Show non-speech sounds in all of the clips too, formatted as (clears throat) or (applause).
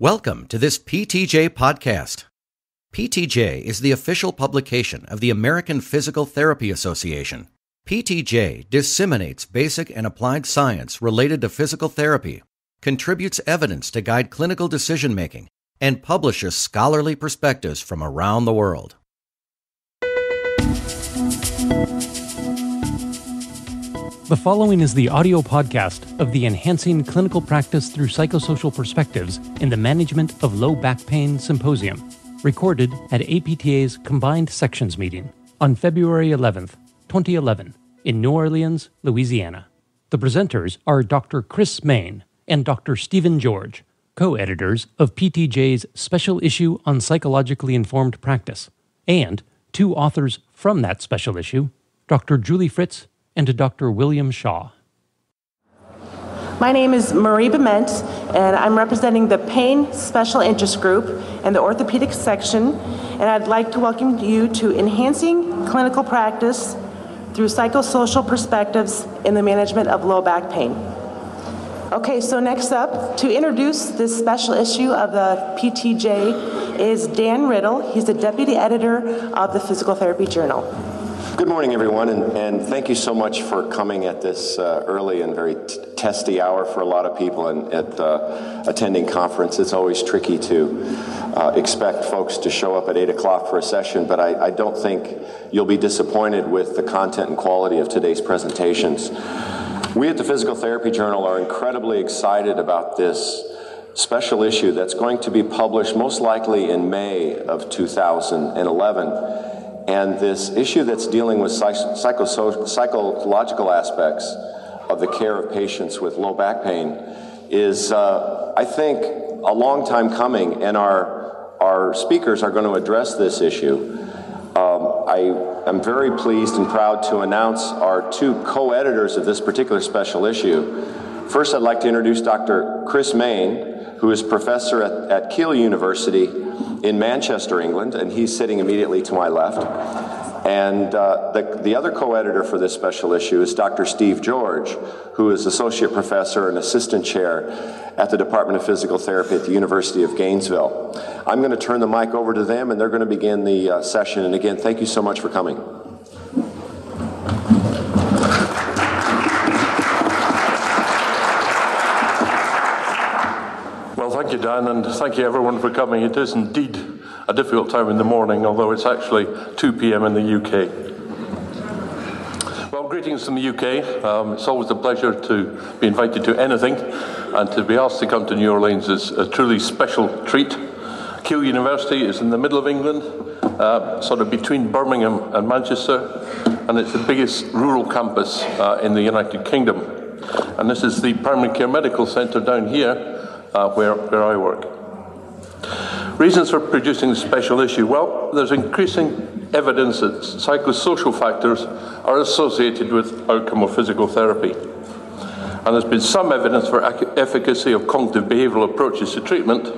Welcome to this PTJ podcast. PTJ is the official publication of the American Physical Therapy Association. PTJ disseminates basic and applied science related to physical therapy, contributes evidence to guide clinical decision making, and publishes scholarly perspectives from around the world. The following is the audio podcast of the Enhancing Clinical Practice Through Psychosocial Perspectives in the Management of Low Back Pain Symposium, recorded at APTA's Combined Sections meeting on February 11th, 2011, in New Orleans, Louisiana. The presenters are Dr. Chris Main and Dr. Stephen George, co editors of PTJ's special issue on psychologically informed practice, and two authors from that special issue, Dr. Julie Fritz and to Dr. William Shaw. My name is Marie Bement, and I'm representing the Pain Special Interest Group and the Orthopedic Section, and I'd like to welcome you to Enhancing Clinical Practice through Psychosocial Perspectives in the Management of Low Back Pain. Okay, so next up, to introduce this special issue of the PTJ is Dan Riddle. He's the deputy editor of the Physical Therapy Journal. Good morning, everyone, and, and, thank you so much for coming at this uh, early and very t- testy hour for a lot of people and at uh, attending conference. It's always tricky to uh, expect folks to show up at 8 o'clock for a session, but I, I, don't think you'll be disappointed with the content and quality of today's presentations. We at the Physical Therapy Journal are incredibly excited about this special issue that's going to be published most likely in May of 2011 and this issue that's dealing with psycho- psychological aspects of the care of patients with low back pain is, uh, I think, a long time coming, and our, our speakers are going to address this issue. Um, I am very pleased and proud to announce our two co editors of this particular special issue. First, I'd like to introduce Dr. Chris Main, who is professor at, at Keele University in Manchester, England, and he's sitting immediately to my left. And uh, the, the other co editor for this special issue is Dr. Steve George, who is associate professor and assistant chair at the Department of Physical Therapy at the University of Gainesville. I'm going to turn the mic over to them, and they're going to begin the uh, session. And again, thank you so much for coming. Thank you, Dan, and thank you everyone for coming. It is indeed a difficult time in the morning, although it's actually 2 p.m. in the UK. Well, greetings from the UK. Um, it's always a pleasure to be invited to anything, and to be asked to come to New Orleans is a truly special treat. Keele University is in the middle of England, uh, sort of between Birmingham and Manchester, and it's the biggest rural campus uh, in the United Kingdom. And this is the primary care medical centre down here, uh, where, where I work. Reasons for producing a special issue? Well, there's increasing evidence that psychosocial factors are associated with outcome of physical therapy. And there's been some evidence for efficacy of cognitive behavioral approaches to treatment.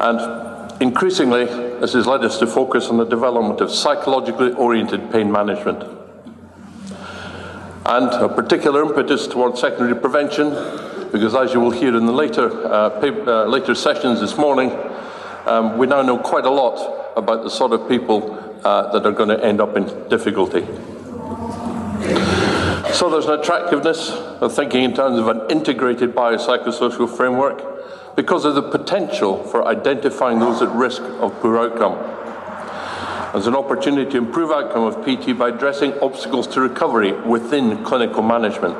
And increasingly, this has led us to focus on the development of psychologically oriented pain management. And a particular impetus towards secondary prevention because as you will hear in the later, uh, paper, uh, later sessions this morning, um, we now know quite a lot about the sort of people uh, that are going to end up in difficulty. So there's an attractiveness of thinking in terms of an integrated biopsychosocial framework because of the potential for identifying those at risk of poor outcome. There's an opportunity to improve outcome of PT by addressing obstacles to recovery within clinical management.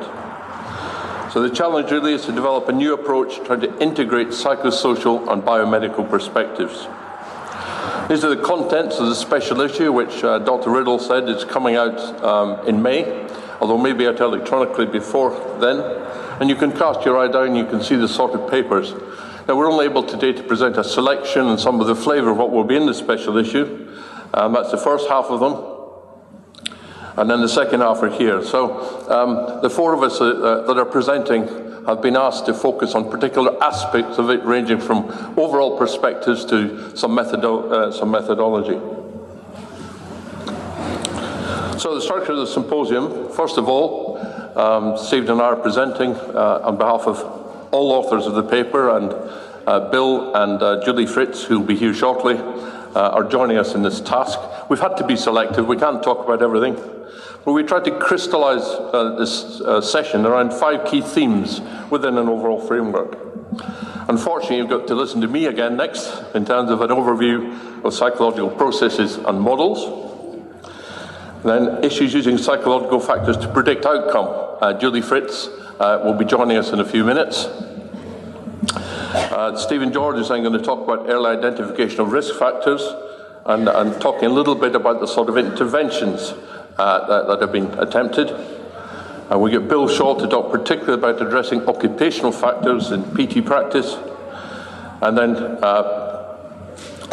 So the challenge really is to develop a new approach trying to integrate psychosocial and biomedical perspectives. These are the contents of the special issue, which uh, Dr. Riddle said is coming out um, in May, although maybe out electronically before then. And you can cast your eye down, you can see the sorted papers. Now, we're only able today to present a selection and some of the flavour of what will be in the special issue. Um, that's the first half of them and then the second half are here. So um, the four of us uh, uh, that are presenting have been asked to focus on particular aspects of it, ranging from overall perspectives to some, methodo- uh, some methodology. So the structure of the symposium, first of all, um, Steve and I are presenting uh, on behalf of all authors of the paper and uh, Bill and uh, Julie Fritz, who will be here shortly, uh, are joining us in this task. We've had to be selective. We can't talk about everything. But we tried to crystallize uh, this uh, session around five key themes within an overall framework. Unfortunately, you've got to listen to me again next in terms of an overview of psychological processes and models. Then, issues using psychological factors to predict outcome. Uh, Julie Fritz uh, will be joining us in a few minutes. Uh, Stephen George is then going to talk about early identification of risk factors and, and talking a little bit about the sort of interventions uh, that, that, have been attempted. And we get Bill Shaw to talk particularly about addressing occupational factors in PT practice. And then uh,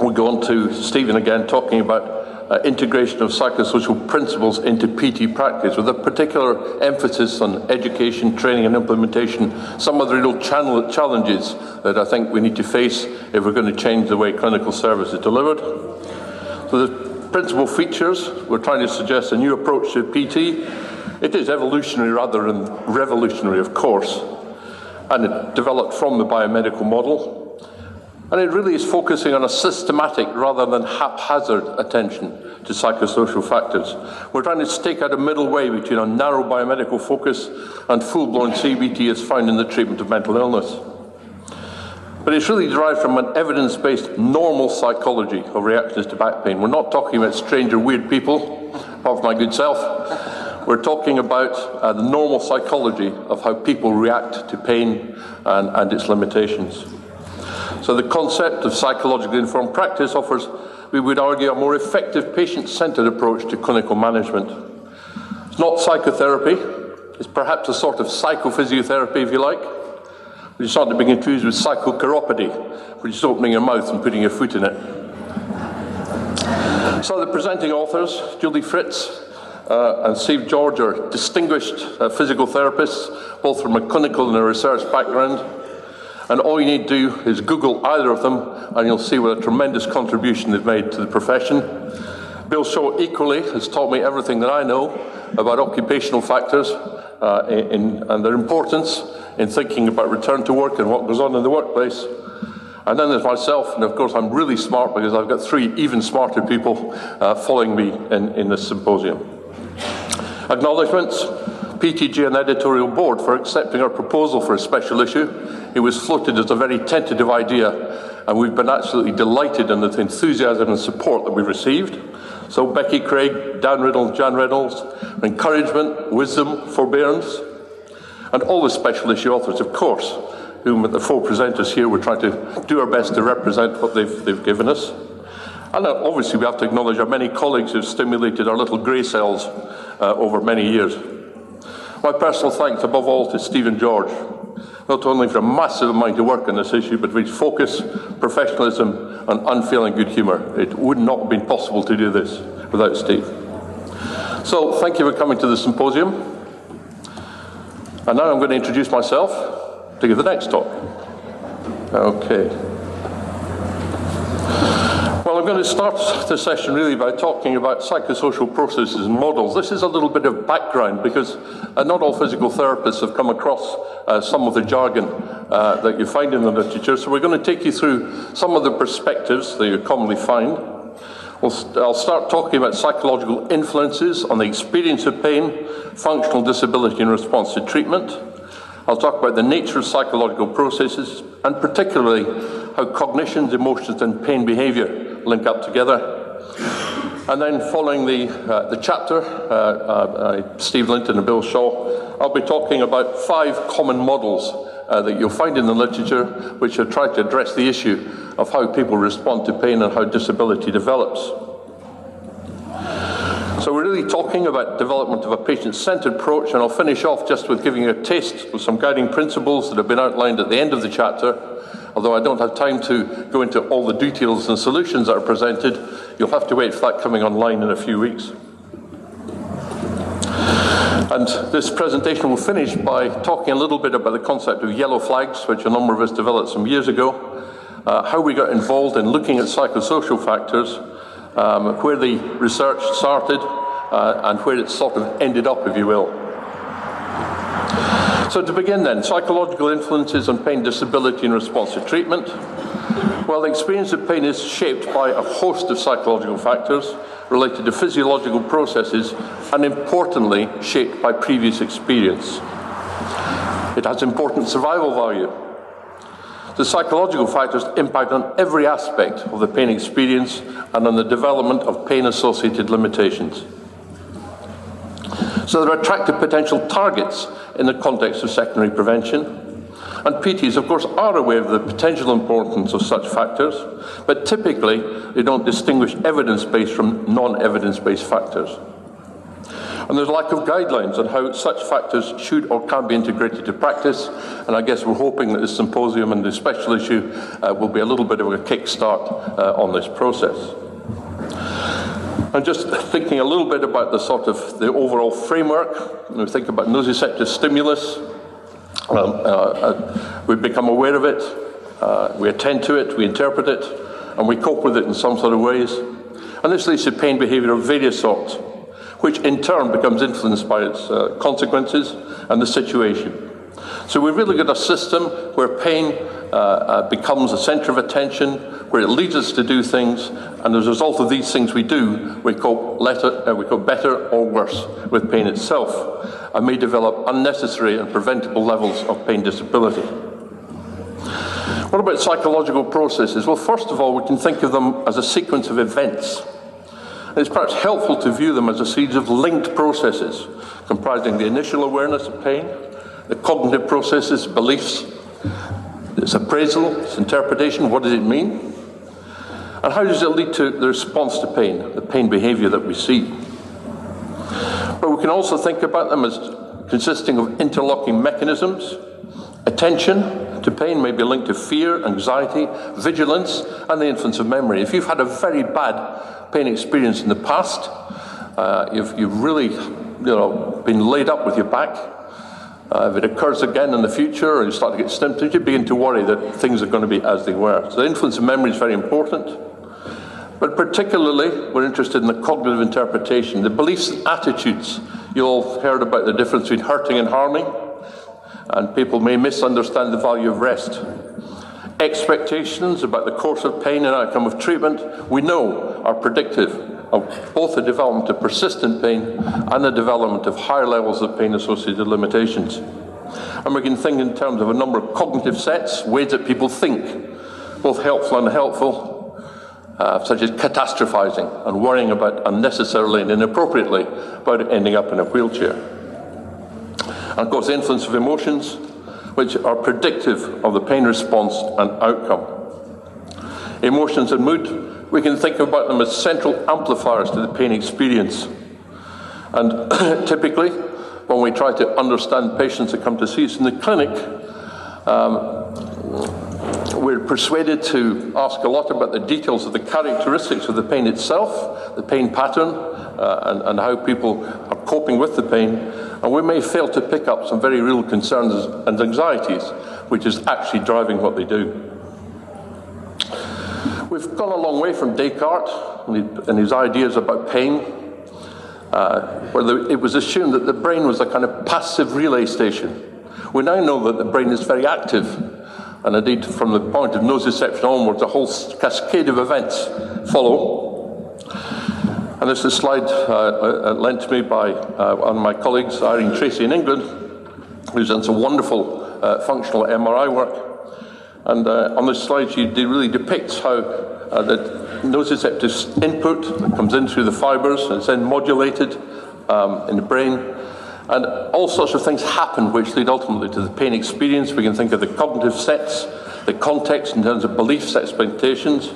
we go on to Stephen again talking about uh, integration of psychosocial principles into PT practice with a particular emphasis on education, training, and implementation. Some of the real channel- challenges that I think we need to face if we're going to change the way clinical service is delivered. So, the principal features we're trying to suggest a new approach to PT. It is evolutionary rather than revolutionary, of course, and it developed from the biomedical model. And it really is focusing on a systematic rather than haphazard attention to psychosocial factors. We're trying to stake out a middle way between a narrow biomedical focus and full blown CBT as found in the treatment of mental illness. But it's really derived from an evidence based normal psychology of reactions to back pain. We're not talking about strange or weird people, apart from my good self. We're talking about uh, the normal psychology of how people react to pain and, and its limitations. So the concept of psychologically informed practice offers, we would argue, a more effective patient centered approach to clinical management. It's not psychotherapy, it's perhaps a sort of psychophysiotherapy, if you like. We not to be confused with psychochiropody, which is opening your mouth and putting your foot in it. So the presenting authors, Julie Fritz uh, and Steve George, are distinguished uh, physical therapists, both from a clinical and a research background. And all you need to do is Google either of them, and you'll see what a tremendous contribution they've made to the profession. Bill Shaw equally has taught me everything that I know about occupational factors uh, in, and their importance in thinking about return to work and what goes on in the workplace. And then there's myself, and of course I'm really smart because I've got three even smarter people uh, following me in, in this symposium. Acknowledgements. PTJ and editorial board for accepting our proposal for a special issue. It was floated as a very tentative idea, and we've been absolutely delighted in the enthusiasm and support that we've received. So, Becky Craik, Dan Riddle, Jan Reynolds, encouragement, wisdom, forbearance, and all the special issue authors, of course, whom the four presenters here, we're trying to do our best to represent what they've, they've given us. And obviously, we have to acknowledge our many colleagues who've stimulated our little grey cells uh, over many years. My personal thanks above all to Stephen George, not only for a massive amount of work on this issue, but for his focus, professionalism, and unfailing good humour. It would not have been possible to do this without Steve. So, thank you for coming to the symposium. And now I'm going to introduce myself to give the next talk. Okay. Well, I'm going to start the session really by talking about psychosocial processes and models. This is a little bit of background because uh, not all physical therapists have come across uh, some of the jargon uh, that you find in the literature. So we're going to take you through some of the perspectives that you commonly find. We'll, I'll start talking about psychological influences on the experience of pain, functional disability in response to treatment. I'll talk about the nature of psychological processes and particularly how cognitions, emotions, and pain behavior link up together. And then, following the, uh, the chapter, uh, uh, Steve Linton and Bill Shaw, I'll be talking about five common models uh, that you'll find in the literature which have tried to address the issue of how people respond to pain and how disability develops. So, we're really talking about development of a patient centered approach, and I'll finish off just with giving you a taste of some guiding principles that have been outlined at the end of the chapter Although I don't have time to go into all the details and solutions that are presented, you'll have to wait for that coming online in a few weeks. And this presentation will finish by talking a little bit about the concept of yellow flags, which a number of us developed some years ago, uh, how we got involved in looking at psychosocial factors, um, where the research started, uh, and where it sort of ended up, if you will. So to begin then, psychological influences on pain disability in response to treatment. Well, the experience of pain is shaped by a host of psychological factors related to physiological processes and importantly shaped by previous experience. It has important survival value. The psychological factors impact on every aspect of the pain experience and on the development of pain associated limitations. So there are attractive potential targets in the context of secondary prevention. And PTs, of course, are aware of the potential importance of such factors, but typically they don't distinguish evidence based from non evidence based factors. And there's a lack of guidelines on how such factors should or can be integrated to practice. And I guess we're hoping that this symposium and this special issue uh, will be a little bit of a kickstart uh, on this process. I'm just thinking a little bit about the sort of the overall framework. We think about nociceptive stimulus, um, uh, uh, we become aware of it, uh, we attend to it, we interpret it, and we cope with it in some sort of ways. And this leads to pain behaviour of various sorts, which in turn becomes influenced by its uh, consequences and the situation. So we've really got a system where pain uh, uh, becomes a centre of attention, where it leads us to do things, and as a result of these things we do, we cope, letter, uh, we cope better or worse with pain itself, and may develop unnecessary and preventable levels of pain disability. What about psychological processes? Well, first of all, we can think of them as a sequence of events. And it's perhaps helpful to view them as a series of linked processes comprising the initial awareness of pain, the cognitive processes, beliefs, its appraisal, its interpretation, what does it mean? And how does it lead to the response to pain, the pain behavior that we see? But we can also think about them as consisting of interlocking mechanisms. Attention to pain may be linked to fear, anxiety, vigilance, and the influence of memory. If you've had a very bad pain experience in the past, uh, you've, you've really you know, been laid up with your back, uh, if it occurs again in the future or you start to get symptoms, you begin to worry that things are going to be as they were. So the influence of memory is very important. But particularly, we're interested in the cognitive interpretation, the beliefs and attitudes. You all heard about the difference between hurting and harming, and people may misunderstand the value of rest. Expectations about the course of pain and outcome of treatment, we know, are predictive of both the development of persistent pain and the development of higher levels of pain associated limitations. And we can think in terms of a number of cognitive sets, ways that people think, both helpful and unhelpful, uh, such as catastrophizing and worrying about unnecessarily and inappropriately about ending up in a wheelchair. And of course, the influence of emotions, which are predictive of the pain response and outcome. Emotions and mood we can think about them as central amplifiers to the pain experience. And (clears throat) typically, when we try to understand patients that come to see us in the clinic, um, we're persuaded to ask a lot about the details of the characteristics of the pain itself, the pain pattern, uh, and, and, how people are coping with the pain. And we may fail to pick up some very real concerns and anxieties, which is actually driving what they do. We've gone a long way from Descartes and his ideas about pain, uh, where the, it was assumed that the brain was a kind of passive relay station. We now know that the brain is very active, and indeed, from the point of nociception onwards, a whole cascade of events follow. And this is a slide uh, uh, lent to me by uh, one of my colleagues, Irene Tracey in England, who's done some wonderful uh, functional MRI work and uh, on this slide, she really depicts how uh, the nociceptive input comes in through the fibers and is then modulated um, in the brain. And all sorts of things happen which lead ultimately to the pain experience. We can think of the cognitive sets, the context in terms of beliefs, expectations.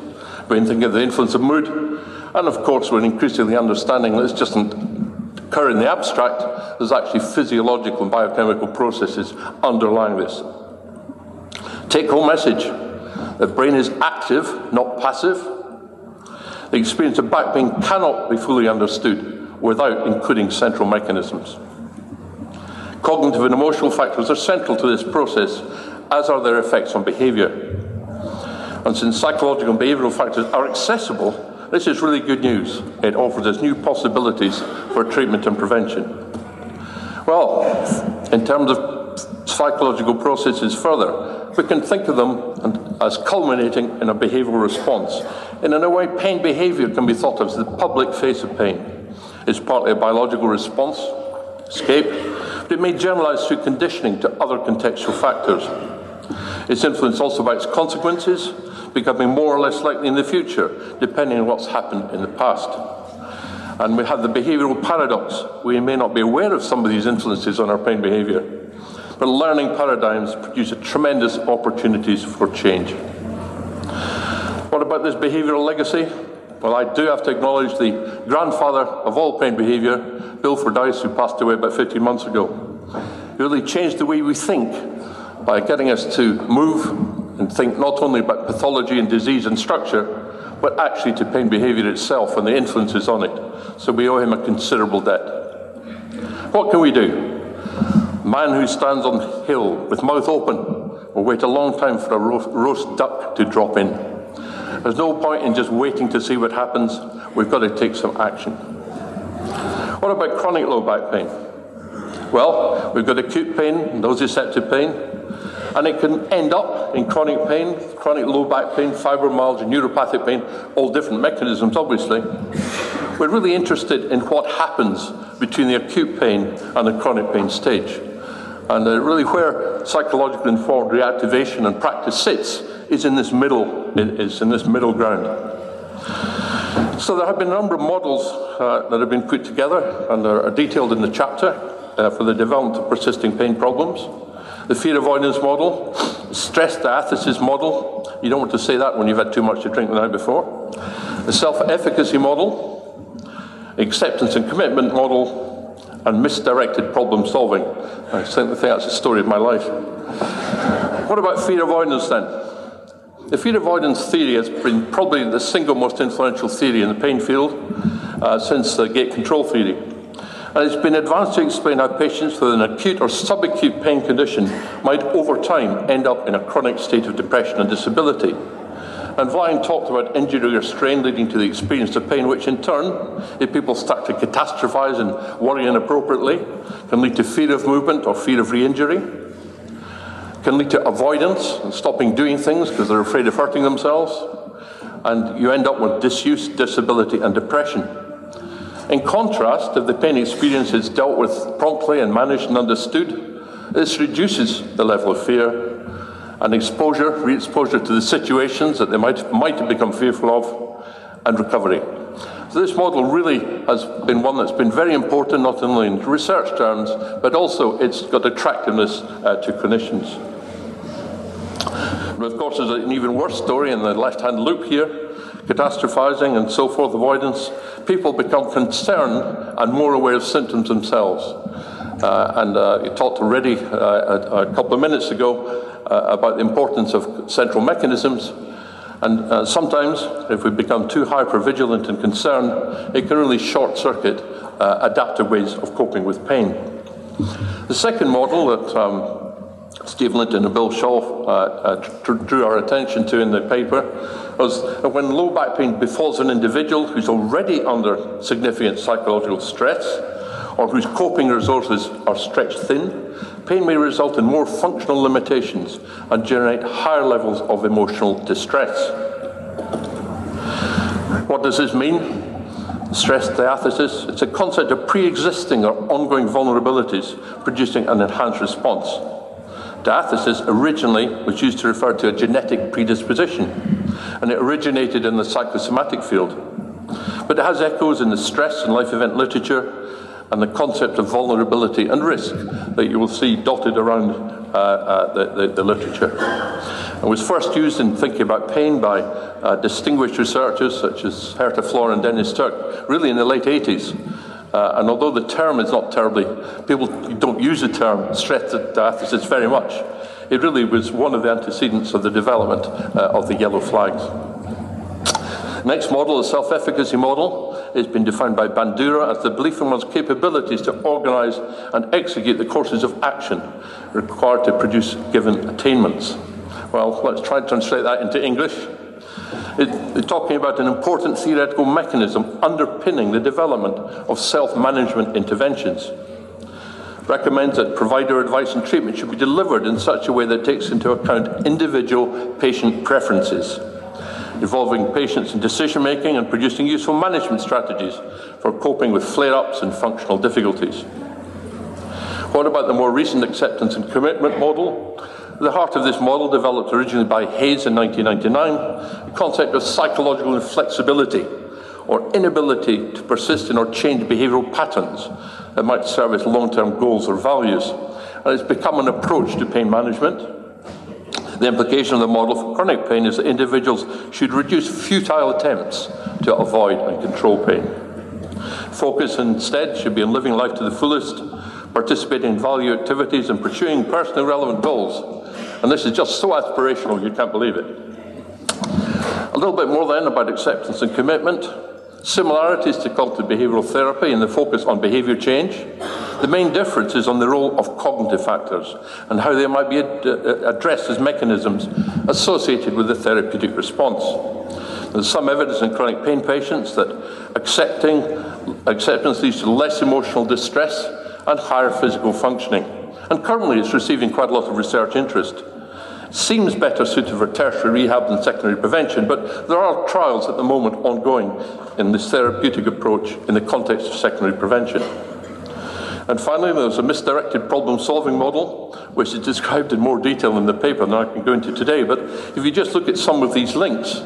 We can think of the influence of mood. And of course, we're increasingly understanding that it's doesn't occur in the abstract. There's actually physiological and biochemical processes underlying this. Take home message the brain is active, not passive. The experience of back pain cannot be fully understood without including central mechanisms. Cognitive and emotional factors are central to this process, as are their effects on behaviour. And since psychological and behavioural factors are accessible, this is really good news. It offers us new possibilities for treatment and prevention. Well, in terms of psychological processes further, we can think of them as culminating in a behavioural response. And in a way, pain behaviour can be thought of as the public face of pain. It's partly a biological response, escape, but it may generalise through conditioning to other contextual factors. It's influenced also by its consequences, becoming more or less likely in the future, depending on what's happened in the past. And we have the behavioural paradox. We may not be aware of some of these influences on our pain behaviour, but learning paradigms produce tremendous opportunities for change. What about this behavioural legacy? Well, I do have to acknowledge the grandfather of all pain behaviour, Bill Fordyce, who passed away about 15 months ago. He really changed the way we think by getting us to move and think not only about pathology and disease and structure, but actually to pain behaviour itself and the influences on it. So we owe him a considerable debt. What can we do? Man who stands on the hill with mouth open will wait a long time for a roast duck to drop in. There's no point in just waiting to see what happens. We've got to take some action. What about chronic low back pain? Well, we've got acute pain, nociceptive pain, and it can end up in chronic pain, chronic low back pain, fibromyalgia, neuropathic pain, all different mechanisms, obviously. We're really interested in what happens between the acute pain and the chronic pain stage. And uh, really, where psychological informed reactivation and practice sits is in this middle, is in this middle ground. So there have been a number of models uh, that have been put together and are detailed in the chapter uh, for the development of persisting pain problems the fear avoidance model, stress diathesis model. You don't want to say that when you've had too much to drink the night before. The self efficacy model, acceptance and commitment model, and misdirected problem solving. I think that's the story of my life. What about fear avoidance then? The fear avoidance theory has been probably the single most influential theory in the pain field uh, since the gate control theory and it's been advanced to explain how patients with an acute or subacute pain condition might over time end up in a chronic state of depression and disability. And Vlaeyen talked about injury or strain leading to the experience of pain, which in turn, if people start to catastrophize and worry inappropriately, can lead to fear of movement or fear of re injury, can lead to avoidance and stopping doing things because they're afraid of hurting themselves, and you end up with disuse, disability, and depression. In contrast, if the pain experience is dealt with promptly and managed and understood, this reduces the level of fear and exposure, re exposure to the situations that they might, might have become fearful of, and recovery. So, this model really has been one that's been very important, not only in research terms, but also it's got attractiveness uh, to clinicians. Of course, there's an even worse story in the left hand loop here catastrophizing and so forth, avoidance, people become concerned and more aware of symptoms themselves. Uh, and uh, you talked already uh, a, a, couple of minutes ago uh, about the importance of central mechanisms. And uh, sometimes, if we become too hypervigilant and concerned, it can really short circuit uh, adaptive ways of coping with pain. The second model that um, Steve Linton and Bill Shaw uh, uh, drew our attention to in the paper was when low back pain befalls an individual who's already under significant psychological stress or whose coping resources are stretched thin, pain may result in more functional limitations and generate higher levels of emotional distress. What does this mean? Stress diathesis, it's a concept of pre existing or ongoing vulnerabilities producing an enhanced response. Diathesis originally was used to refer to a genetic predisposition and it originated in the psychosomatic field. But it has echoes in the stress and life event literature and the concept of vulnerability and risk that you will see dotted around uh, uh, the, the, the, literature. It was first used in thinking about pain by uh, distinguished researchers such as Herta Flor and Dennis Turk, really in the late 80s. Uh, and although the term is not terribly, people don't use the term stress diathesis very much. It really was one of the antecedents of the development uh, of the yellow flags. Next model, the self efficacy model, has been defined by Bandura as the belief in one's capabilities to organise and execute the courses of action required to produce given attainments. Well, let's try to translate that into English. It's talking about an important theoretical mechanism underpinning the development of self management interventions. recommends that provider advice and treatment should be delivered in such a way that takes into account individual patient preferences, involving patients in decision making and producing useful management strategies for coping with flare ups and functional difficulties. What about the more recent acceptance and commitment model? The heart of this model, developed originally by Hayes in 1999, the concept of psychological inflexibility, or inability to persist in or change behavioural patterns that might serve as long term goals or values. And it's become an approach to pain management. The implication of the model for chronic pain is that individuals should reduce futile attempts to avoid and control pain. Focus instead should be on living life to the fullest, participating in value activities, and pursuing personally relevant goals and this is just so aspirational, you can't believe it. A little bit more then about acceptance and commitment. Similarities to cognitive behavioural therapy and the focus on behaviour change. The main difference is on the role of cognitive factors and how they might be ad- uh, addressed as mechanisms associated with the therapeutic response. There's some evidence in chronic pain patients that accepting acceptance leads to less emotional distress and higher physical functioning. And currently it's receiving quite a lot of research interest seems better suited for tertiary rehab than secondary prevention, but there are trials at the moment ongoing in this therapeutic approach in the context of secondary prevention. And finally, there's a misdirected problem solving model, which is described in more detail in the paper than I can go into today. But if you just look at some of these links,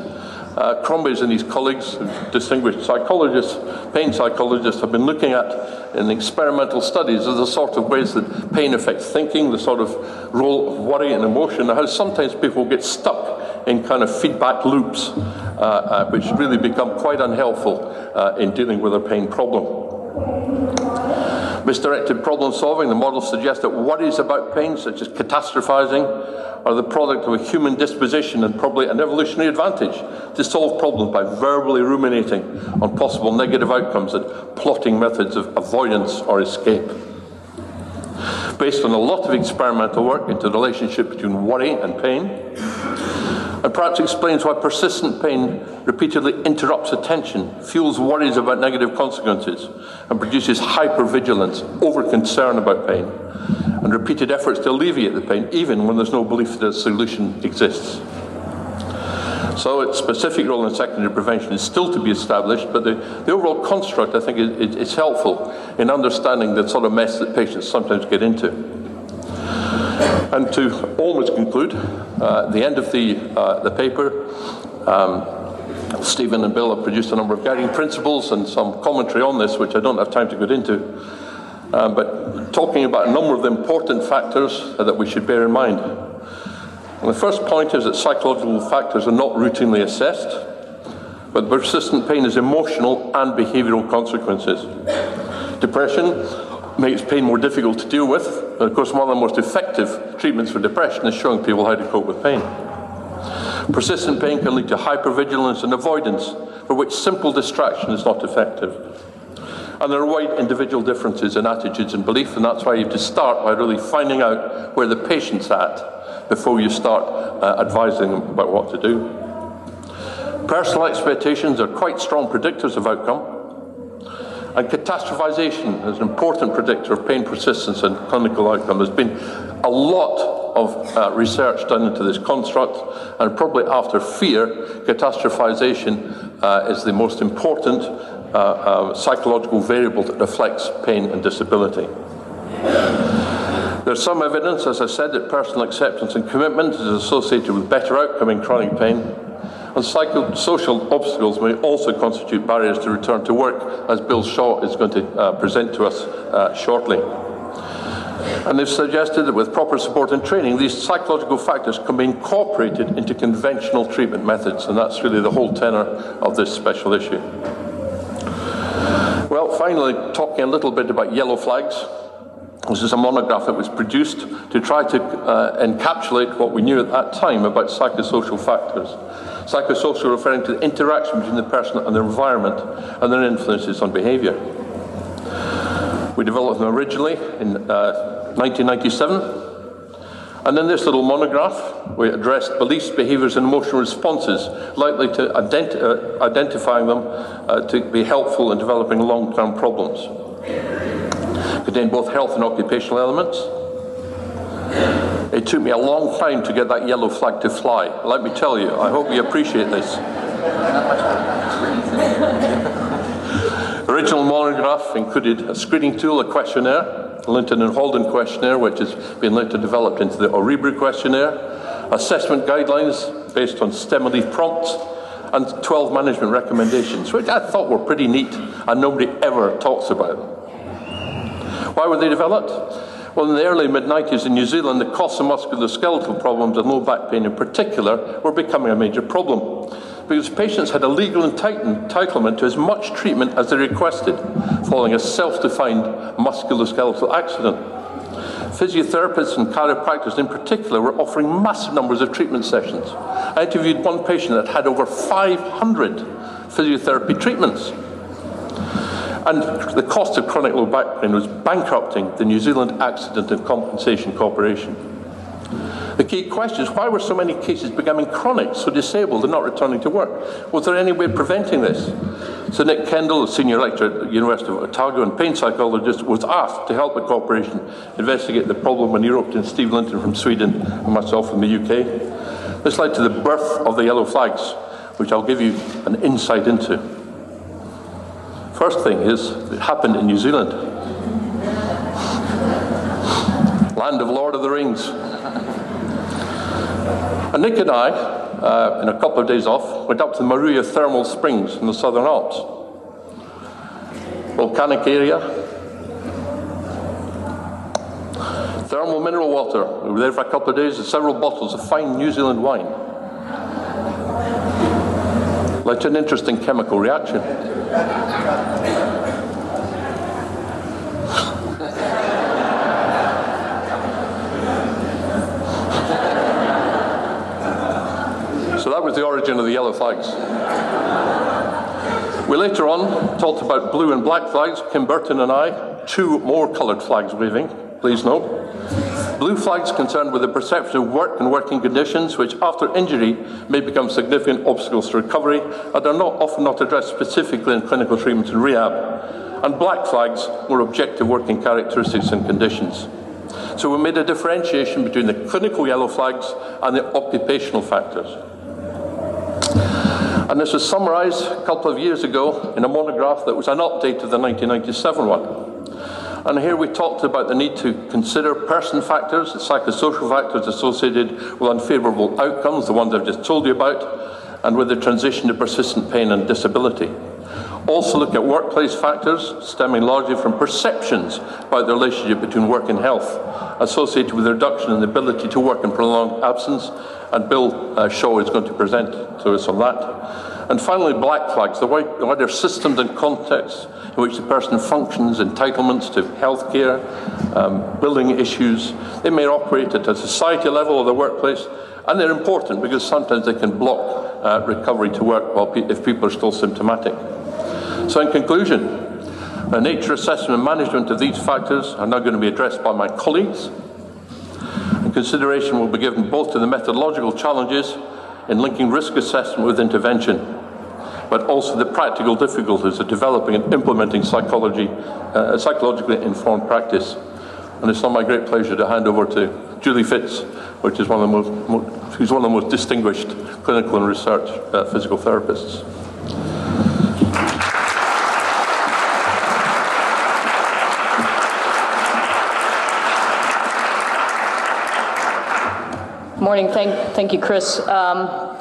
uh, Crombez and his colleagues, distinguished psychologists, pain psychologists, have been looking at in experimental studies of the sort of ways that pain affects thinking, the sort of role of worry and emotion, and how sometimes people get stuck in kind of feedback loops, uh, uh, which really become quite unhelpful uh, in dealing with a pain problem. Misdirected problem solving, the model suggests that worries about pain, such as catastrophizing, are the product of a human disposition and probably an evolutionary advantage to solve problems by verbally ruminating on possible negative outcomes and plotting methods of avoidance or escape. Based on a lot of experimental work into the relationship between worry and pain, and perhaps explains why persistent pain repeatedly interrupts attention, fuels worries about negative consequences, and produces hypervigilance, over concern about pain and repeated efforts to alleviate the pain, even when there's no belief that a solution exists. So its specific role in secondary prevention is still to be established, but the, the overall construct, I think, is, is helpful in understanding the sort of mess that patients sometimes get into. And to almost conclude, uh, the end of the, uh, the paper, um, Stephen and Bill have produced a number of guiding principles and some commentary on this, which I don't have time to get into. Um, but talking about a number of the important factors that we should bear in mind. And the first point is that psychological factors are not routinely assessed, but persistent pain has emotional and behavioural consequences. Depression makes pain more difficult to deal with. And of course, one of the most effective treatments for depression is showing people how to cope with pain. Persistent pain can lead to hypervigilance and avoidance, for which simple distraction is not effective. And there are wide individual differences in attitudes and belief, and that's why you have to start by really finding out where the patient's at before you start uh, advising them about what to do. Personal expectations are quite strong predictors of outcome. And catastrophization is an important predictor of pain persistence and clinical outcome. There's been a lot of uh, research done into this construct, and probably after fear, catastrophization uh, is the most important uh, uh, psychological variable that reflects pain and disability. There's some evidence, as I said, that personal acceptance and commitment is associated with better outcome in chronic pain. And psychosocial obstacles may also constitute barriers to return to work, as Bill Shaw is going to uh, present to us uh, shortly. And they've suggested that with proper support and training, these psychological factors can be incorporated into conventional treatment methods, and that's really the whole tenor of this special issue. Well, finally, talking a little bit about yellow flags. This is a monograph that was produced to try to uh, encapsulate what we knew at that time about psychosocial factors. Psychosocial referring to the interaction between the person and their environment and their influences on behaviour. We developed them originally in uh, 1997 and in this little monograph, we addressed beliefs, behaviours, and emotional responses likely to identi- uh, identifying them uh, to be helpful in developing long term problems. Contained both health and occupational elements. It took me a long time to get that yellow flag to fly. Let me tell you, I hope you appreciate this. Original monograph included a screening tool, a questionnaire, Linton and Halldén questionnaire, which has been later developed into the Örebro questionnaire, assessment guidelines based on stem leaf prompts, and 12 management recommendations, which I thought were pretty neat and nobody ever talks about. Why were they developed? Well, in the early mid 90s in New Zealand, the costs of musculoskeletal problems and low back pain in particular were becoming a major problem because patients had a legal entitlement to as much treatment as they requested following a self defined musculoskeletal accident. Physiotherapists and chiropractors in particular were offering massive numbers of treatment sessions. I interviewed one patient that had over 500 physiotherapy treatments. And the cost of chronic low back pain was bankrupting the New Zealand Accident and Compensation Corporation. The key question is why were so many cases becoming chronic, so disabled and not returning to work? Was there any way of preventing this? So Nick Kendall, a senior lecturer at the University of Otago and pain psychologist, was asked to help the corporation investigate the problem when he roped in Steve Linton from Sweden and myself from the UK. This led to the birth of the yellow flags, which I'll give you an insight into. First thing is, it happened in New Zealand. Land of Lord of the Rings. And Nick and I, uh, in a couple of days off, went up to the Maruia Thermal Springs in the Southern Alps. Volcanic area. Thermal mineral water. We were there for a couple of days with several bottles of fine New Zealand wine. To an interesting chemical reaction. So that was the origin of the yellow flags. We later on talked about blue and black flags, Kim Burton and I, two more coloured flags waving, please note. Blue flags concerned with the perception of work and working conditions, which after injury may become significant obstacles to recovery and are not, often not addressed specifically in clinical treatment and rehab. And black flags were objective working characteristics and conditions. So we made a differentiation between the clinical yellow flags and the occupational factors. And this was summarised a couple of years ago in a monograph that was an update of the 1997 one. And here we talked about the need to consider person factors, the psychosocial factors associated with unfavourable outcomes, the ones I've just told you about, and with the transition to persistent pain and disability. Also look at workplace factors stemming largely from perceptions about the relationship between work and health, associated with a reduction in the ability to work in prolonged absence, and Bill uh, Shaw is going to present to us on that. And finally, black flags, the wider systems and contexts in which the person functions, entitlements to health care, um, building issues. They may operate at a society level or the workplace, and they're important because sometimes they can block uh, recovery to work while pe- if people are still symptomatic. So, in conclusion, the nature assessment and management of these factors are now going to be addressed by my colleagues. And consideration will be given both to the methodological challenges in linking risk assessment with intervention, but also the practical difficulties of developing and implementing psychology, uh, psychologically informed practice. And it's now my great pleasure to hand over to Julie Fritz, which is one of the most, who's one of the most distinguished clinical and research uh, physical therapists. Morning. Thank, thank you, Chris. Um,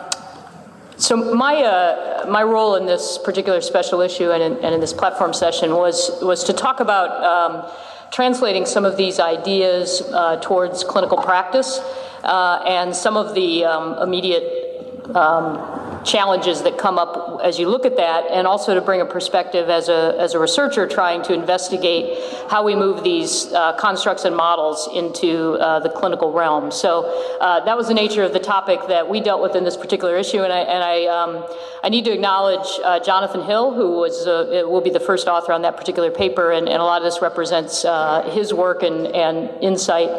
so my uh, my role in this particular special issue and in, and in this platform session was was to talk about um, translating some of these ideas uh, towards clinical practice uh, and some of the um, immediate um, challenges that come up as you look at that, and also to bring a perspective as a, as a researcher trying to investigate how we move these uh, constructs and models into uh, the clinical realm. So uh, that was the nature of the topic that we dealt with in this particular issue, and I, and I, um, I need to acknowledge uh, Jonathan Hill, who was, uh, will be the first author on that particular paper, and, and a lot of this represents uh, his work and, and insight.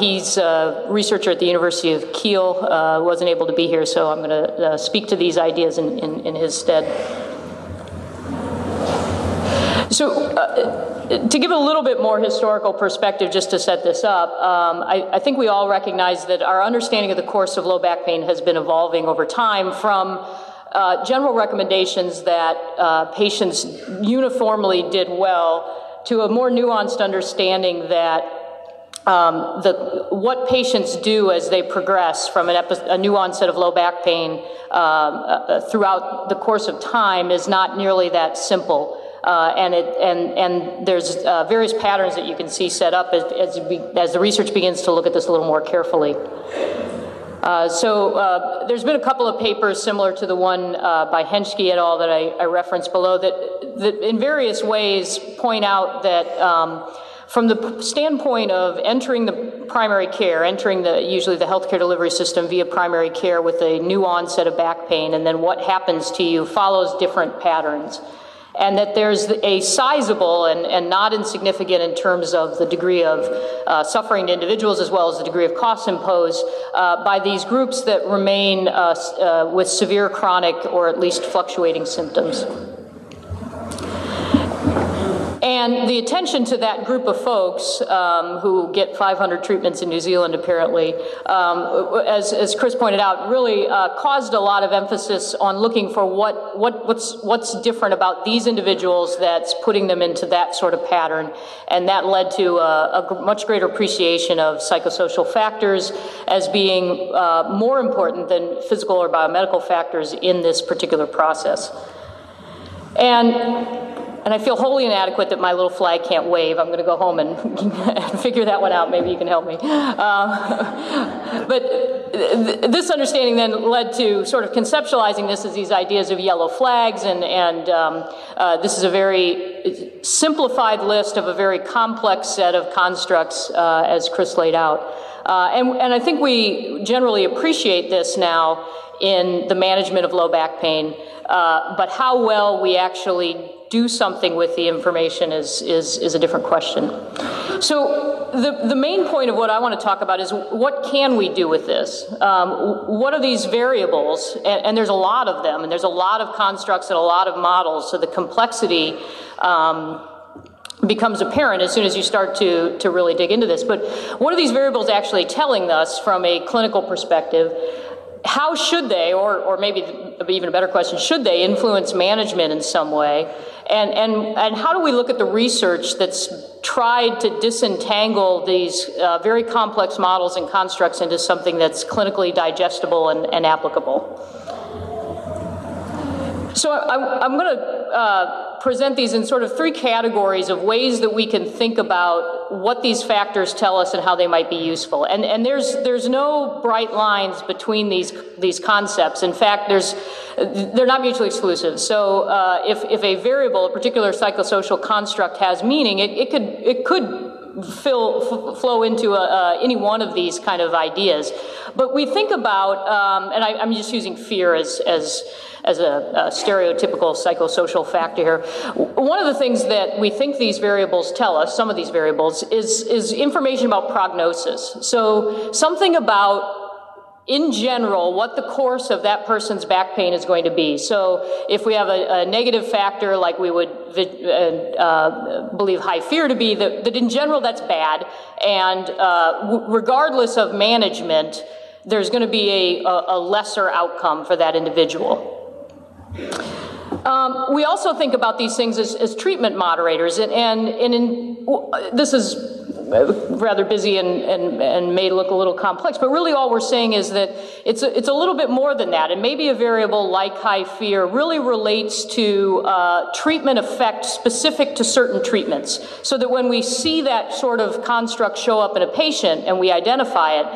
he's a researcher at the University of Keele, wasn't able to be here, so I'm going to speak to these ideas in, in, in his stead. So, uh, to give a little bit more historical perspective, just to set this up, um, I, I, think we all recognize that our understanding of the course of low back pain has been evolving over time from uh, general recommendations that uh, patients uniformly did well to a more nuanced understanding that um, the, what patients do as they progress from a new onset of low back pain um, uh, uh, throughout the course of time is not nearly that simple. Uh, and, it, and, and there's uh, various patterns that you can see set up as, as, as, the research begins to look at this a little more carefully. Uh, so there's been a couple of papers similar to the one by Henschke et al. that I, I referenced below that, that in various ways point out that um, from the standpoint of entering the primary care, entering the usually the healthcare delivery system via primary care with a new onset of back pain, and then what happens to you follows different patterns and that there's a sizable and, and not insignificant in terms of the degree of uh, suffering to individuals as well as the degree of costs imposed uh, by these groups that remain uh, uh with severe chronic or at least fluctuating symptoms. And the attention to that group of folks um, who get 500 treatments in New Zealand, apparently, um, as, as, Chris pointed out, really uh, caused a lot of emphasis on looking for what, what, what's, what's different about these individuals that's putting them into that sort of pattern. And that led to a, a much greater appreciation of psychosocial factors as being uh, more important than physical or biomedical factors in this particular process. And and I feel wholly inadequate that my little flag can't wave. I'm going to go home and, (laughs) figure that one out. Maybe you can help me. Uh, (laughs) but th- this understanding then led to sort of conceptualizing this as these ideas of yellow flags, and, and um, uh, this is a very simplified list of a very complex set of constructs, uh, as Chris laid out. Uh, and, and I think we generally appreciate this now in the management of low back pain, uh, but how well we actually do something with the information is, is, is a different question. So, the, the main point of what I want to talk about is what can we do with this? Um, what are these variables? And, and, there's a lot of them, and there's a lot of constructs and a lot of models, so the complexity. Um, becomes apparent as soon as you start to, to really dig into this. But what are these variables actually telling us from a clinical perspective? how should they, or, or maybe even a better question, should they influence management in some way? And, and, and how do we look at the research that's tried to disentangle these uh, very complex models and constructs into something that's clinically digestible and, and applicable? So I, am going to uh, present these in sort of three categories of ways that we can think about what these factors tell us and how they might be useful. And, and there's, there's no bright lines between these, these concepts. In fact, there's, they're not mutually exclusive. So uh, if, if a variable, a particular psychosocial construct has meaning, it, it could, it could fill, f- flow into uh, any one of these kind of ideas. But we think about, um, and I, am just using fear as, as as a, a stereotypical psychosocial factor here. One of the things that we think these variables tell us, some of these variables, is, is information about prognosis. So something about in general, what the course of that person's back pain is going to be. So, if we have a, a negative factor, like we would uh, uh, believe high fear to be, that, that, in general that's bad, and uh, w- regardless of management, there's going to be a, a lesser outcome for that individual. Um, we also think about these things as, as treatment moderators, and, and, and in, this is (laughs) rather busy and, and, and may look a little complex, but really all we're saying is that it's a, it's a little bit more than that, and maybe a variable like high fear really relates to uh, treatment effect specific to certain treatments, so that when we see that sort of construct show up in a patient and we identify it,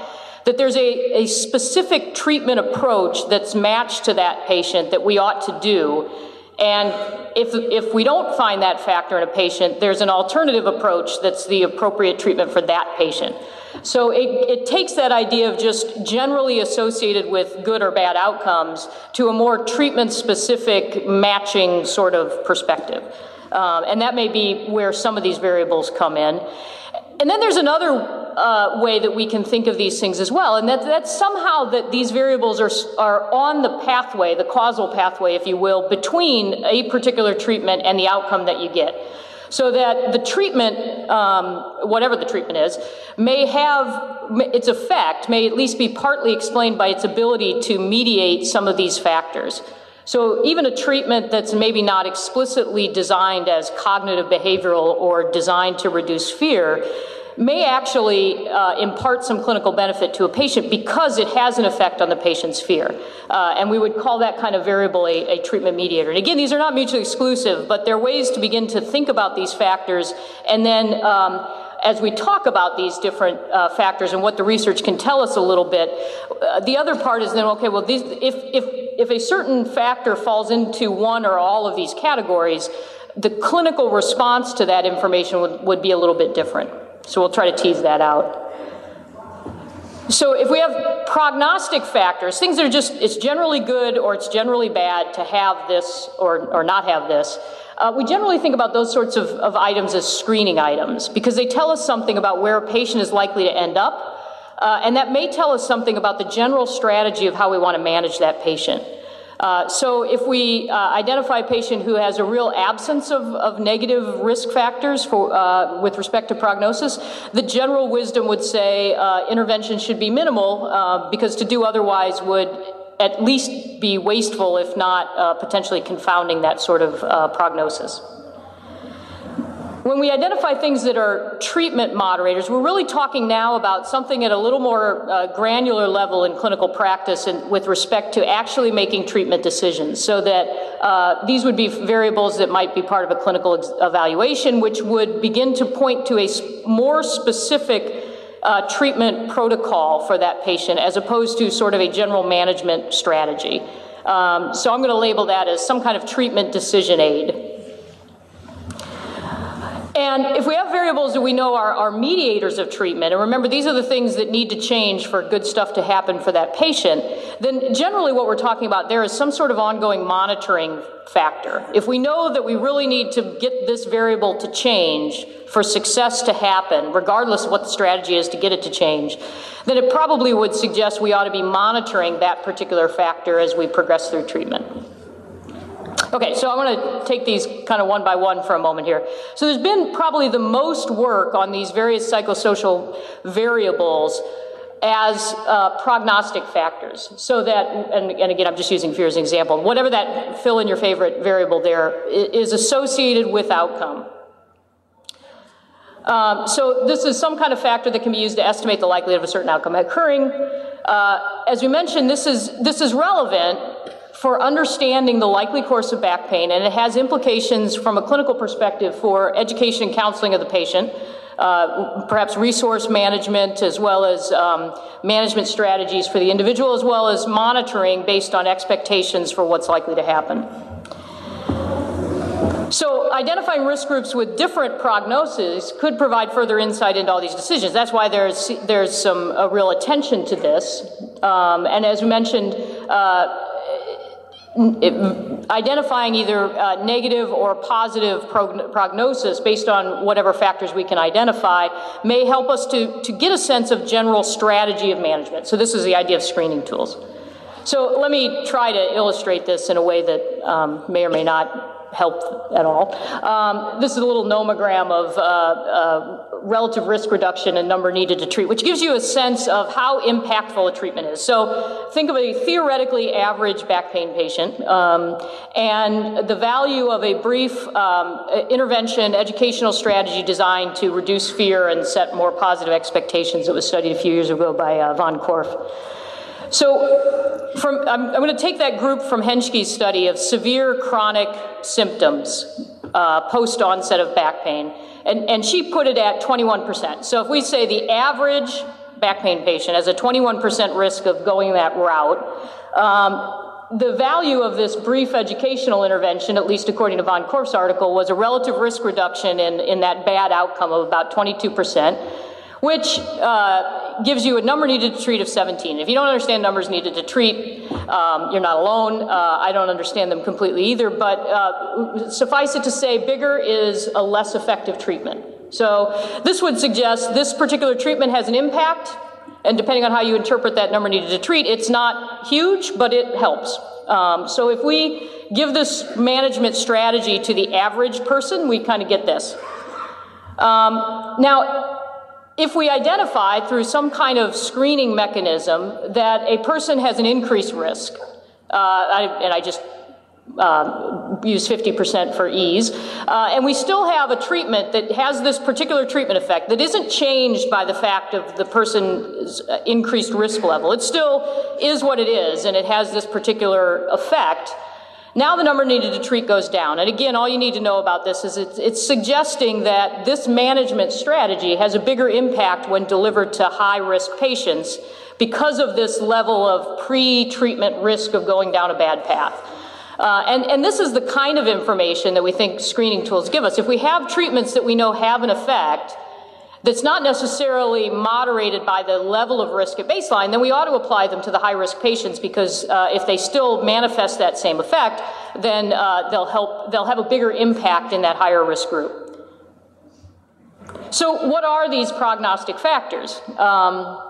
that there's a, a specific treatment approach that's matched to that patient that we ought to do. And if, if we don't find that factor in a patient, there's an alternative approach that's the appropriate treatment for that patient. So it, it takes that idea of just generally associated with good or bad outcomes to a more treatment specific matching sort of perspective. Um, and that may be where some of these variables come in. And then there's another uh, way that we can think of these things as well, and that, that's somehow that these variables are, are on the pathway, the causal pathway, if you will, between a particular treatment and the outcome that you get. so that the treatment, um, whatever the treatment is, may have its effect, may at least be partly explained by its ability to mediate some of these factors. So even a treatment that's maybe not explicitly designed as cognitive behavioral or designed to reduce fear may actually uh, impart some clinical benefit to a patient because it has an effect on the patient's fear. Uh, and we would call that kind of variable a, a, treatment mediator. And again, these are not mutually exclusive, but there are ways to begin to think about these factors and then. Um, as we talk about these different uh, factors and what the research can tell us a little bit, uh, the other part is then okay. Well, these, if if if a certain factor falls into one or all of these categories, the clinical response to that information would, would be a little bit different. So we'll try to tease that out. So if we have prognostic factors, things that are just, it's generally good or it's generally bad to have this or, or not have this, uh, we generally think about those sorts of, of items as screening items because they tell us something about where a patient is likely to end up. Uh, and that may tell us something about the general strategy of how we want to manage that patient. Uh, so if we uh, identify a patient who has a real absence of, of negative risk factors for, uh, with respect to prognosis, the general wisdom would say uh, intervention should be minimal uh, because to do otherwise would at least be wasteful, if not potentially confounding that sort of prognosis. When we identify things that are treatment moderators, we're really talking now about something at a little more uh, granular level in clinical practice and with respect to actually making treatment decisions. So that uh, these would be variables that might be part of a clinical ex- evaluation, which would begin to point to a more specific uh, treatment protocol for that patient as opposed to sort of a general management strategy. Um, so I'm going to label that as some kind of treatment decision aid. And if we have variables that we know are, are mediators of treatment, and remember these are the things that need to change for good stuff to happen for that patient, then generally what we're talking about there is some sort of ongoing monitoring factor. If we know that we really need to get this variable to change for success to happen, regardless of what the strategy is to get it to change, then it probably would suggest we ought to be monitoring that particular factor as we progress through treatment. Okay, so I want to take these kind of one by one for a moment here. So there's been probably the most work on these various psychosocial variables as uh, prognostic factors. So that, and, and, again, I'm just using fear as an example, whatever that fill in your favorite variable there is associated with outcome. Um, so this is some kind of factor that can be used to estimate the likelihood of a certain outcome occurring. Uh, as we mentioned, this is, this is relevant for understanding the likely course of back pain, and it has implications from a clinical perspective for education and counseling of the patient, uh, perhaps resource management, as well as um, management strategies for the individual, as well as monitoring based on expectations for what's likely to happen. So, identifying risk groups with different prognoses could provide further insight into all these decisions. That's why there's there's some real attention to this. Um, and as we mentioned. Uh, it, identifying either uh, negative or positive prognosis based on whatever factors we can identify may help us to, to get a sense of general strategy of management. So, this is the idea of screening tools. So, let me try to illustrate this in a way that um, may or may not help at all. Um, this is a little nomogram of uh, uh, relative risk reduction and number needed to treat, which gives you a sense of how impactful a treatment is. So think of a theoretically average back pain patient, um, and the value of a brief um, intervention educational strategy designed to reduce fear and set more positive expectations that was studied a few years ago by uh, von Korff. So, from, I'm, I'm, going to take that group from Henschke's study of severe chronic symptoms uh, post onset of back pain, and, and she put it at 21%. So, if we say the average back pain patient has a 21% risk of going that route, um, the value of this brief educational intervention, at least according to von Korff's article, was a relative risk reduction in, in that bad outcome of about 22% which uh, gives you a number needed to treat of 17. If you don't understand numbers needed to treat, um, you're not alone. Uh, I don't understand them completely either, but uh, suffice it to say, bigger is a less effective treatment. So this would suggest this particular treatment has an impact, and depending on how you interpret that number needed to treat, it's not huge, but it helps. Um, so if we give this management strategy to the average person, we kind of get this. Um, now, if we identify through some kind of screening mechanism that a person has an increased risk, uh, I, and I just um, use 50% for ease. Uh, and we still have a treatment that has this particular treatment effect that isn't changed by the fact of the person's uh, increased risk level. It still is what it is, and it has this particular effect. Now the number needed to treat goes down. And again, all you need to know about this is it's, it's, suggesting that this management strategy has a bigger impact when delivered to high risk patients because of this level of pre treatment risk of going down a bad path. Uh, and, and this is the kind of information that we think screening tools give us. If we have treatments that we know have an effect, that's not necessarily moderated by the level of risk at baseline, then we ought to apply them to the high risk patients because uh, if they still manifest that same effect, then uh, they'll help, they'll have a bigger impact in that higher risk group. So, what are these prognostic factors? Um,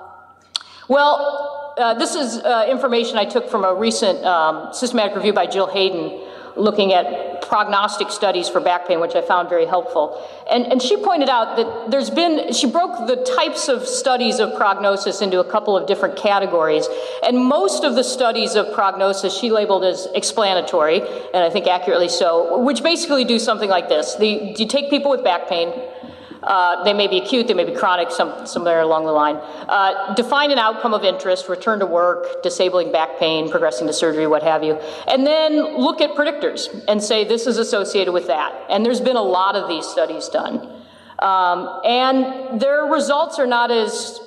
well, uh, this is uh, information I took from a recent um, systematic review by Jill Hayden looking at prognostic studies for back pain, which I found very helpful. And, and she pointed out that there's been, she broke the types of studies of prognosis into a couple of different categories. And most of the studies of prognosis she labeled as explanatory, and I think accurately so, which basically do something like this. The, you take people with back pain, uh, they may be acute, they may be chronic, some, somewhere along the line. Uh, define an outcome of interest, return to work, disabling back pain, progressing to surgery, what have you. And then look at predictors and say this is associated with that. And there's been a lot of these studies done. Um, and their results are not as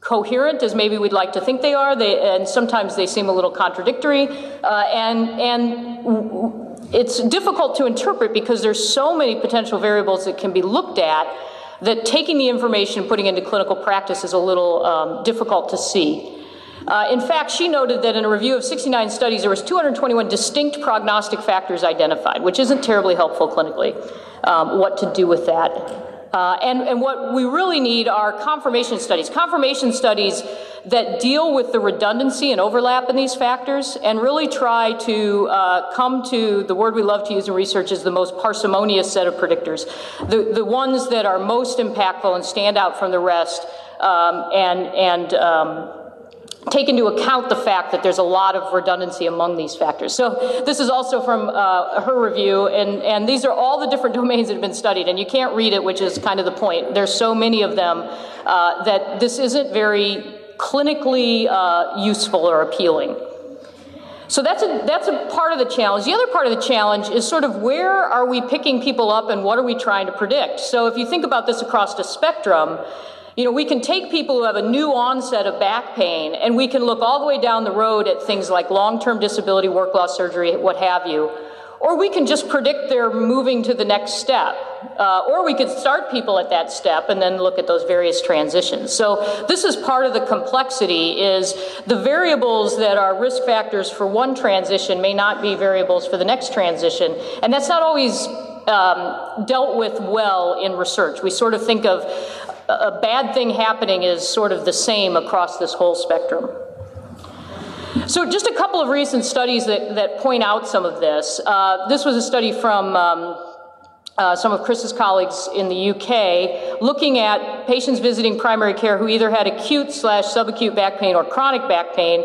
coherent as maybe we'd like to think they are, they, and sometimes they seem a little contradictory. Uh, and and it's difficult to interpret because there's so many potential variables that can be looked at that taking the information and putting into clinical practice is a little um, difficult to see. Uh, in fact, she noted that in a review of 69 studies, there was 221 distinct prognostic factors identified, which isn't terribly helpful clinically. Um, what to do with that? Uh, and, and what we really need are confirmation studies. Confirmation studies that deal with the redundancy and overlap in these factors and really try to uh, come to the word we love to use in research is the most parsimonious set of predictors. The, the ones that are most impactful and stand out from the rest um, and, and um, take into account the fact that there's a lot of redundancy among these factors. So this is also from uh, her review, and, and these are all the different (laughs) domains that have been studied, and you can't read it, which is kind of the point. There's so many of them uh, that this isn't very clinically uh, useful or appealing. So that's a, that's a part of the challenge. The other part of the challenge is sort of where are we picking people up and what are we trying to predict? So if you think about this across the spectrum, you know, we can take people who have a new onset of back pain and we can look all the way down the road at things like long term disability, work loss surgery, what have you. Or we can just predict they're moving to the next step. Uh, or we could start people at that step and then look at those various transitions. So this is part of the complexity is the variables that are risk factors for one transition may not be variables for the next transition. And that's not always um, dealt with well in research. We sort of think of a bad thing happening is sort of the same across this whole spectrum. So, just a couple of recent studies that, that point out some of this. Uh, this was a study from um, uh, some of Chris's colleagues in the UK looking at patients visiting primary care who either had acute slash subacute back pain or chronic back pain.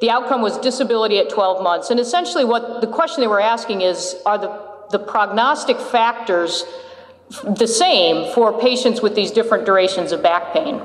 The outcome was disability at 12 months. And essentially, what the question they were asking is are the, the prognostic factors the same for patients with these different durations of back pain.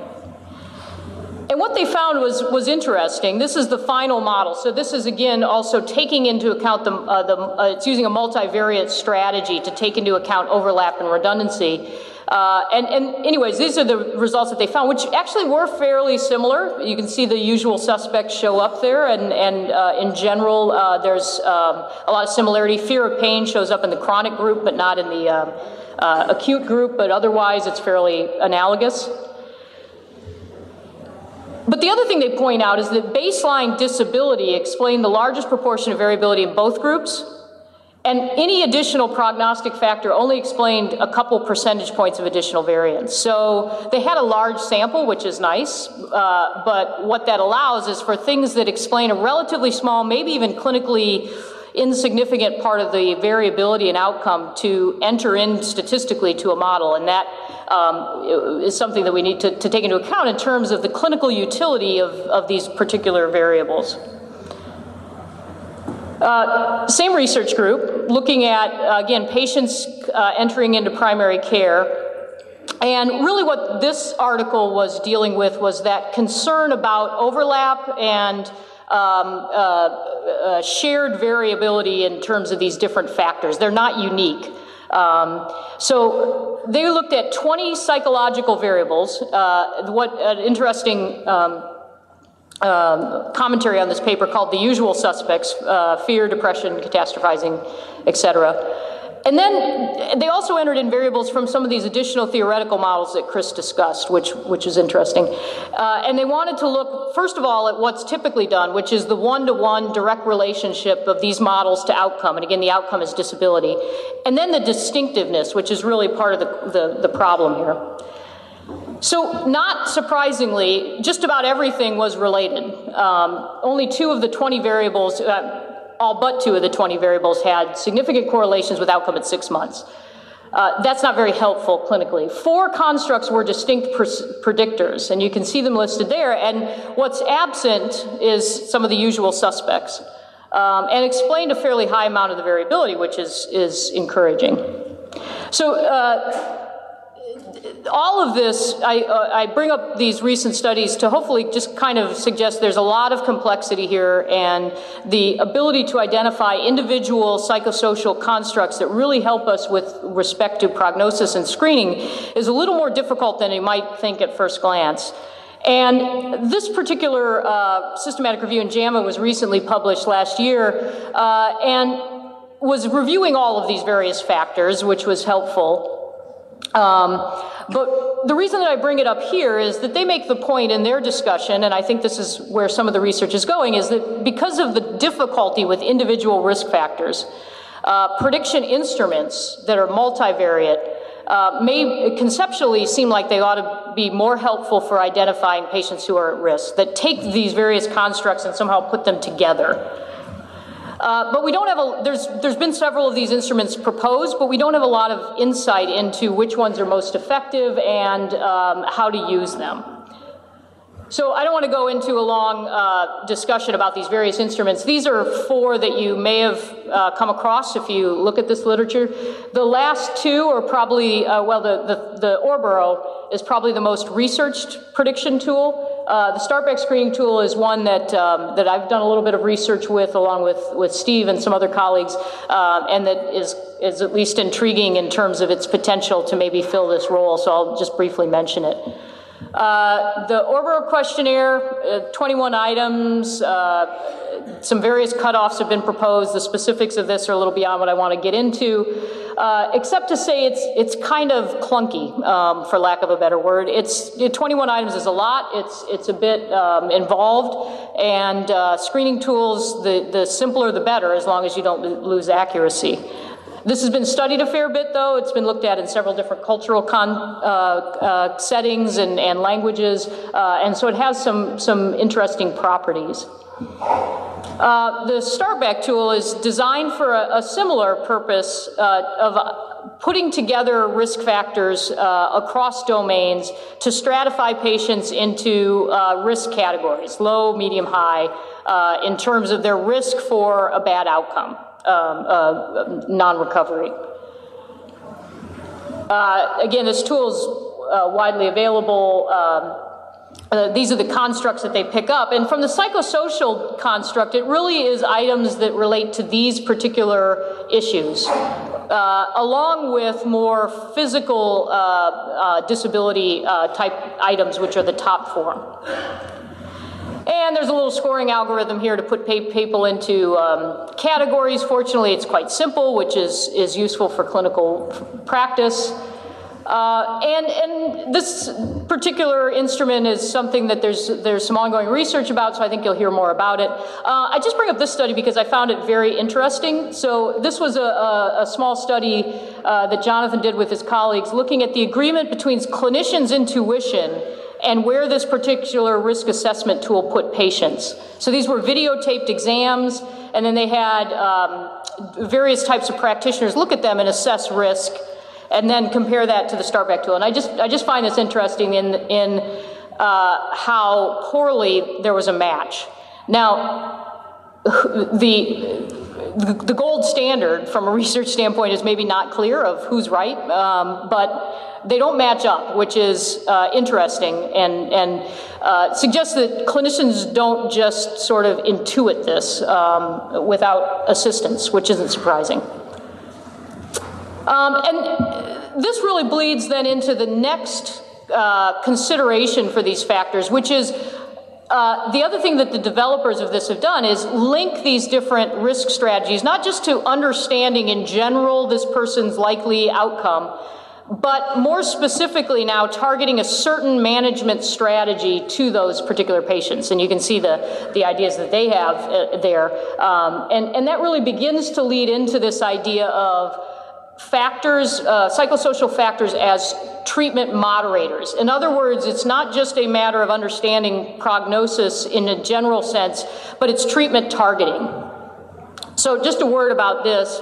And what they found was, was interesting. This is the final model. So this is again also taking into account the, uh, the uh, it's using a multivariate strategy to take into account overlap and redundancy. Uh, and, and, anyways, these are the results that they found, which actually were fairly similar. You can see the usual suspects show up there, and, and uh, in general, uh, there's um, a lot of similarity. Fear of pain shows up in the chronic group, but not in the um, uh, acute group, but otherwise it's fairly analogous. But the other thing they point out is that baseline disability explained the largest proportion of variability in both groups, and any additional prognostic factor only explained a couple percentage points of additional variance. So they had a large sample, which is nice, uh, but what that allows is for things that explain a relatively small, maybe even clinically insignificant part of the variability and outcome to enter in statistically to a model. And that um, is something that we need to, to, take into account in terms of the clinical utility of, of these particular variables. Uh, same research group looking at, uh, again, patients uh, entering into primary care. And really, what this article was dealing with was that concern about overlap and um, uh, uh, shared variability in terms of these different factors. They're not unique. Um, so they looked at 20 psychological variables. Uh, what an interesting um, um, commentary on this paper called The Usual Suspects uh, Fear, Depression, Catastrophizing, etc. And then they also entered in variables from some of these additional theoretical models that Chris discussed, which, which is interesting. Uh, and they wanted to look, first of all, at what's typically done, which is the one to one direct relationship of these models to outcome. And again, the outcome is disability. And then the distinctiveness, which is really part of the, the, the problem here. So, not surprisingly, just about everything was related. Um, only two of the 20 variables, uh, all but two of the 20 variables, had significant correlations with outcome at six months. Uh, that's not very helpful clinically. Four constructs were distinct predictors, and you can see them listed there. And what's absent is some of the usual suspects, um, and explained a fairly high amount of the variability, which is, is encouraging. So, uh, all of this, I, uh, I, bring up these recent studies to hopefully just kind of suggest there's a lot of complexity here, and the ability to identify individual psychosocial constructs that really help us with respect to prognosis and screening is a little more difficult than you might think at first glance. And this particular uh, systematic review in JAMA was recently published last year, uh, and was reviewing all of these various factors, which was helpful. Um, but the reason that I bring it up here is that they make the point in their discussion, and I think this is where some of the research is going, is that because of the difficulty with individual risk factors, uh, prediction instruments that are multivariate uh, may conceptually seem like they ought to be more helpful for identifying patients who are at risk, that take these various constructs and somehow put them together. Uh, but we don't have a, there's, there's been several of these instruments proposed, but we don't have a lot of insight into which ones are most effective and um, how to use them. So I don't want to go into a long uh, discussion about these various instruments. These are four that you may have uh, come across if you look at this literature. The last two are probably, uh, well, the, the, the Örebro is probably the most researched prediction tool. Uh, the StartBack screening tool is one that, um, that I've done a little bit of research with along with, with Steve and some other colleagues, uh, and that is, is at least intriguing in terms of its potential to maybe fill this role, so I'll just briefly mention it. Uh, the Örebro questionnaire, uh, 21 items, uh, some various cutoffs have been proposed. The specifics of this are a little beyond what I want to get into, uh, except to say it's it's kind of clunky, um, for lack of a better word. It's it, 21 items is a lot. It's it's a bit um, involved, and uh, screening tools the the simpler the better, as long as you don't lose accuracy. This has been studied a fair bit, though. It's been looked at in several different cultural con, uh, uh, settings and, and languages, uh, and so it has some, some interesting properties. Uh, the StartBack tool is designed for a, a similar purpose uh, of putting together risk factors uh, across domains to stratify patients into risk categories low, medium, high in terms of their risk for a bad outcome um, uh, non-recovery. Uh, again, this tool is uh, widely available. Um, uh, these are the constructs that they pick up. And from the psychosocial construct, it really is items that relate to these particular issues, uh, along with more physical uh, disability type items, which are the top form. And there's a little scoring algorithm here to put people into um, categories. Fortunately, it's quite simple, which is, is useful for clinical practice. Uh, and, and this particular instrument is something that there's, there's some ongoing research about, so I think you'll hear more about it. Uh, I just bring up this study because I found it very interesting. So, this was a, a, a small study uh, that Jonathan did with his colleagues looking at the agreement between clinicians' intuition and where this particular risk assessment tool put patients. So, these were videotaped exams, and then they had um, various types of practitioners look at them and assess risk and then compare that to the StartBack tool. And I just I just find this interesting in in uh, how poorly there was a match. Now, the the gold standard from a research standpoint is maybe not clear of who's right, um, but they don't match up, which is uh, interesting and, and uh, suggests that clinicians don't just sort of intuit this um, without assistance, which isn't surprising. Um, and this really bleeds then into the next uh, consideration for these factors, which is uh, the other thing that the developers of this have done is link these different risk strategies, not just to understanding in general this person's likely outcome, but more specifically now targeting a certain management strategy to those particular patients. And you can see the, the ideas that they have uh, there. Um, and, and that really begins to lead into this idea of factors, uh, psychosocial factors as treatment moderators. In other words, it's not just a matter of understanding prognosis in a general sense, but it's treatment targeting. So, just a word about this.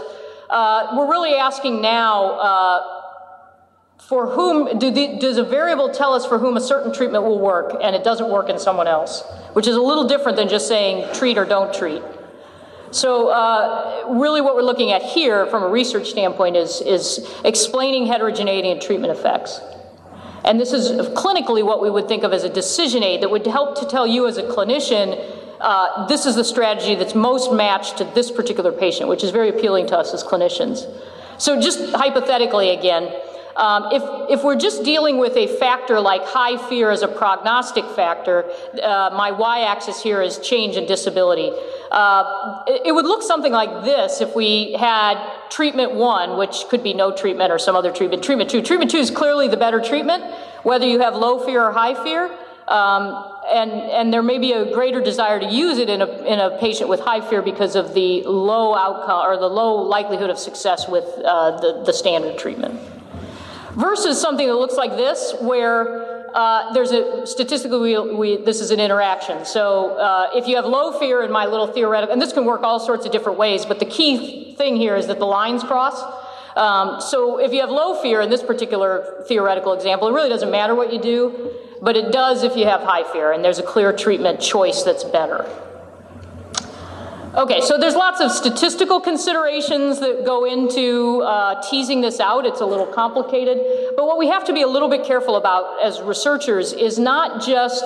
Uh, we're really asking now uh, for whom do the, does a variable tell us for whom a certain treatment will work and it doesn't work in someone else, which is a little different than just saying treat or don't treat. So, uh, really, what we're looking at here from a research standpoint is, is explaining heterogeneity and treatment effects. And this is clinically what we would think of as a decision aid that would help to tell you as a clinician uh, this is the strategy that's most matched to this particular patient, which is very appealing to us as clinicians. So, just hypothetically again, um, if, if we're just dealing with a factor like high fear as a prognostic factor, uh, my y axis here is change in disability. Uh, it, it, would look something like this if we had treatment one, which could be no treatment or some other treatment, treatment two. Treatment two is clearly the better treatment, whether you have low fear or high fear. Um, and, and there may be a greater desire to use it in a, in a patient with high fear because of the low outcome or the low likelihood of success with uh, the, the standard treatment versus something that looks like this, where uh, there's a statistically we, we, this is an interaction. So uh, if you have low fear in my little theoretical, and this can work all sorts of different ways, but the key thing here is that the lines cross. Um, so if you have low fear in this particular theoretical example, it really doesn't matter what you do, but it does if you have high fear, and there's a clear treatment choice that's better. Okay, so there's lots of statistical considerations that go into uh, teasing this out. It's a little complicated. But what we have to be a little bit careful about as researchers is not just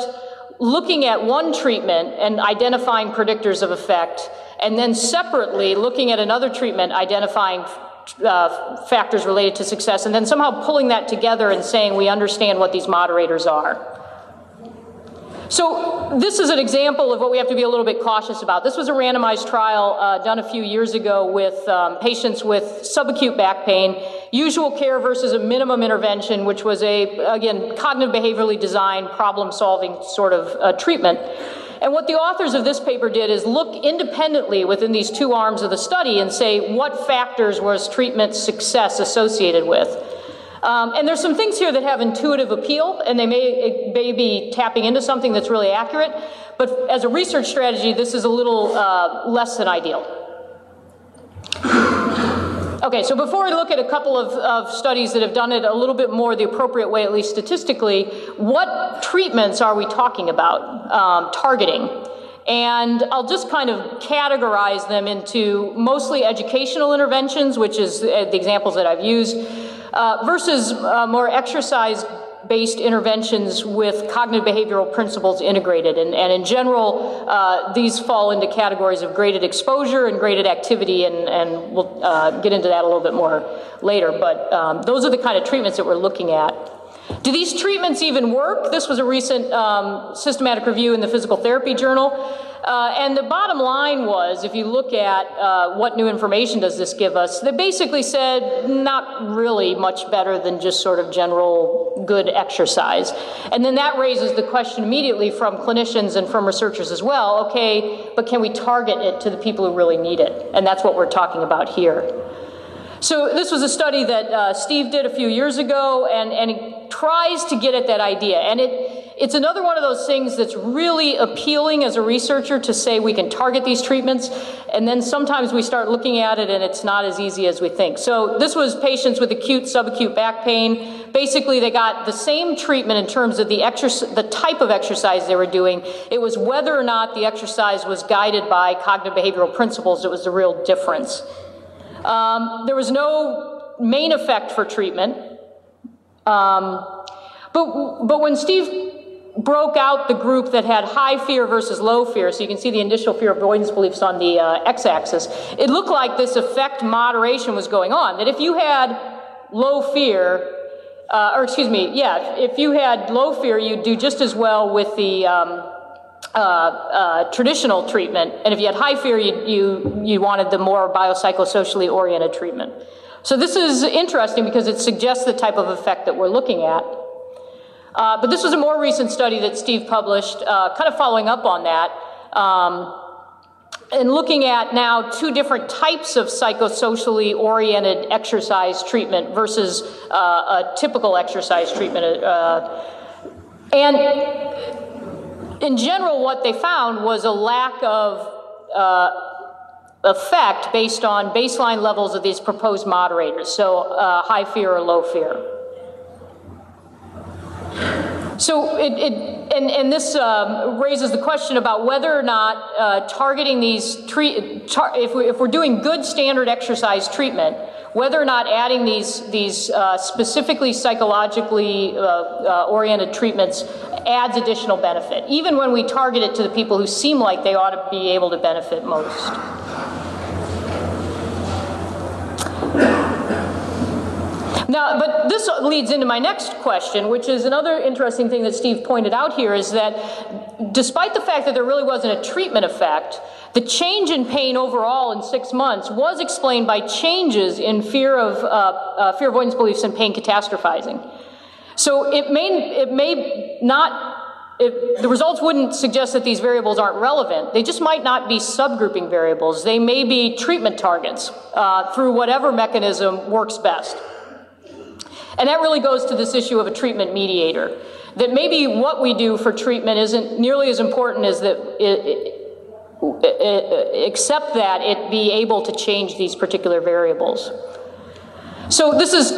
looking at one treatment and identifying predictors of effect, and then separately looking at another treatment, identifying uh, factors related to success, and then somehow pulling that together and saying we understand what these moderators are. So, this is an example of what we have to be a little bit cautious about. This was a randomized trial uh, done a few years ago with um, patients with subacute back pain, usual care versus a minimum intervention, which was a, again, cognitive behaviorally designed, problem solving sort of uh, treatment. And what the authors of this paper did is look independently within these two arms of the study and say what factors was treatment success associated with. Um, and there's some things here that have intuitive appeal, and they may, may be tapping into something that's really accurate. But as a research strategy, this is a little uh, less than ideal. Okay, so before we look at a couple of, of, studies that have done it a little bit more the appropriate way, at least statistically, what treatments are we talking about um, targeting? And I'll just kind of categorize them into mostly educational interventions, which is uh, the examples that I've used, uh, versus uh, more exercise based interventions with cognitive behavioral principles integrated. And, and in general, uh, these fall into categories of graded exposure and graded activity, and, and we'll uh, get into that a little bit more later. But um, those are the kind of treatments that we're looking at. Do these treatments even work? This was a recent um, systematic review in the Physical Therapy Journal. Uh, and the bottom line was, if you look at uh, what new information does this give us, they basically said not really much better than just sort of general good exercise. And then that raises the question immediately from clinicians and from researchers as well okay, but can we target it to the people who really need it? And that's what we're talking about here. So this was a study that uh, Steve did a few years ago, and, and it tries to get at that idea. And it, it's another one of those things that's really appealing as a researcher to say we can target these treatments, and then sometimes we start looking at it and it's not as easy as we think. So this was patients with acute, subacute back pain. Basically, they got the same treatment in terms of the, the type of exercise they were doing. It was whether or not the exercise was guided by cognitive behavioral principles that was the real difference. Um, there was no main effect for treatment. Um, but, but when Steve broke out the group that had high fear versus low fear, so you can see the initial fear avoidance beliefs on the uh, x axis, it looked like this effect moderation was going on. That if you had low fear, uh, or excuse me, yeah, if you had low fear, you'd do just as well with the um, uh, uh, traditional treatment, and if you had high fear, you, you, you wanted the more biopsychosocially oriented treatment. So this is interesting because it suggests the type of effect that we're looking at. Uh, but this was a more recent study that Steve published, uh, kind of following up on that. Um, and looking at now two different types of psychosocially oriented exercise treatment versus uh, a typical exercise treatment. Uh, and in general, what they found was a lack of uh, effect based on baseline levels of these proposed moderators, so high fear or low fear. So it, it and, and, this um, raises the question about whether or not uh, targeting these treat tar- if, we, if we're doing good standard exercise treatment, whether or not adding these these uh, specifically psychologically uh, uh, oriented treatments adds additional benefit, even when we target it to the people who seem like they ought to be able to benefit most. Now, but this leads into my next question, which is another interesting thing that Steve pointed out here is that despite the fact that there really wasn't a treatment effect, the change in pain overall in six months was explained by changes in fear of uh, uh, fear avoidance beliefs and pain catastrophizing. So it may it may not. It, the results wouldn't suggest that these variables aren't relevant. They just might not be subgrouping variables. They may be treatment targets uh, through whatever mechanism works best. And that really goes to this issue of a treatment mediator. That maybe what we do for treatment isn't nearly as important as that, it, except that it be able to change these particular variables. So this is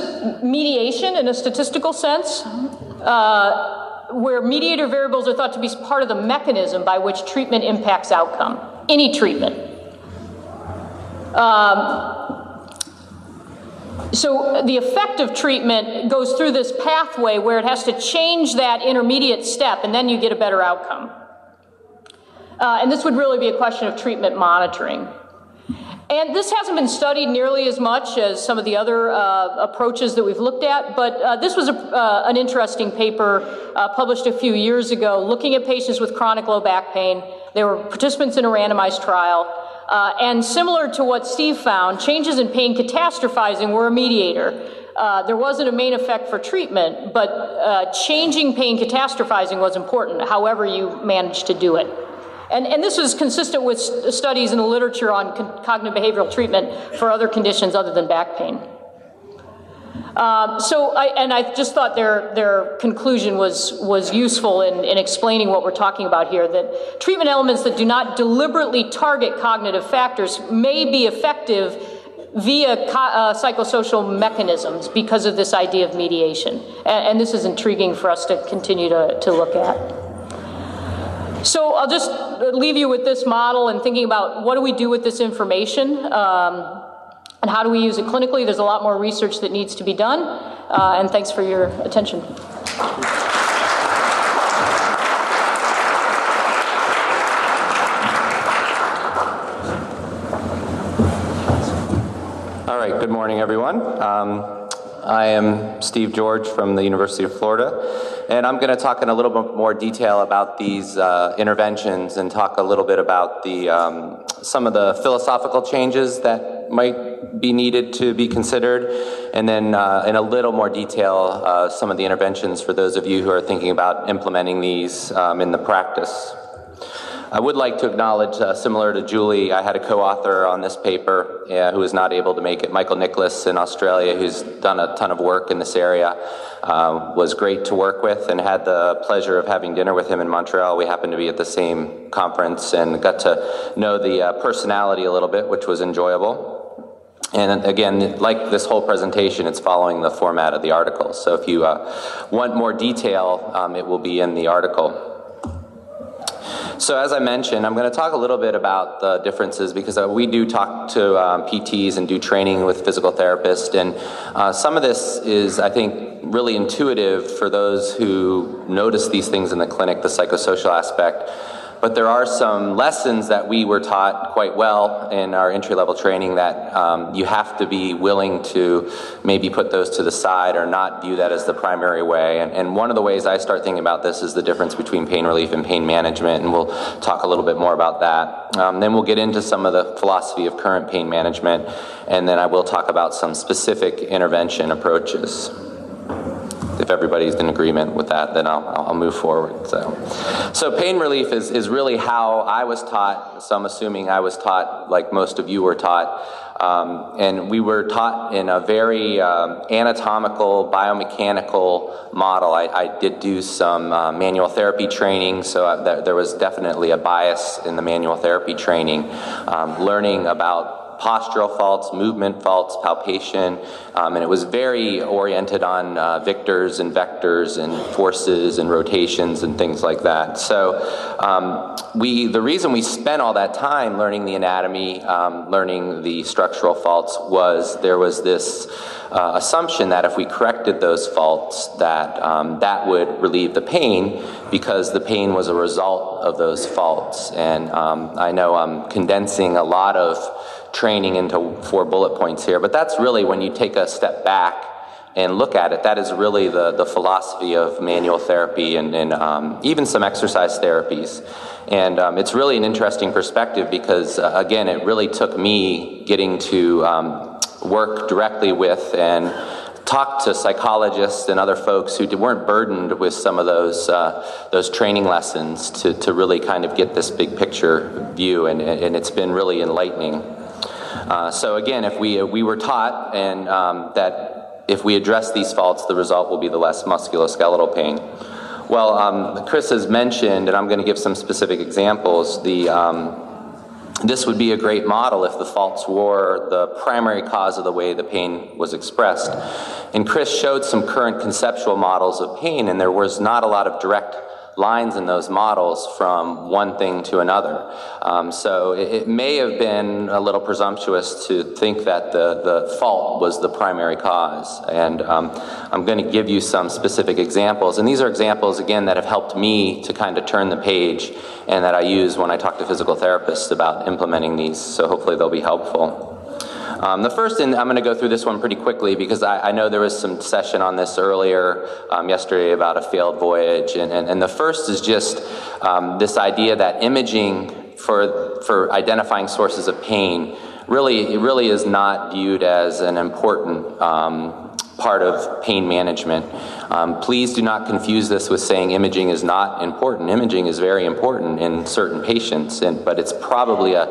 mediation in a statistical sense, uh, where mediator variables are thought to be part of the mechanism by which treatment impacts outcome, any treatment. Um, so the effective treatment goes through this pathway where it has to change that intermediate step, and then you get a better outcome. Uh, and this would really be a question of treatment monitoring. And this hasn't been studied nearly as much as some of the other uh, approaches that we've looked at, but uh, this was a, uh, an interesting paper uh, published a few years ago looking at patients with chronic low back pain. They were participants in a randomized trial. Uh, and similar to what Steve found, changes in pain catastrophizing were a mediator. Uh, there wasn't a main effect for treatment, but uh, changing pain catastrophizing was important, however, you managed to do it. And, and this was consistent with studies in the literature on co- cognitive behavioral treatment for other conditions other than back pain. Um, so, I, and I just thought their, their conclusion was, was useful in, in explaining what we're talking about here that treatment elements that do not deliberately target cognitive factors may be effective via co- uh, psychosocial mechanisms because of this idea of mediation. And, and, this is intriguing for us to continue to, to look at. So I'll just leave you with this model and thinking about what do we do with this information. Um, and how do we use it clinically? There's a lot more research that needs to be done. Uh, and thanks for your attention. All right, good morning, everyone. Um, I am Steve George from the University of Florida, and I'm going to talk in a little bit more detail about these uh, interventions and talk a little bit about the um, some of the philosophical changes that might be needed to be considered, and then uh, in a little more detail uh, some of the interventions for those of you who are thinking about implementing these um, in the practice. I would like to acknowledge, uh, similar to Julie, I had a co author on this paper uh, who was not able to make it. Michael Nicholas in Australia, who's done a ton of work in this area, uh, was great to work with and had the pleasure of having dinner with him in Montreal. We happened to be at the same conference and got to know the uh, personality a little bit, which was enjoyable. And again, like this whole presentation, it's following the format of the article. So if you uh, want more detail, um, it will be in the article. So, as I mentioned, I'm going to talk a little bit about the differences because uh, we do talk to um, PTs and do training with physical therapists. And uh, some of this is, I think, really intuitive for those who notice these things in the clinic, the psychosocial aspect. But there are some lessons that we were taught quite well in our entry level training that um, you have to be willing to maybe put those to the side or not view that as the primary way. And, and one of the ways I start thinking about this is the difference between pain relief and pain management, and we'll talk a little bit more about that. Um, then we'll get into some of the philosophy of current pain management, and then I will talk about some specific intervention approaches if everybody's in agreement with that, then I'll, I'll move forward. So, so pain relief is, is really how I was taught. So I'm assuming I was taught like most of you were taught. Um, and we were taught in a very um, anatomical, biomechanical model. I, I did do some uh, manual therapy training, so I, th- there was definitely a bias in the manual therapy training, um, learning about postural faults, movement faults, palpation, um, and it was very oriented on uh, victors and vectors and forces and rotations and things like that. So um, we, the reason we spent all that time learning the anatomy, um, learning the structural faults, was there was this uh, assumption that if we corrected those faults, that um, that would relieve the pain because the pain was a result of those faults. And um, I know I'm condensing a lot of training into four bullet points here, but that's really when you take a step back and look at it. That is really the, the philosophy of manual therapy and, and um, even some exercise therapies. And um, it's really an interesting perspective because, uh, again, it really took me getting to um, work directly with and talk to psychologists and other folks who weren't burdened with some of those uh, those training lessons to, to really kind of get this big picture view, and, and it's been really enlightening. Uh, so again, if we, we were taught and um, that if we address these faults, the result will be the less musculoskeletal pain. Well, um, Chris has mentioned, and I'm going to give some specific examples, the, um, this would be a great model if the faults were the primary cause of the way the pain was expressed. And Chris showed some current conceptual models of pain, and there was not a lot of direct lines in those models from one thing to another. Um, so it, it, may have been a little presumptuous to think that the, the fault was the primary cause. And um, I'm going to give you some specific examples. And these are examples, again, that have helped me to kind of turn the page and that I use when I talk to physical therapists about implementing these. So hopefully they'll be helpful. Um, the first, and I'm going to go through this one pretty quickly because I, I know there was some session on this earlier um, yesterday about a failed voyage. And, and, and the first is just um, this idea that imaging for, for identifying sources of pain really, really is not viewed as an important um, part of pain management. Um, please do not confuse this with saying imaging is not important. Imaging is very important in certain patients, and, but it's probably a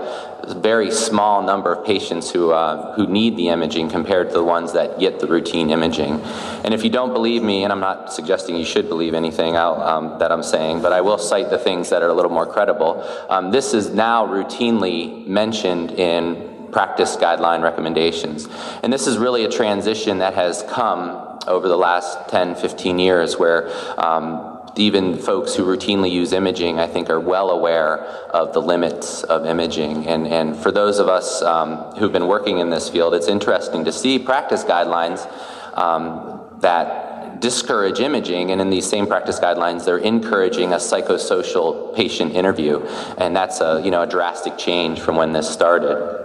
very small number of patients who, uh, who need the imaging compared to the ones that get the routine imaging. And if you don't believe me, and I'm not suggesting you should believe anything um, that I'm saying, but I will cite the things that are a little more credible. Um, this is now routinely mentioned in practice guideline recommendations. And this is really a transition that has come over the last 10, 15 years where um, even folks who routinely use imaging, I think, are well aware of the limits of imaging. And, and for those of us um, who've been working in this field, it's interesting to see practice guidelines um, that discourage imaging, and in these same practice guidelines, they're encouraging a psychosocial patient interview, and that's a you know a drastic change from when this started.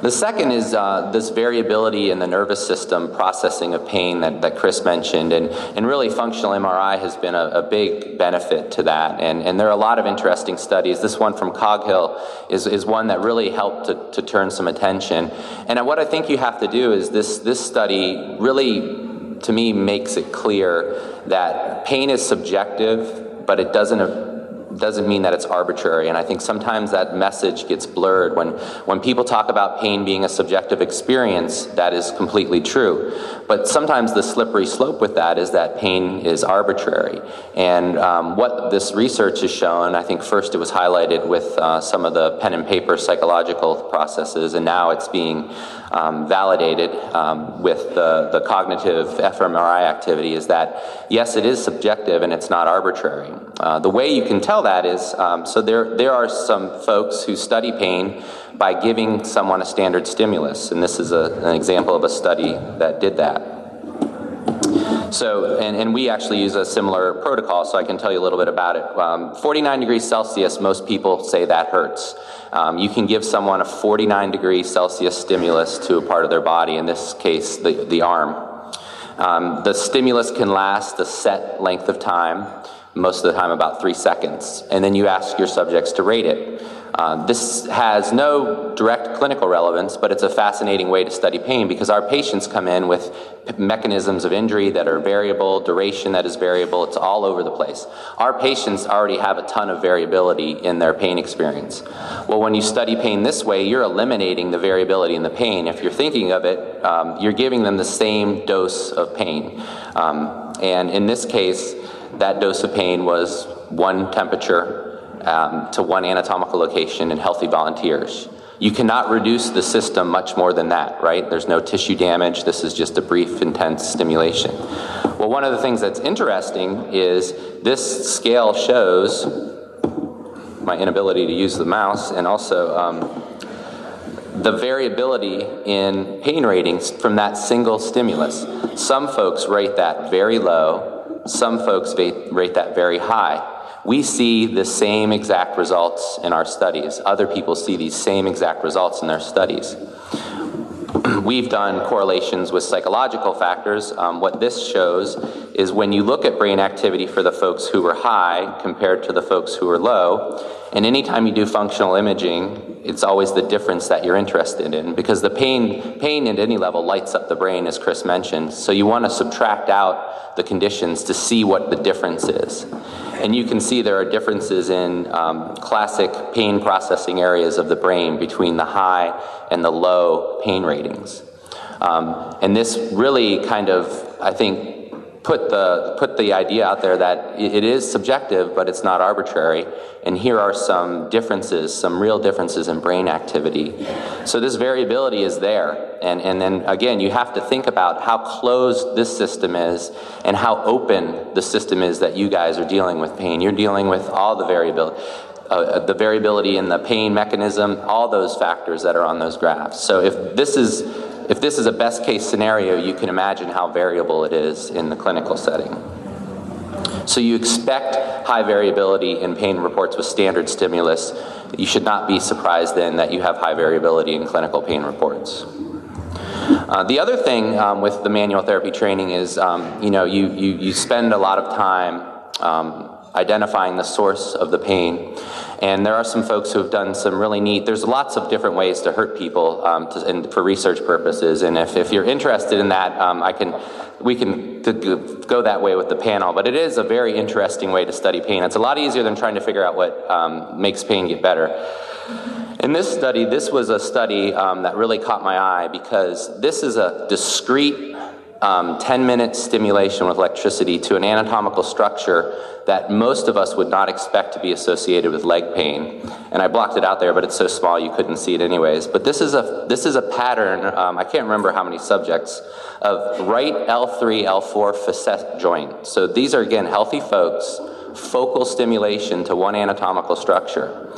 The second is uh, this variability in the nervous system processing of pain that, that Chris mentioned. And, and really, functional MRI has been a, a big benefit to that. And, and there are a lot of interesting studies. This one from Coghill is, is one that really helped to, to turn some attention. And what I think you have to do is this, this study really, to me, makes it clear that pain is subjective, but it doesn't doesn't mean that it's arbitrary. And I think sometimes that message gets blurred. When, when people talk about pain being a subjective experience, that is completely true. But sometimes the slippery slope with that is that pain is arbitrary. And um, what this research has shown, I think first it was highlighted with uh, some of the pen and paper psychological processes, and now it's being um, validated um, with the, the cognitive fMRI activity, is that yes, it is subjective and it's not arbitrary. Uh, the way you can tell that is um, so there, there are some folks who study pain by giving someone a standard stimulus, and this is a, an example of a study that did that. So, and, and, we actually use a similar protocol, so I can tell you a little bit about it. Um, 49 degrees Celsius, most people say that hurts. Um, you can give someone a 49 degree Celsius stimulus to a part of their body, in this case, the, the arm. Um, the stimulus can last a set length of time most of the time about three seconds. And then you ask your subjects to rate it. Uh, this has no direct clinical relevance, but it's a fascinating way to study pain because our patients come in with mechanisms of injury that are variable, duration that is variable, it's all over the place. Our patients already have a ton of variability in their pain experience. Well, when you study pain this way, you're eliminating the variability in the pain. If you're thinking of it, um, you're giving them the same dose of pain. Um, and in this case, that dose of pain was one temperature um, to one anatomical location in healthy volunteers. You cannot reduce the system much more than that, right? There's no tissue damage. This is just a brief, intense stimulation. Well, one of the things that's interesting is this scale shows my inability to use the mouse and also um, the variability in pain ratings from that single stimulus. Some folks rate that very low, some folks rate that very high. We see the same exact results in our studies. Other people see these same exact results in their studies. (clears throat) We've done correlations with psychological factors. Um, what this shows is when you look at brain activity for the folks who were high compared to the folks who were low, and anytime you do functional imaging, it's always the difference that you're interested in because the pain, pain at any level lights up the brain, as Chris mentioned. So you want to subtract out the conditions to see what the difference is. And you can see there are differences in um, classic pain processing areas of the brain between the high and the low pain ratings. Um, and this really kind of, I think, put the put the idea out there that it is subjective, but it's not arbitrary. And here are some differences, some real differences in brain activity. So this variability is there, and and then again, you have to think about how closed this system is and how open the system is that you guys are dealing with pain. You're dealing with all the variability. Uh, the variability in the pain mechanism, all those factors that are on those graphs. So if this is if this is a best case scenario, you can imagine how variable it is in the clinical setting. So you expect high variability in pain reports with standard stimulus. You should not be surprised then that you have high variability in clinical pain reports. Uh, the other thing um, with the manual therapy training is, um, you know, you, you, you spend a lot of time um, identifying the source of the pain. And there are some folks who have done some really neat, there's lots of different ways to hurt people um, to, and for research purposes. And if, if you're interested in that, um, I can, we can go that way with the panel. But it is a very interesting way to study pain. It's a lot easier than trying to figure out what um, makes pain get better. In this study, this was a study um, that really caught my eye because this is a discrete um, 10 minute stimulation with electricity to an anatomical structure that most of us would not expect to be associated with leg pain. And I blocked it out there, but it's so small you couldn't see it anyways. But this is a, this is a pattern, um, I can't remember how many subjects, of right L3, L4 facet joint. So these are, again, healthy folks, focal stimulation to one anatomical structure.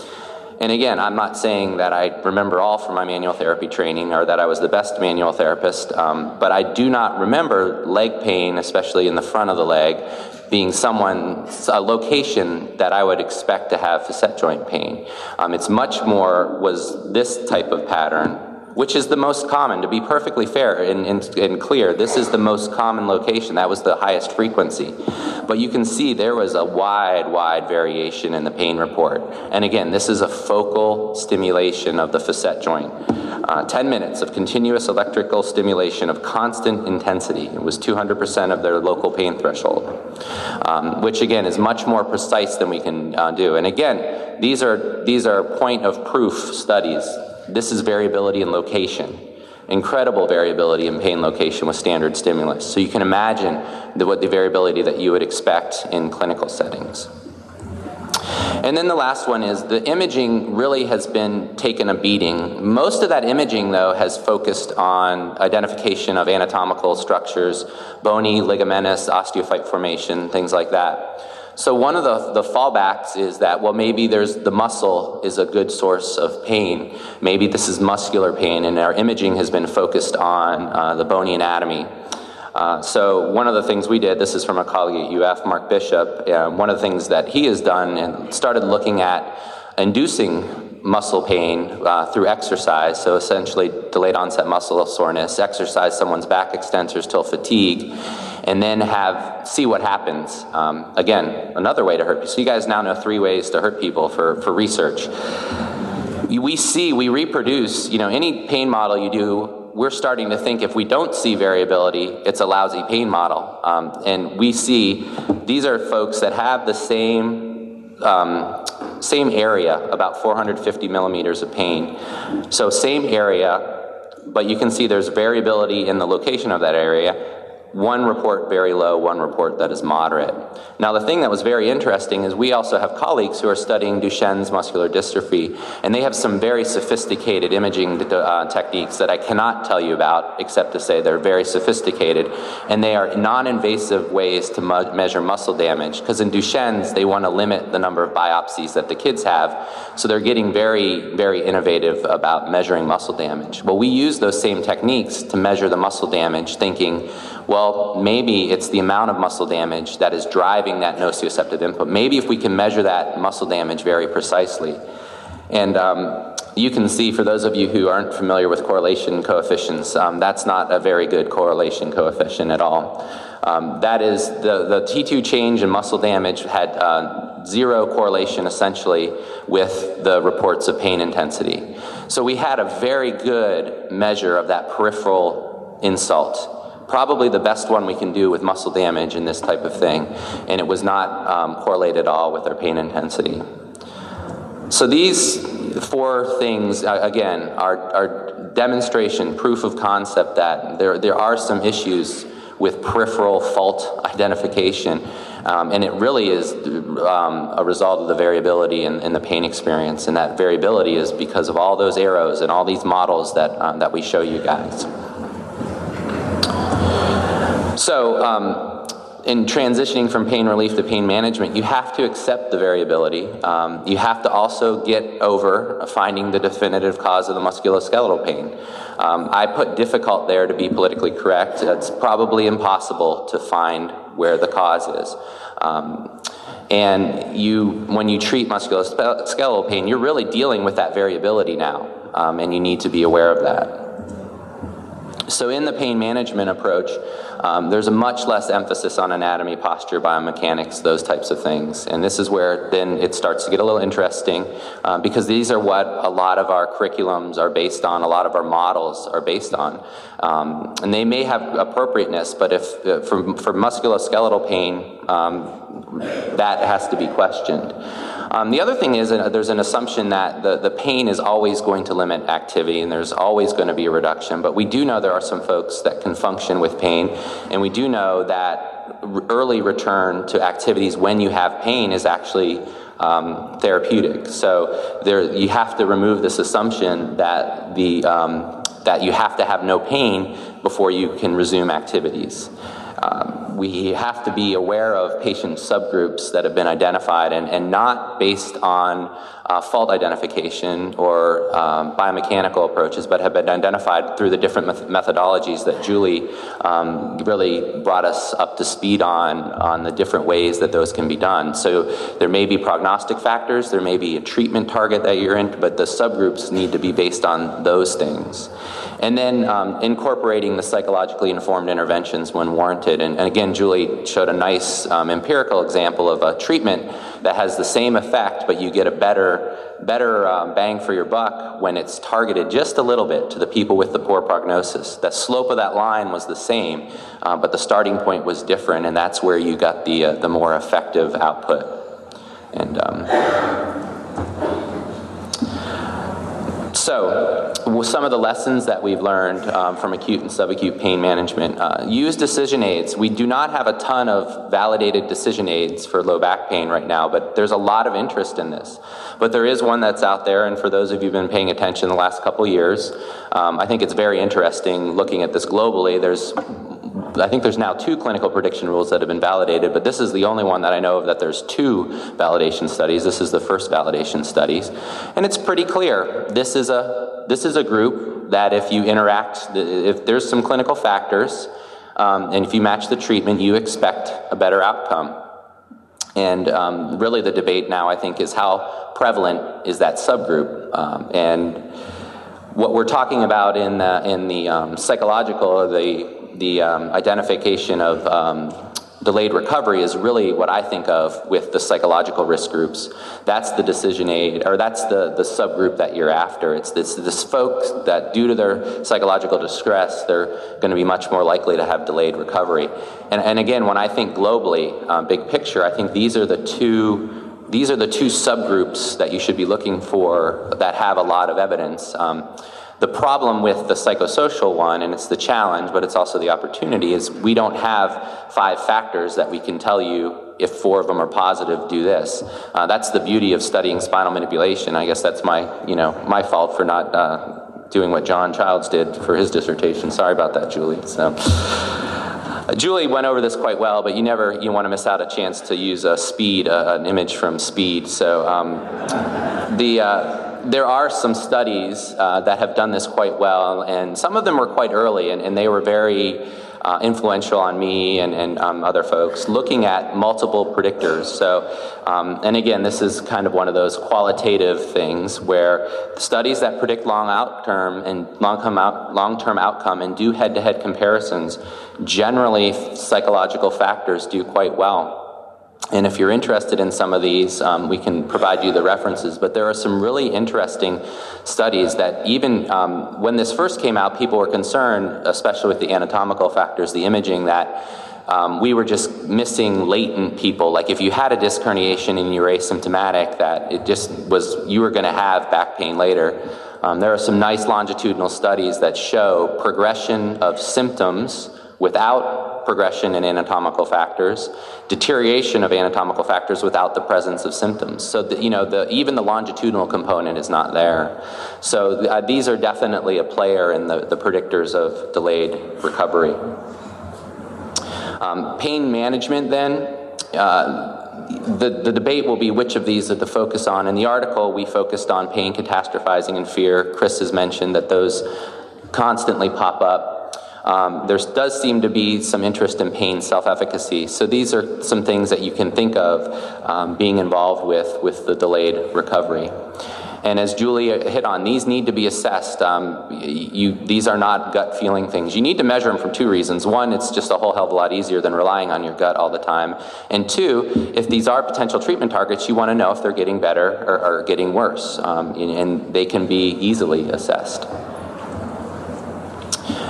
And again, I'm not saying that I remember all from my manual therapy training or that I was the best manual therapist, um, but I do not remember leg pain, especially in the front of the leg, being someone, a location that I would expect to have facet joint pain. Um, it's much more was this type of pattern which is the most common. To be perfectly fair and, and, and, clear, this is the most common location. That was the highest frequency. But you can see there was a wide, wide variation in the pain report. And again, this is a focal stimulation of the facet joint. Uh, 10 minutes of continuous electrical stimulation of constant intensity. It was 200% of their local pain threshold, um, which again is much more precise than we can uh, do. And again, these are, these are point of proof studies this is variability in location. Incredible variability in pain location with standard stimulus. So you can imagine the, what the variability that you would expect in clinical settings. And then the last one is the imaging really has been taken a beating. Most of that imaging, though, has focused on identification of anatomical structures, bony, ligamentous, osteophyte formation, things like that. So one of the, the fallbacks is that, well, maybe there's the muscle is a good source of pain. Maybe this is muscular pain, and our imaging has been focused on uh, the bony anatomy. Uh, so one of the things we did, this is from a colleague at UF, Mark Bishop, uh, one of the things that he has done and started looking at inducing muscle pain uh, through exercise, so essentially delayed onset muscle soreness, exercise someone's back extensors till fatigue, and then have see what happens. Um, again, another way to hurt. People. So you guys now know three ways to hurt people for, for research. We see, we reproduce, you know, any pain model you do, we're starting to think if we don't see variability, it's a lousy pain model. Um, and we see these are folks that have the same um, same area, about 450 millimeters of pain. So same area, but you can see there's variability in the location of that area one report very low, one report that is moderate. Now, the thing that was very interesting is we also have colleagues who are studying Duchenne's muscular dystrophy, and they have some very sophisticated imaging uh, techniques that I cannot tell you about, except to say they're very sophisticated, and they are non invasive ways to mu- measure muscle damage. Because in Duchenne's, they want to limit the number of biopsies that the kids have, so they're getting very, very innovative about measuring muscle damage. Well, we use those same techniques to measure the muscle damage, thinking, well, maybe it's the amount of muscle damage that is driving that nociceptive input. Maybe if we can measure that muscle damage very precisely. And um, you can see, for those of you who aren't familiar with correlation coefficients, um, that's not a very good correlation coefficient at all. Um, that is, the, the T2 change in muscle damage had uh, zero correlation essentially with the reports of pain intensity. So we had a very good measure of that peripheral insult probably the best one we can do with muscle damage in this type of thing, and it was not um, correlated at all with their pain intensity. So these four things, again, are, are demonstration, proof of concept that there, there are some issues with peripheral fault identification. Um, and it really is um, a result of the variability in, in, the pain experience. And that variability is because of all those arrows and all these models that, um, that we show you guys. So, um, in transitioning from pain relief to pain management, you have to accept the variability. Um, you have to also get over finding the definitive cause of the musculoskeletal pain. Um, I put difficult there to be politically correct. It's probably impossible to find where the cause is. Um, and you, when you treat musculoskeletal pain, you're really dealing with that variability now, um, and you need to be aware of that. So, in the pain management approach, um, there's a much less emphasis on anatomy, posture, biomechanics, those types of things. And this is where then it starts to get a little interesting uh, because these are what a lot of our curriculums are based on, a lot of our models are based on. Um, and they may have appropriateness, but if uh, for, for musculoskeletal pain, um, that has to be questioned. Um, the other thing is uh, there's an assumption that the, the pain is always going to limit activity and there's always going to be a reduction, but we do know there are some folks that can function with pain, and we do know that early return to activities when you have pain is actually um, therapeutic. So there, you have to remove this assumption that the um, that you have to have no pain before you can resume activities. Um, we have to be aware of patient subgroups that have been identified and, and not based on uh, fault identification or um, biomechanical approaches, but have been identified through the different methodologies that Julie um, really brought us up to speed on, on the different ways that those can be done. So there may be prognostic factors, there may be a treatment target that you're in, but the subgroups need to be based on those things. And then um, incorporating the psychologically informed interventions when warranted. And, and again, Julie showed a nice um, empirical example of a treatment that has the same effect, but you get a better, better um, bang for your buck when it's targeted just a little bit to the people with the poor prognosis. The slope of that line was the same, uh, but the starting point was different, and that's where you got the, uh, the more effective output. And um, so, some of the lessons that we've learned um, from acute and subacute pain management uh, use decision aids. We do not have a ton of validated decision aids for low back pain right now, but there's a lot of interest in this. But there is one that's out there, and for those of you who've been paying attention the last couple years, um, I think it's very interesting looking at this globally. There's I think there's now two clinical prediction rules that have been validated, but this is the only one that I know of that there's two validation studies. This is the first validation studies. And it's pretty clear. This is a, this is a group that if you interact, if there's some clinical factors, um, and if you match the treatment, you expect a better outcome. And um, really, the debate now, I think, is how prevalent is that subgroup? Um, and what we're talking about in the, in the um, psychological or the the um, identification of um, delayed recovery is really what I think of with the psychological risk groups. That's the decision aid, or that's the, the subgroup that you're after. It's this, this folks that, due to their psychological distress, they're going to be much more likely to have delayed recovery. And, and again, when I think globally, uh, big picture, I think these are the two. These are the two subgroups that you should be looking for that have a lot of evidence. Um, the problem with the psychosocial one, and it's the challenge, but it's also the opportunity, is we don't have five factors that we can tell you if four of them are positive, do this. Uh, that's the beauty of studying spinal manipulation. I guess that's my, you know, my fault for not uh, doing what John Childs did for his dissertation. Sorry about that, Julie. So. Uh, Julie went over this quite well, but you never you want to miss out a chance to use a speed, uh, an image from speed. So um, the uh, there are some studies uh, that have done this quite well, and some of them were quite early, and, and they were very uh, influential on me and, and um, other folks, looking at multiple predictors. So, um, and again, this is kind of one of those qualitative things where studies that predict long outcome and long-term out, long-term outcome and do head-to-head comparisons, generally psychological factors do quite well. And if you're interested in some of these, um, we can provide you the references. But there are some really interesting studies that even um, when this first came out, people were concerned, especially with the anatomical factors, the imaging, that um, we were just missing latent people. Like if you had a disc herniation and you were asymptomatic, that it just was, you were going to have back pain later. Um, there are some nice longitudinal studies that show progression of symptoms without progression in anatomical factors, deterioration of anatomical factors without the presence of symptoms. So, the, you know, the, even the longitudinal component is not there. So, uh, these are definitely a player in the, the predictors of delayed recovery. Um, pain management, then. Uh, the, the debate will be which of these the focus on. In the article, we focused on pain, catastrophizing, and fear. Chris has mentioned that those constantly pop up. Um, there does seem to be some interest in pain self-efficacy. So these are some things that you can think of um, being involved with with the delayed recovery. And as Julia hit on, these need to be assessed. Um, you, these are not gut feeling things. You need to measure them for two reasons. One, it's just a whole hell of a lot easier than relying on your gut all the time. And two, if these are potential treatment targets, you want to know if they're getting better or, or getting worse. Um, and, and they can be easily assessed.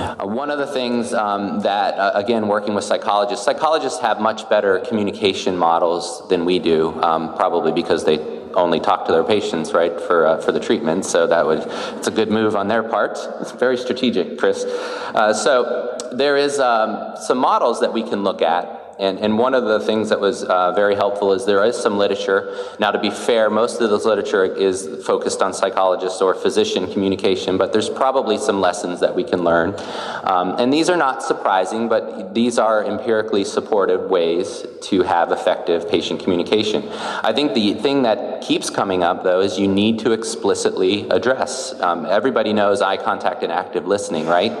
Uh, one of the things um, that, uh, again, working with psychologists, psychologists have much better communication models than we do, um, probably because they only talk to their patients, right, for, uh, for the treatment. So that would, it's a good move on their part. It's very strategic, Chris. Uh, so there is um, some models that we can look at And, and one of the things that was uh, very helpful is there is some literature. Now, to be fair, most of this literature is focused on psychologists or physician communication, but there's probably some lessons that we can learn. Um, and these are not surprising, but these are empirically supported ways to have effective patient communication. I think the thing that keeps coming up, though, is you need to explicitly address. Um, everybody knows eye contact and active listening, right?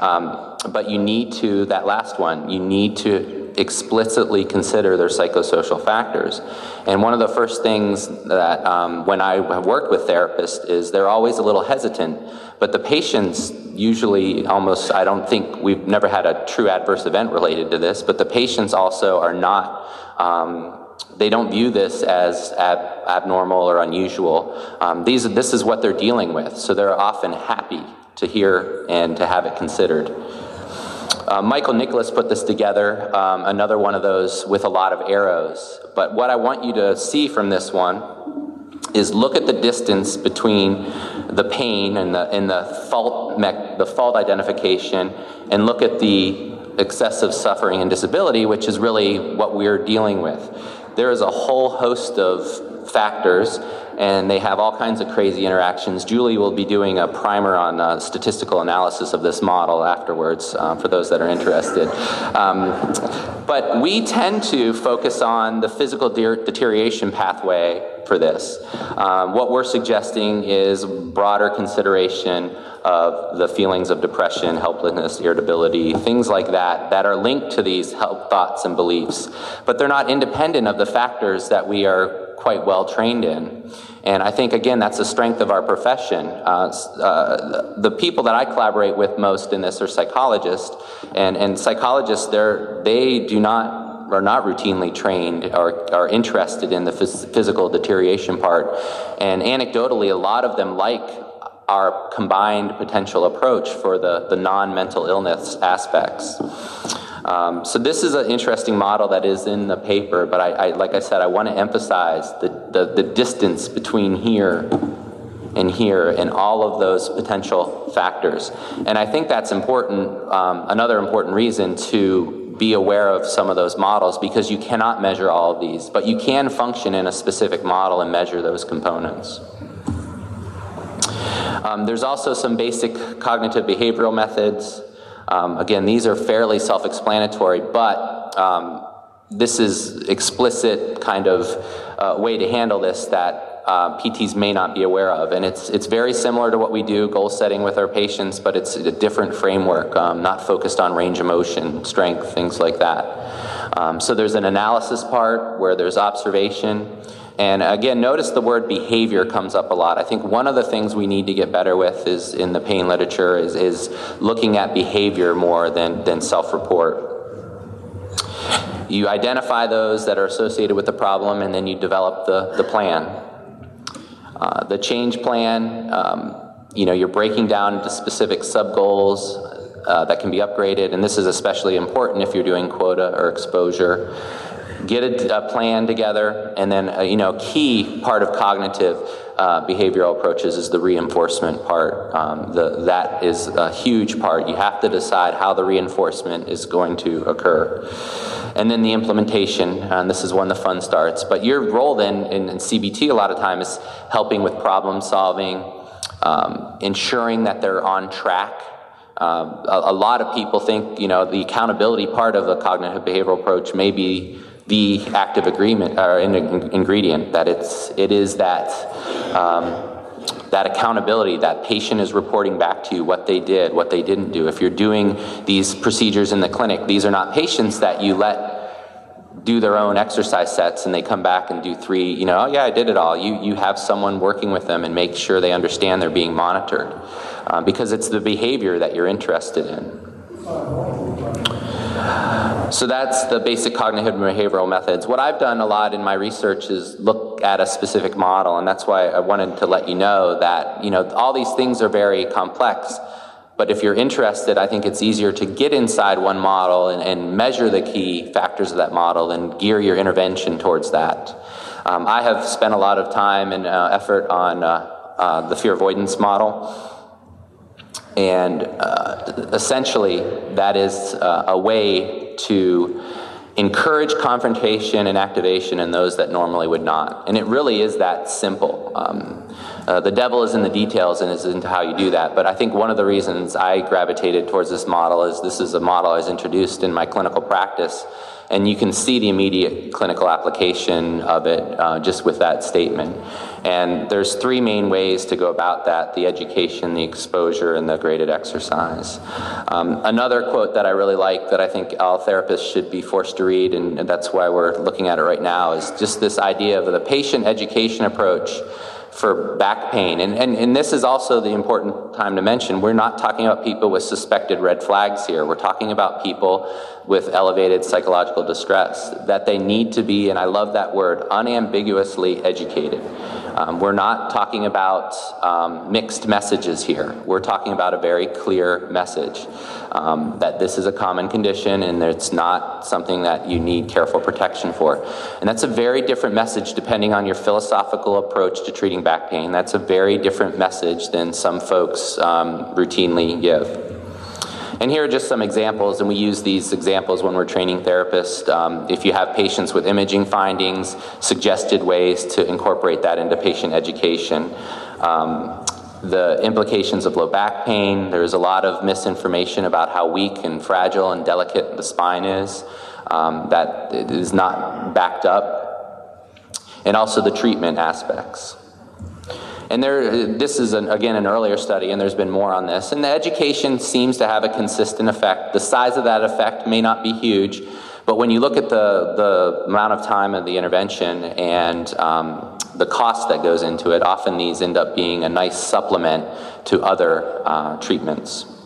Um, but you need to, that last one, you need to explicitly consider their psychosocial factors. And one of the first things that, um, when I have worked with therapists, is they're always a little hesitant, but the patients usually almost, I don't think we've never had a true adverse event related to this, but the patients also are not. Um, they don't view this as ab- abnormal or unusual. Um, these, this is what they're dealing with, so they're often happy to hear and to have it considered. Uh, Michael Nicholas put this together, um, another one of those with a lot of arrows. But what I want you to see from this one is look at the distance between the pain and the, and the, fault, mech, the fault identification, and look at the excessive suffering and disability, which is really what we're dealing with. There is a whole host of factors and they have all kinds of crazy interactions. Julie will be doing a primer on uh, statistical analysis of this model afterwards uh, for those that are interested. Um, but we tend to focus on the physical de- deterioration pathway for this. Um, what we're suggesting is broader consideration of the feelings of depression, helplessness, irritability, things like that, that are linked to these help thoughts and beliefs. But they're not independent of the factors that we are quite well trained in. And I think, again, that's the strength of our profession. Uh, uh, the people that I collaborate with most in this are psychologists, and, and psychologists, they're, they do not are not routinely trained or are interested in the phys- physical deterioration part. And anecdotally, a lot of them like our combined potential approach for the, the non mental illness aspects. Um, so this is an interesting model that is in the paper, but I, I like I said, I want to emphasize the, the, the, distance between here and here and all of those potential factors. And I think that's important, um, another important reason to be aware of some of those models because you cannot measure all of these, but you can function in a specific model and measure those components. Um, there's also some basic cognitive behavioral methods. Um, again, these are fairly self explanatory, but um, this is explicit kind of uh, way to handle this that uh, PTs may not be aware of. And it's, it's very similar to what we do, goal setting with our patients, but it's a different framework, um, not focused on range of motion, strength, things like that. Um, so there's an analysis part where there's observation. And again, notice the word behavior comes up a lot. I think one of the things we need to get better with is in the pain literature is, is looking at behavior more than, than self report. You identify those that are associated with the problem and then you develop the, the plan. Uh, the change plan, um, you know, you're breaking down into specific sub goals uh, that can be upgraded, and this is especially important if you're doing quota or exposure get a, a plan together, and then uh, you know, key part of cognitive uh, behavioral approaches is the reinforcement part. Um, the, that is a huge part. You have to decide how the reinforcement is going to occur. And then the implementation, and this is when the fun starts. But your role then in, in CBT a lot of time is helping with problem solving, um, ensuring that they're on track um, a, a, lot of people think, you know, the accountability part of the cognitive behavioral approach may be the active agreement or in, in, ingredient that it's it is that um, that accountability that patient is reporting back to you what they did what they didn't do. If you're doing these procedures in the clinic these are not patients that you let do their own exercise sets and they come back and do three you know oh yeah i did it all. You you have someone working with them and make sure they understand they're being monitored uh, because it's the behavior that you're interested in so that's the basic cognitive behavioral methods. What I've done a lot in my research is look at a specific model, and that's why I wanted to let you know that you know all these things are very complex. But if you're interested, I think it's easier to get inside one model and, and measure the key factors of that model and gear your intervention towards that. Um, I have spent a lot of time and uh, effort on uh, uh, the fear avoidance model. And uh, essentially, that is uh, a way to encourage confrontation and activation in those that normally would not. And it really is that simple. Um, uh, the devil is in the details and is into how you do that. But I think one of the reasons I gravitated towards this model is this is a model I was introduced in my clinical practice and you can see the immediate clinical application of it uh, just with that statement. And there's three main ways to go about that the education, the exposure, and the graded exercise. Um, another quote that I really like that I think all therapists should be forced to read, and that's why we're looking at it right now, is just this idea of the patient education approach for back pain. And, and, and this is also the important time to mention. We're not talking about people with suspected red flags here. We're talking about people with elevated psychological distress, that they need to be, and I love that word, unambiguously educated. Um, we're not talking about um, mixed messages here. We're talking about a very clear message um, that this is a common condition and it's not something that you need careful protection for. And that's a very different message depending on your philosophical approach to treating back pain. That's a very different message than some folks um, routinely give. And here are just some examples, and we use these examples when we're training therapists. Um, if you have patients with imaging findings, suggested ways to incorporate that into patient education. Um, the implications of low back pain. There's a lot of misinformation about how weak and fragile and delicate the spine is um, that is not backed up. And also the treatment aspects. And there, this is, an, again, an earlier study, and there's been more on this. And the education seems to have a consistent effect. The size of that effect may not be huge, but when you look at the, the amount of time of the intervention and um, the cost that goes into it, often these end up being a nice supplement to other uh, treatments.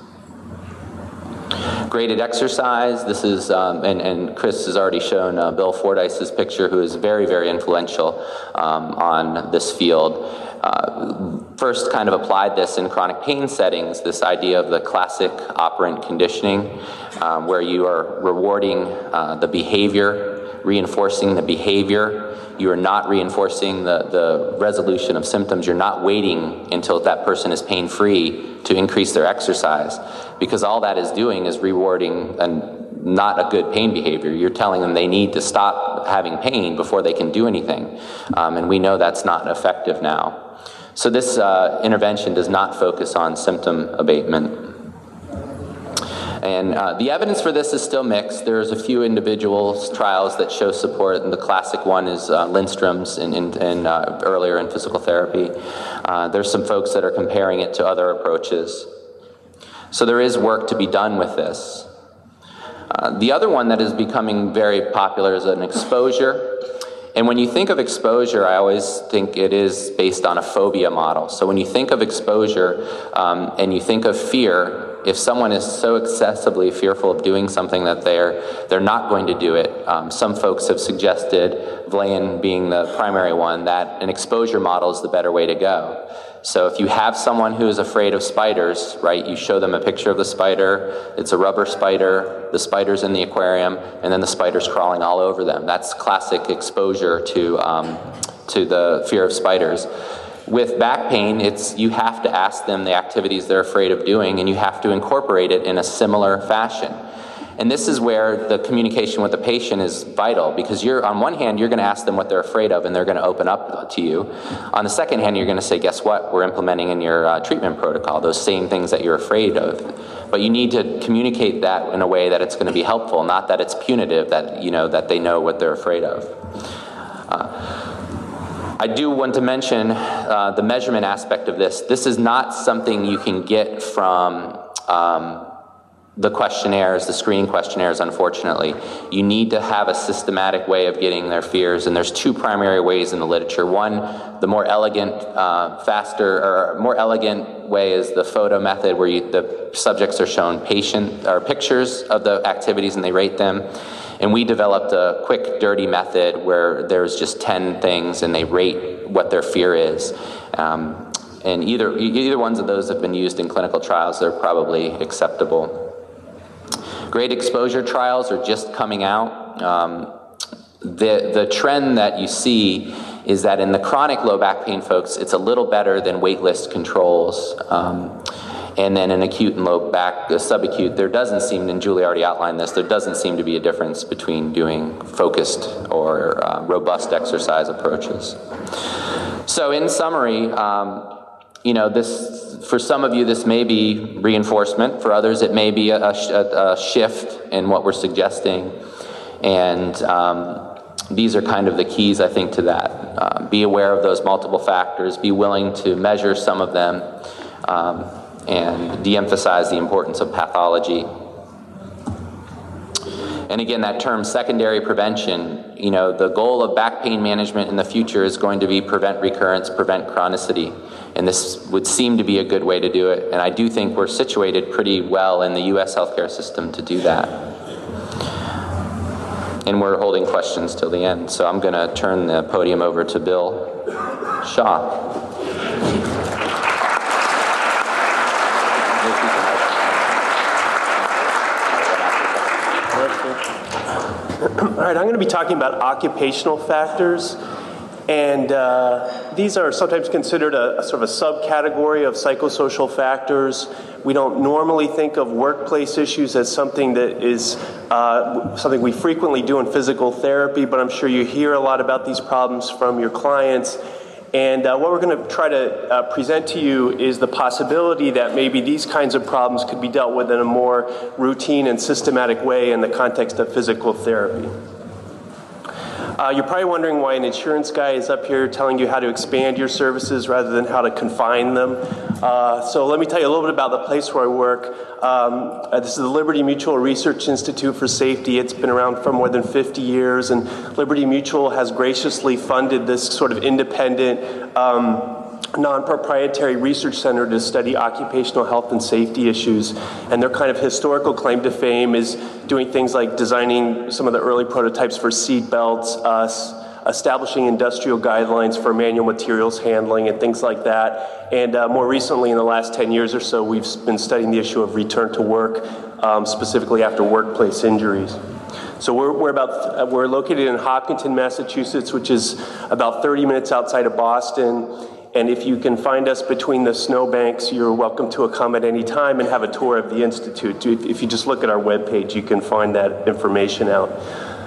Graded exercise. This is, um, and, and, Chris has already shown uh, Bill Fordyce's picture, who is very, very influential um, on this field uh, first kind of applied this in chronic pain settings, this idea of the classic operant conditioning, um, where you are rewarding uh, the behavior, reinforcing the behavior. You are not reinforcing the, the resolution of symptoms. You're not waiting until that person is pain free to increase their exercise, because all that is doing is rewarding and not a good pain behavior. You're telling them they need to stop having pain before they can do anything. Um, and we know that's not effective now. So this uh, intervention does not focus on symptom abatement. And uh, the evidence for this is still mixed. There's a few individual trials that show support, and the classic one is uh, Lindstrom's in, in, in uh, earlier in physical therapy. Uh, there's some folks that are comparing it to other approaches. So there is work to be done with this. Uh, the other one that is becoming very popular is an exposure and when you think of exposure, I always think it is based on a phobia model. So when you think of exposure um, and you think of fear, if someone is so excessively fearful of doing something that they're they're not going to do it, um, some folks have suggested, Vlaeyen being the primary one, that an exposure model is the better way to go. So if you have someone who is afraid of spiders, right, you show them a picture of the spider, it's a rubber spider, the spider's in the aquarium, and then the spider's crawling all over them. That's classic exposure to, um, to the fear of spiders. With back pain, it's you have to ask them the activities they're afraid of doing, and you have to incorporate it in a similar fashion. And this is where the communication with the patient is vital because you're, on one hand, you're going to ask them what they're afraid of and they're going to open up to you. On the second hand, you're going to say, guess what? We're implementing in your uh, treatment protocol those same things that you're afraid of. But you need to communicate that in a way that it's going to be helpful, not that it's punitive, that, you know, that they know what they're afraid of. Uh, I do want to mention uh, the measurement aspect of this. This is not something you can get from um, the questionnaires, the screening questionnaires, unfortunately. You need to have a systematic way of getting their fears, and there's two primary ways in the literature. One, the more elegant, uh, faster, or more elegant way is the photo method, where you, the subjects are shown patient or pictures of the activities and they rate them. And we developed a quick, dirty method where there's just 10 things and they rate what their fear is. Um, and either, either ones of those have been used in clinical trials, they're probably acceptable. Graded exposure trials are just coming out. Um, the, the trend that you see is that in the chronic low back pain folks, it's a little better than waitlist controls. Um, and then an acute and low back, a subacute, there doesn't seem, and Julie already outlined this, there doesn't seem to be a difference between doing focused or uh, robust exercise approaches. So, in summary, um, you know, this for some of you, this may be reinforcement. For others, it may be a, a, a shift in what we're suggesting, and um, these are kind of the keys, I think, to that. Uh, be aware of those multiple factors. Be willing to measure some of them. Um, and de emphasize the importance of pathology. And again, that term secondary prevention, you know, the goal of back pain management in the future is going to be prevent recurrence, prevent chronicity. And this would seem to be a good way to do it. And I do think we're situated pretty well in the U.S. healthcare system to do that. And we're holding questions till the end. So I'm going to turn the podium over to Bill Shaw. All right, I'm going to be talking about occupational factors. And uh, these are sometimes considered a, a, sort of a subcategory of psychosocial factors. We don't normally think of workplace issues as something that is uh, something we frequently do in physical therapy, but I'm sure you hear a lot about these problems from your clients. And uh, what we're going to try to uh, present to you is the possibility that maybe these kinds of problems could be dealt with in a more routine and systematic way in the context of physical therapy. Uh, you're probably wondering why an insurance guy is up here telling you how to expand your services rather than how to confine them. Uh, so let me tell you a little bit about the place where I work. Um, uh, this is the Liberty Mutual Research Institute for Safety. It's been around for more than 50 years, and Liberty Mutual has graciously funded this sort of independent. Um, non proprietary research center to study occupational health and safety issues. And their kind of historical claim to fame is doing things like designing some of the early prototypes for seat belts, establishing industrial guidelines for manual materials handling, and things like that. And uh, more recently, in the last 10 years or so, we've been studying the issue of return to work, um, specifically after workplace injuries. So we're, we're about uh, we're located in Hopkinton, Massachusetts, which is about 30 minutes outside of Boston. And if you can find us between the snowbanks, you're welcome to come at any time and have a tour of the Institute. If you just look at our webpage, you can find that information out.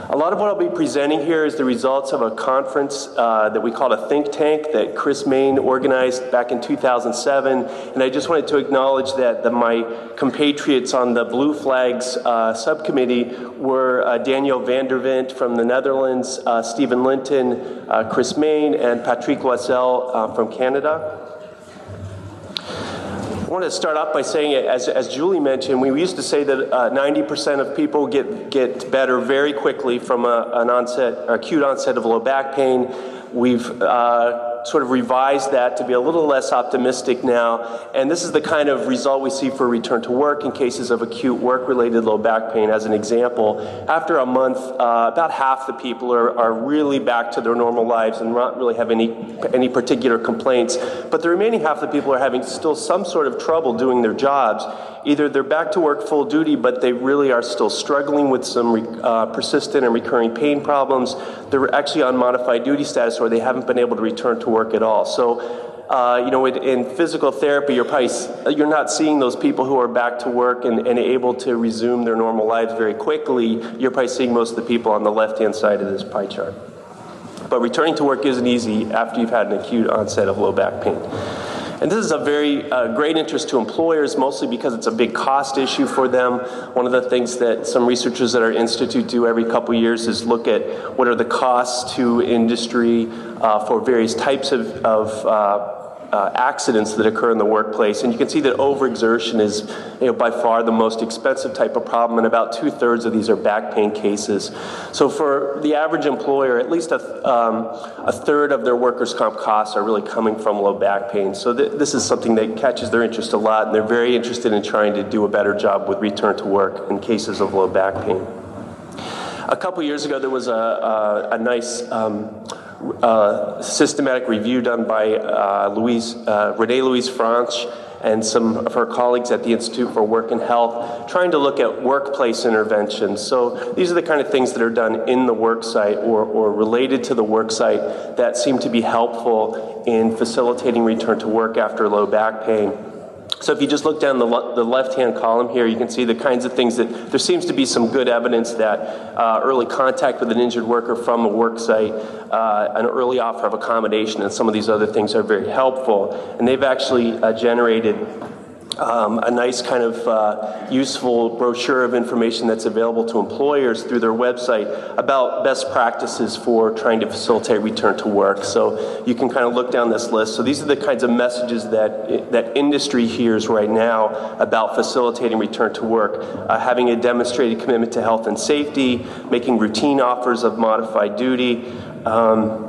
A lot of what I'll be presenting here is the results of a conference uh, that we called a think tank that Chris Main organized back in 2007. And I just wanted to acknowledge that the, my compatriots on the Blue Flags uh, subcommittee were uh, Daniel van der Windt from the Netherlands, uh, Steven Linton, uh, Chris Main, and Patrick Loisel uh, from Canada. I want to start off by saying, as, as Julie mentioned, we used to say that uh, 90% of people get, get better very quickly from a, an onset, acute onset of low back pain. We've uh, sort of revised that to be a little less optimistic now. And this is the kind of result we see for return to work in cases of acute work related low back pain. As an example, after a month, uh, about half the people are, are really back to their normal lives and not really have any, any particular complaints. But the remaining half of the people are having still some sort of trouble doing their jobs. Either they're back to work full duty, but they really are still struggling with some uh, persistent and recurring pain problems. They're actually on modified duty status or they haven't been able to return to work at all. So, uh, you know, in, in, physical therapy, you're probably you're not seeing those people who are back to work and, and able to resume their normal lives very quickly. You're probably seeing most of the people on the left-hand side of this pie chart. But returning to work isn't easy after you've had an acute onset of low back pain. And this is a very uh, great interest to employers, mostly because it's a big cost issue for them. One of the things that some researchers at our institute do every couple years is look at what are the costs to industry uh, for various types of, of uh, accidents that occur in the workplace. And you can see that overexertion is you know, by far the most expensive type of problem, and about two thirds of these are back pain cases. So for the average employer, at least a, um, a third of their workers' comp costs are really coming from low back pain. So th- this is something that catches their interest a lot, and they're very interested in trying to do a better job with return to work in cases of low back pain. A couple years ago, there was a, a, a nice um, uh, systematic review done by uh, Louise, uh, Renee Louise Franche and some of her colleagues at the Institute for Work and Health, trying to look at workplace interventions. So these are the kind of things that are done in the work site or, or related to the work site that seem to be helpful in facilitating return to work after low back pain. So if you just look down the, le- the left-hand column here, you can see the kinds of things that there seems to be some good evidence that uh, early contact with an injured worker from a work site, uh, an early offer of accommodation, and some of these other things are very helpful. And they've actually uh, generated um, a nice kind of uh, useful brochure of information that's available to employers through their website about best practices for trying to facilitate return to work. So you can kind of look down this list. So these are the kinds of messages that that industry hears right now about facilitating return to work, uh, having a demonstrated commitment to health and safety, making routine offers of modified duty. Um,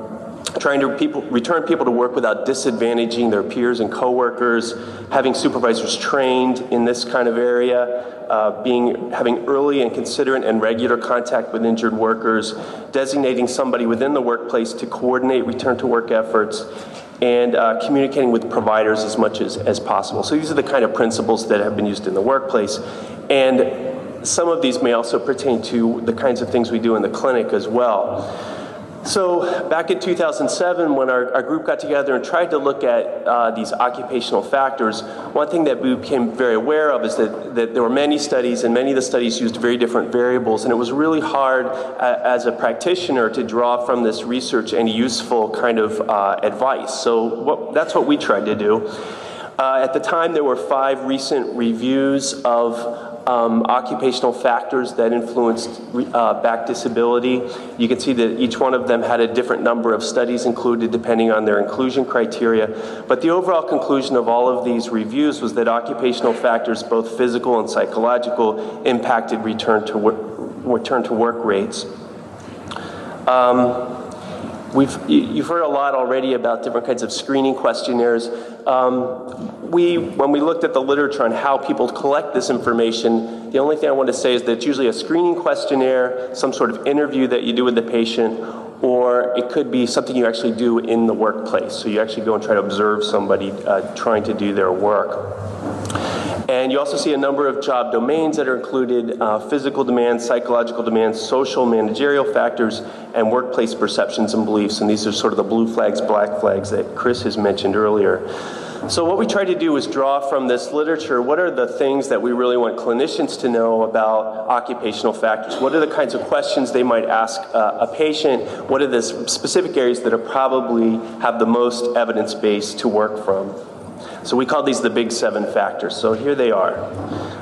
trying to people, return people to work without disadvantaging their peers and coworkers, having supervisors trained in this kind of area, uh, being having early and considerate and regular contact with injured workers, designating somebody within the workplace to coordinate return to work efforts, and uh, communicating with providers as much as, as possible. So these are the kind of principles that have been used in the workplace. And some of these may also pertain to the kinds of things we do in the clinic as well. So, back in 2007, when our, our, group got together and tried to look at uh, these occupational factors, one thing that we became very aware of is that, that there were many studies, and many of the studies used very different variables, and it was really hard uh, as a practitioner to draw from this research any useful kind of uh, advice. So, what, that's what we tried to do. Uh, at the time, there were five recent reviews of um, occupational factors that influenced uh, back disability. You can see that each one of them had a different number of studies included depending on their inclusion criteria. But the overall conclusion of all of these reviews was that occupational factors, both physical and psychological, impacted return to, return to work rates. Um, We've, you've heard a lot already about different kinds of screening questionnaires. Um, we, when we looked at the literature on how people collect this information, the only thing I want to say is that it's usually a screening questionnaire, some sort of interview that you do with the patient, or it could be something you actually do in the workplace. So you actually go and try to observe somebody uh, trying to do their work. And you also see a number of job domains that are included uh, physical demands, psychological demands, social, managerial factors, and workplace perceptions and beliefs. And these are sort of the blue flags, black flags that Chris has mentioned earlier. So, what we try to do is draw from this literature what are the things that we really want clinicians to know about occupational factors? What are the kinds of questions they might ask uh, a patient? What are the specific areas that are probably have the most evidence base to work from? So we call these the big seven factors. So here they are.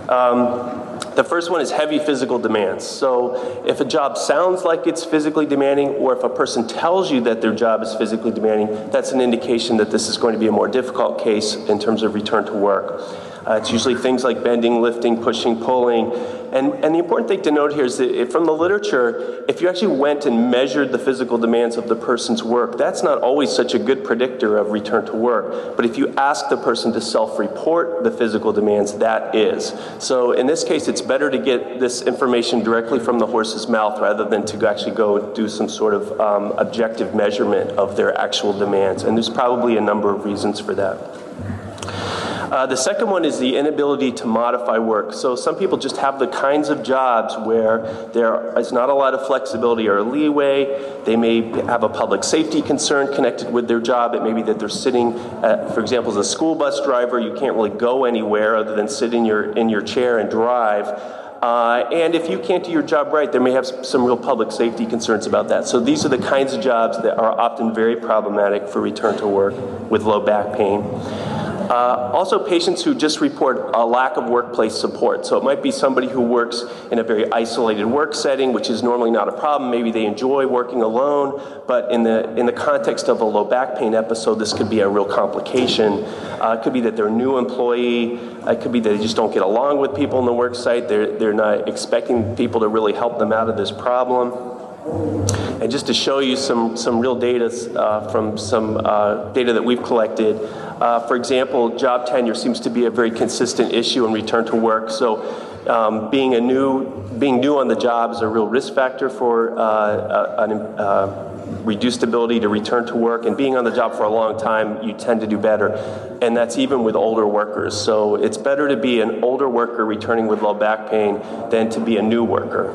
Um, the first one is heavy physical demands. So, if a job sounds like it's physically demanding, or if a person tells you that their job is physically demanding, that's an indication that this is going to be a more difficult case in terms of return to work. Uh, it's usually things like bending, lifting, pushing, pulling. And, and the important thing to note here is that from the literature, if you actually went and measured the physical demands of the person's work, that's not always such a good predictor of return to work. But if you ask the person to self report the physical demands, that is. So in this case, it's better to get this information directly from the horse's mouth rather than to actually go do some sort of um, objective measurement of their actual demands. And there's probably a number of reasons for that. Uh, the second one is the inability to modify work. So some people just have the kinds of jobs where there is not a lot of flexibility or leeway. They may have a public safety concern connected with their job. It may be that they're sitting, at, for example, as a school bus driver, you can't really go anywhere other than sit in your in your chair and drive. Uh, and if you can't do your job right, there may have some real public safety concerns about that. So these are the kinds of jobs that are often very problematic for return to work with low back pain. Uh, also, patients who just report a lack of workplace support. So, it might be somebody who works in a very isolated work setting, which is normally not a problem. Maybe they enjoy working alone, but in the, in the context of a low back pain episode, this could be a real complication. Uh, it could be that they're a new employee, it could be that they just don't get along with people in the work site, they're, they're not expecting people to really help them out of this problem. And just to show you some, some real data uh, from some uh, data that we've collected, uh, for example, job tenure seems to be a very consistent issue in return to work. So, um, being a new being new on the job is a real risk factor for uh, an uh, reduced ability to return to work. And being on the job for a long time, you tend to do better, and that's even with older workers. So, it's better to be an older worker returning with low back pain than to be a new worker.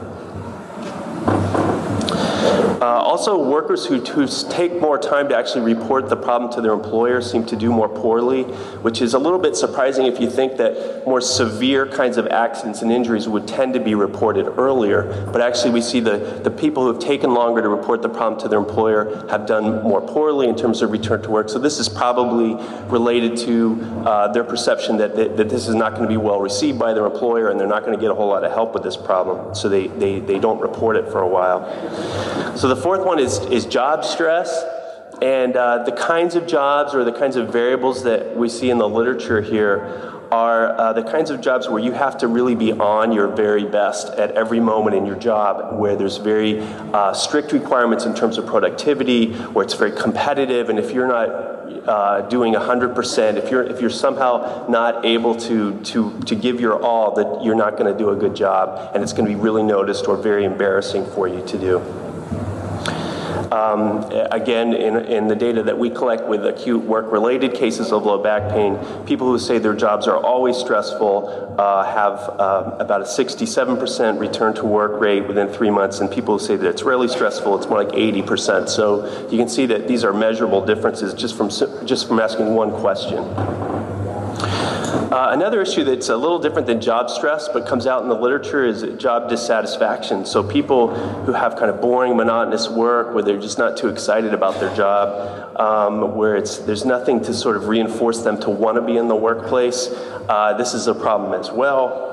Uh, also, workers who, who take more time to actually report the problem to their employer seem to do more poorly, which is a little bit surprising if you think that more severe kinds of accidents and injuries would tend to be reported earlier. But actually, we see the, the people who have taken longer to report the problem to their employer have done more poorly in terms of return to work. So, this is probably related to uh, their perception that, that, that this is not going to be well received by their employer and they're not going to get a whole lot of help with this problem. So, they, they, they don't report it for a while. So, the fourth one is, is job stress. And uh, the kinds of jobs or the kinds of variables that we see in the literature here are uh, the kinds of jobs where you have to really be on your very best at every moment in your job, where there's very uh, strict requirements in terms of productivity, where it's very competitive, and if you're not uh, doing 100%, if you're, if you're somehow not able to, to, to give your all, that you're not going to do a good job, and it's going to be really noticed or very embarrassing for you to do. Um, again, in, in, the data that we collect with acute work related cases of low back pain, people who say their jobs are always stressful uh, have uh, about a 67% return to work rate within three months, and people who say that it's rarely stressful, it's more like 80%. So you can see that these are measurable differences just from, just from asking one question. Uh, another issue that's a little different than job stress but comes out in the literature is job dissatisfaction. So people who have kind of boring, monotonous work where they're just not too excited about their job, um, where it's there's nothing to sort of reinforce them to want to be in the workplace. Uh, this is a problem as well.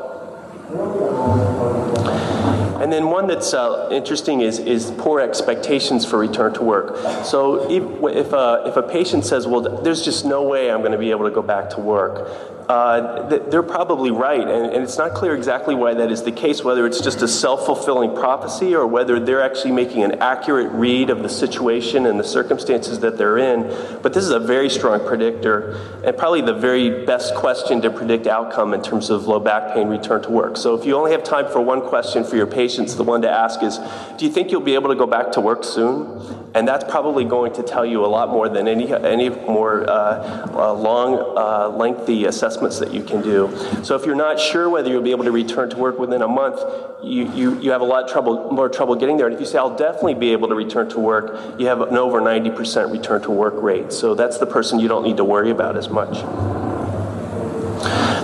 And then one that's uh, interesting is, is poor expectations for return to work. So if, if, a, if a patient says, well, there's just no way I'm going to be able to go back to work, uh, they're probably right. And, and, it's not clear exactly why that is the case, whether it's just a self fulfilling prophecy or whether they're actually making an accurate read of the situation and the circumstances that they're in. But this is a very strong predictor and probably the very best question to predict outcome in terms of low back pain return to work. So if you only have time for one question for your patients, the one to ask is Do you think you'll be able to go back to work soon? And that's probably going to tell you a lot more than any, any more uh, uh, long, uh, lengthy assessments that you can do. So if you're not sure whether you'll be able to return to work within a month, you, you, you have a lot trouble, more trouble getting there. And if you say, I'll definitely be able to return to work, you have an over 90% return to work rate. So that's the person you don't need to worry about as much.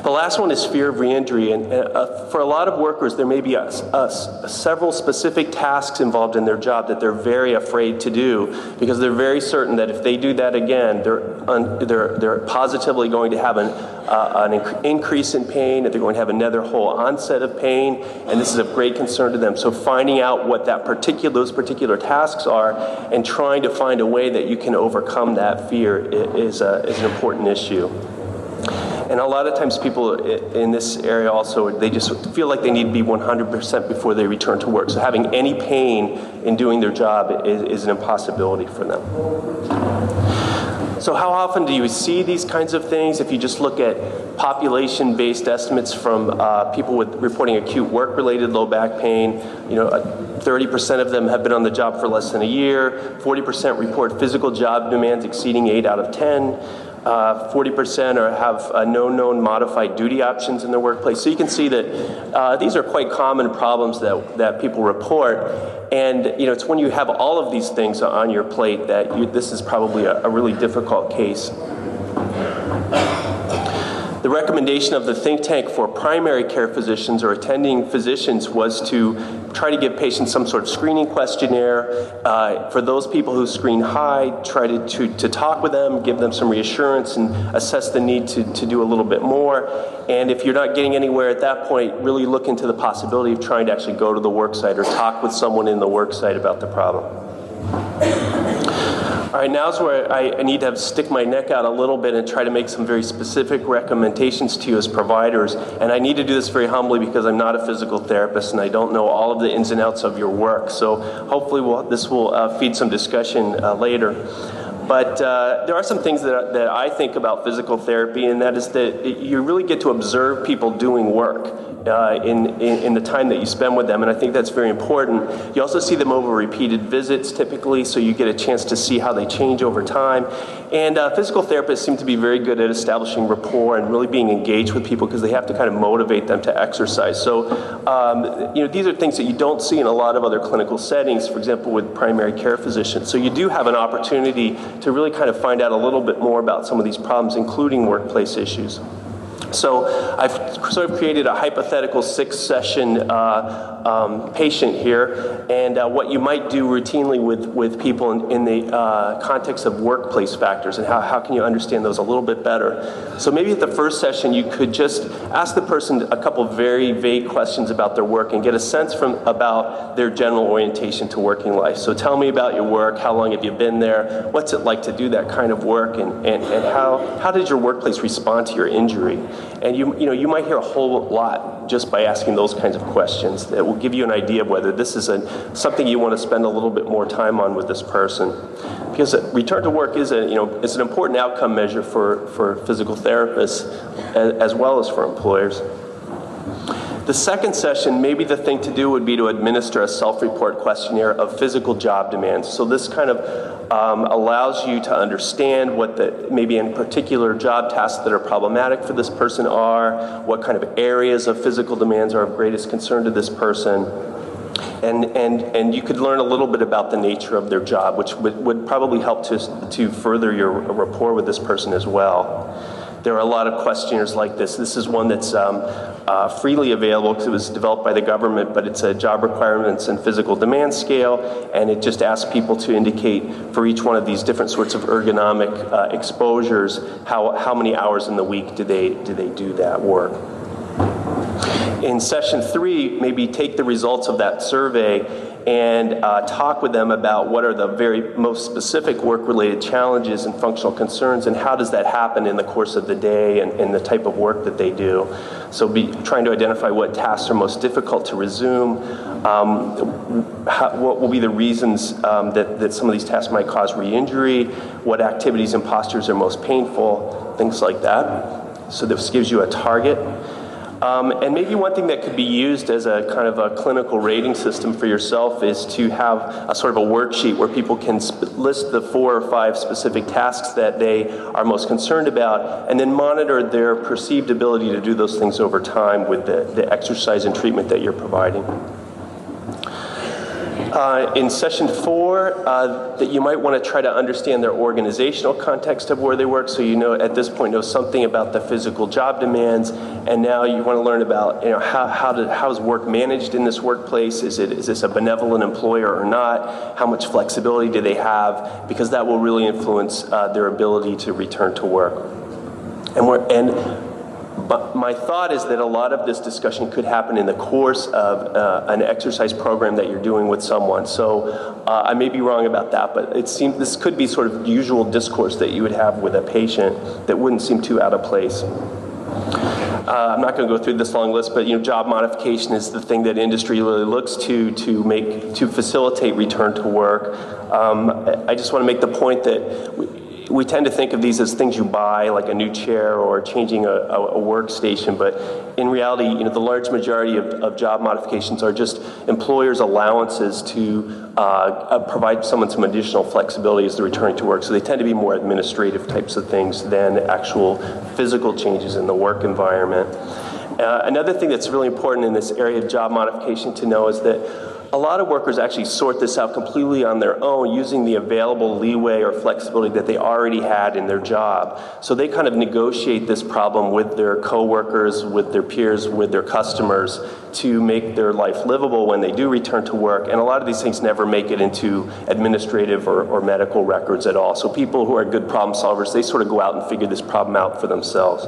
The last one is fear of reentry. And uh, for a lot of workers, there may be a, a, several specific tasks involved in their job that they're very afraid to do because they're very certain that if they do that again, they're, un, they're, they're positively going to have an, uh, an inc- increase in pain, that they're going to have another whole onset of pain, and this is of great concern to them. So finding out what that particular, those particular tasks are and trying to find a way that you can overcome that fear is, a, is an important issue. And a lot of times, people in this area also, they just feel like they need to be 100% before they return to work. So, having any pain in doing their job is, is an impossibility for them. So, how often do you see these kinds of things? If you just look at population based estimates from uh, people with reporting acute work related low back pain, you know, 30% of them have been on the job for less than a year, 40% report physical job demands exceeding 8 out of 10 uh, 40% or have uh, no known modified duty options in their workplace. So you can see that uh, these are quite common problems that, that people report. And you know, it's when you have all of these things on your plate that you, this is probably a, a really difficult case. The recommendation of the think tank for primary care physicians or attending physicians was to try to give patients some sort of screening questionnaire. Uh, for those people who screen high, try to, to, to, talk with them, give them some reassurance, and assess the need to, to do a little bit more. And if you're not getting anywhere at that point, really look into the possibility of trying to actually go to the worksite or talk with someone in the worksite about the problem. All right, now's where I, I need to stick my neck out a little bit and try to make some very specific recommendations to you as providers. And I need to do this very humbly because I'm not a physical therapist and I don't know all of the ins and outs of your work. So hopefully we'll, this will uh, feed some discussion uh, later. But uh, there are some things that, that I think about physical therapy, and that is that you really get to observe people doing work uh, in, in, in, the time that you spend with them, and I think that's very important. You also see them over repeated visits typically, so you get a chance to see how they change over time. And uh, physical therapists seem to be very good at establishing rapport and really being engaged with people because they have to kind of motivate them to exercise. So, um, you know, these are things that you don't see in a lot of other clinical settings, for example, with primary care physicians. So you do have an opportunity to really kind of find out a little bit more about some of these problems, including workplace issues. So I've sort of created a hypothetical six session uh, um, patient here, and uh, what you might do routinely with, with people in, in the uh, context of workplace factors, and how, how can you understand those a little bit better. So maybe at the first session, you could just ask the person a couple very vague questions about their work and get a sense from about their general orientation to working life. So tell me about your work, how long have you been there, what's it like to do that kind of work, and, and, and how, how did your workplace respond to your injury? And you, you, know, you might hear a whole lot just by asking those kinds of questions that will give you an idea of whether this is a, something you want to spend a little bit more time on with this person. Because return to work is, a, you know, it's an important outcome measure for, for physical therapists as, well as for employers. The second session, maybe the thing to do would be to administer a self report questionnaire of physical job demands. So, this kind of um, allows you to understand what the maybe in particular job tasks that are problematic for this person are, what kind of areas of physical demands are of greatest concern to this person. And, and, and you could learn a little bit about the nature of their job, which would, would probably help to, to further your rapport with this person as well. There are a lot of questionnaires like this. This is one that's um, uh, freely available because it was developed by the government, but it's a job requirements and physical demand scale, and it just asks people to indicate for each one of these different sorts of ergonomic uh, exposures how, how many hours in the week do they, do they do that work. In session three, maybe take the results of that survey and uh, talk with them about what are the very most specific work-related challenges and functional concerns and how does that happen in the course of the day and, and the type of work that they do. So be trying to identify what tasks are most difficult to resume, um, how, what will be the reasons um, that, that some of these tasks might cause re-injury, what activities and postures are most painful, things like that. So this gives you a target. Um, and maybe one thing that could be used as a kind of a clinical rating system for yourself is to have a sort of a worksheet where people can sp- list the four or five specific tasks that they are most concerned about and then monitor their perceived ability to do those things over time with the, the exercise and treatment that you're providing. Uh, in session four, uh, that you might want to try to understand their organizational context of where they work, so you know at this point know something about the physical job demands, and now you want to learn about you know how how, to, how is work managed in this workplace? Is it is this a benevolent employer or not? How much flexibility do they have? Because that will really influence uh, their ability to return to work. And we're and but my thought is that a lot of this discussion could happen in the course of uh, an exercise program that you're doing with someone. So uh, I may be wrong about that, but it seems this could be sort of usual discourse that you would have with a patient that wouldn't seem too out of place. Uh, I'm not going to go through this long list, but you know, job modification is the thing that industry really looks to to make to facilitate return to work. Um, I just want to make the point that. We, we tend to think of these as things you buy, like a new chair or changing a, a, a workstation, but in reality, you know, the large majority of, of job modifications are just employers' allowances to uh, uh, provide someone some additional flexibility as they're returning to work. So they tend to be more administrative types of things than actual physical changes in the work environment. Uh, another thing that's really important in this area of job modification to know is that a lot of workers actually sort this out completely on their own using the available leeway or flexibility that they already had in their job. So they kind of negotiate this problem with their coworkers, with their peers, with their customers to make their life livable when they do return to work. And a lot of these things never make it into administrative or, or medical records at all. So people who are good problem solvers, they sort of go out and figure this problem out for themselves.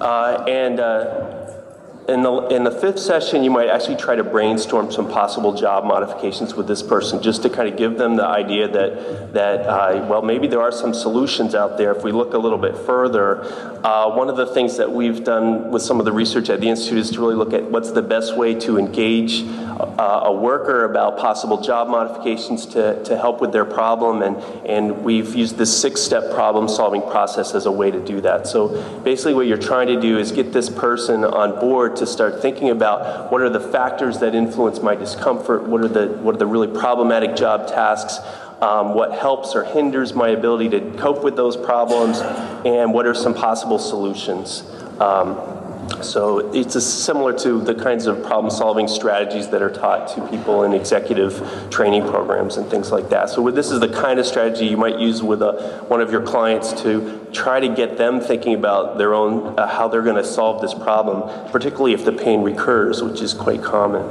Uh, and uh, in the, in the fifth session, you might actually try to brainstorm some possible job modifications with this person just to kind of give them the idea that, that uh, well, maybe there are some solutions out there. If we look a little bit further, uh, one of the things that we've done with some of the research at the Institute is to really look at what's the best way to engage uh, a worker about possible job modifications to, to help with their problem. And, and we've used this six step problem solving process as a way to do that. So basically, what you're trying to do is get this person on board to start thinking about what are the factors that influence my discomfort, what are the, what are the really problematic job tasks. Um, what helps or hinders my ability to cope with those problems, and what are some possible solutions. Um, so it's similar to the kinds of problem solving strategies that are taught to people in executive training programs and things like that. So this is the kind of strategy you might use with a, one of your clients to try to get them thinking about their own, uh, how they're going to solve this problem, particularly if the pain recurs, which is quite common.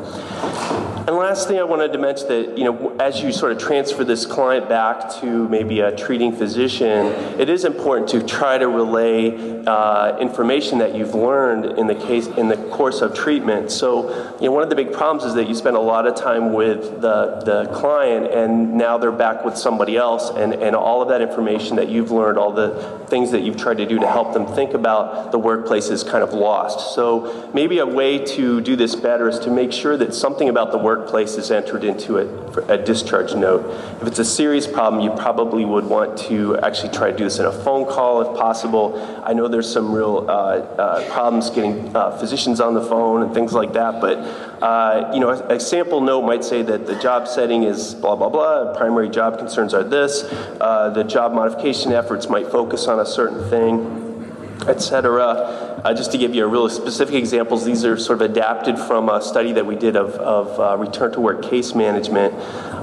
And last thing I wanted to mention that, you know, as you sort of transfer this client back to maybe a treating physician, it is important to try to relay uh, information that you've learned in the case in the course of treatment. So, you know, one of the big problems is that you spend a lot of time with the, the client and now they're back with somebody else and, and all of that information that you've learned, all the things that you've tried to do to help them think about the workplace is kind of lost. So maybe a way to do this better is to make sure that something about the work workplace is entered into a, a discharge note. If it's a serious problem, you probably would want to actually try to do this in a phone call if possible. I know there's some real uh, uh, problems getting uh, physicians on the phone and things like that, but uh, you know, a, a, sample note might say that the job setting is blah blah blah. Primary job concerns are this. Uh, the job modification efforts might focus on a certain thing etc. Uh, just to give you a real specific examples, these are sort of adapted from a study that we did of, of uh, return to work case management.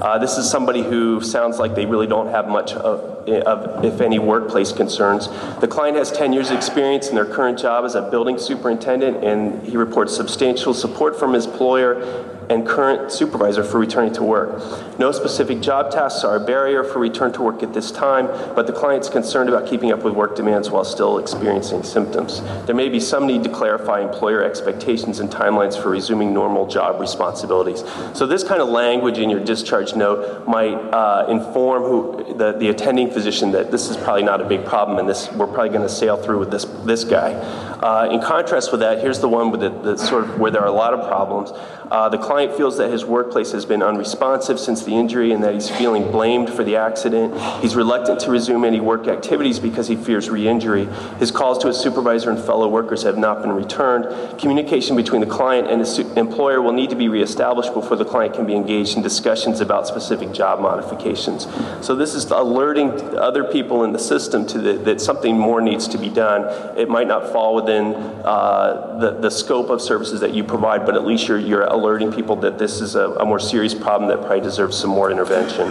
Uh, this is somebody who sounds like they really don't have much of, of, if any, workplace concerns. The client has 10 years' experience in their current job as a building superintendent, and he reports substantial support from his employer and current supervisor for returning to work. No specific job tasks are a barrier for return to work at this time, but the client is concerned about keeping up with work demands while still experiencing symptoms. There may be some need to clarify employer expectations and timelines for resuming normal job responsibilities. So this kind of language in your discharge note might uh, inform who the, the attending physician that this is probably not a big problem and this we're probably going to sail through with this this guy. Uh, in contrast with that, here's the one with the, the, sort of where there are a lot of problems. Uh, the client feels that his workplace has been unresponsive since the injury and that he's feeling blamed for the accident. He's reluctant to resume any work activities because he fears re injury. His calls to his supervisor and fellow workers have not been returned. Communication between the client and his employer will need to be reestablished before the client can be engaged in discussions about specific job modifications. So, this is alerting other people in the system to the, that something more needs to be done. It might not fall within uh, the, the scope of services that you provide, but at least you're, you're alerting people that this is a, a more serious problem that probably deserves some more intervention.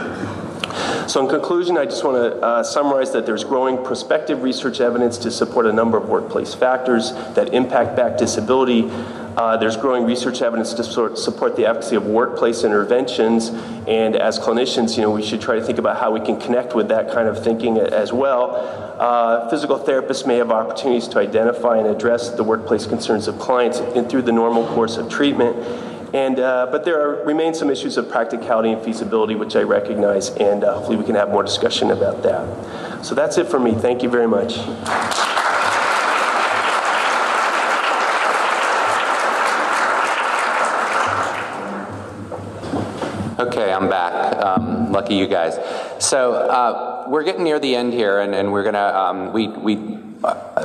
So, in conclusion, I just want to uh, summarize that there's growing prospective research evidence to support a number of workplace factors that impact back disability. Uh, there's growing research evidence to sort, support the efficacy of workplace interventions, and as clinicians, you know, we should try to think about how we can connect with that kind of thinking as well. Uh, physical therapists may have opportunities to identify and address the workplace concerns of clients through the normal course of treatment. And, uh, but there are, remain some issues of practicality and feasibility, which I recognize, and uh, hopefully we can have more discussion about that. So that's it for me. Thank you very much. Okay, I'm back. Um, lucky you guys. So uh, we're getting near the end here, and, and we're gonna um, we we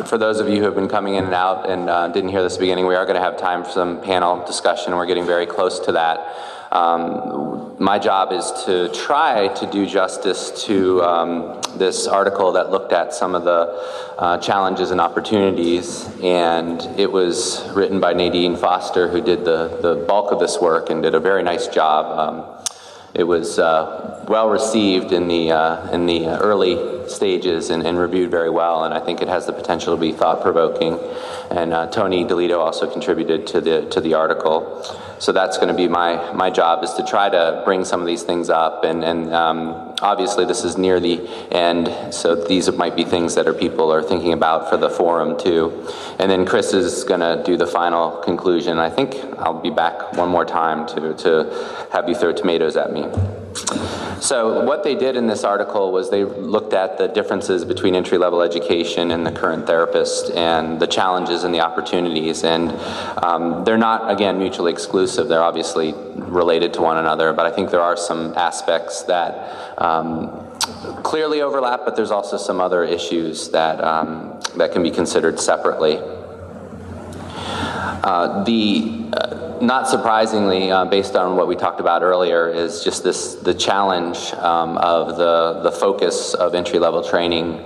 for those of you who have been coming in and out and uh, didn't hear this beginning, we are going to have time for some panel discussion. We're getting very close to that. Um, my job is to try to do justice to um, this article that looked at some of the uh, challenges and opportunities, and it was written by Nadine Foster, who did the, the bulk of this work and did a very nice job. Um, it was uh, well received in the, uh, in the early stages and, and, reviewed very well, and I think it has the potential to be thought provoking. And uh, Tony Delitto also contributed to the to the article, so that's going to be my my job is to try to bring some of these things up, and and um, obviously this is near the end, so these might be things that are people are thinking about for the forum too. And then Chris is going to do the final conclusion. I think I'll be back one more time to to have you throw tomatoes at me. So, what they did in this article was they looked at the differences between entry level education and the current therapist and the challenges and the opportunities. And um, they're not, again, mutually exclusive. They're obviously related to one another, but I think there are some aspects that um, clearly overlap, but there's also some other issues that, um, that can be considered separately. Uh, the uh, not surprisingly, uh, based on what we talked about earlier, is just this the challenge um, of the the focus of entry level training.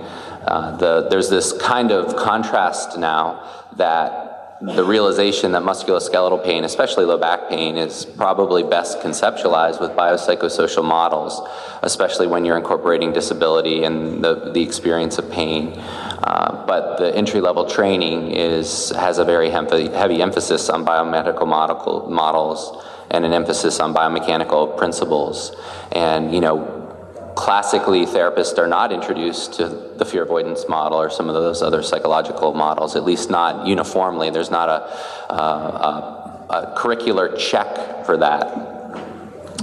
Uh, the, there's this kind of contrast now that the realization that musculoskeletal pain, especially low back pain, is probably best conceptualized with biopsychosocial models, especially when you're incorporating disability and the, the experience of pain. Uh, but the entry level training is, has a very heavy, emphasis on biomedical models and an emphasis on biomechanical principles. And, you know, classically therapists are not introduced to the fear avoidance model or some of those other psychological models, at least not uniformly. There's not a, a, a, a curricular check for that.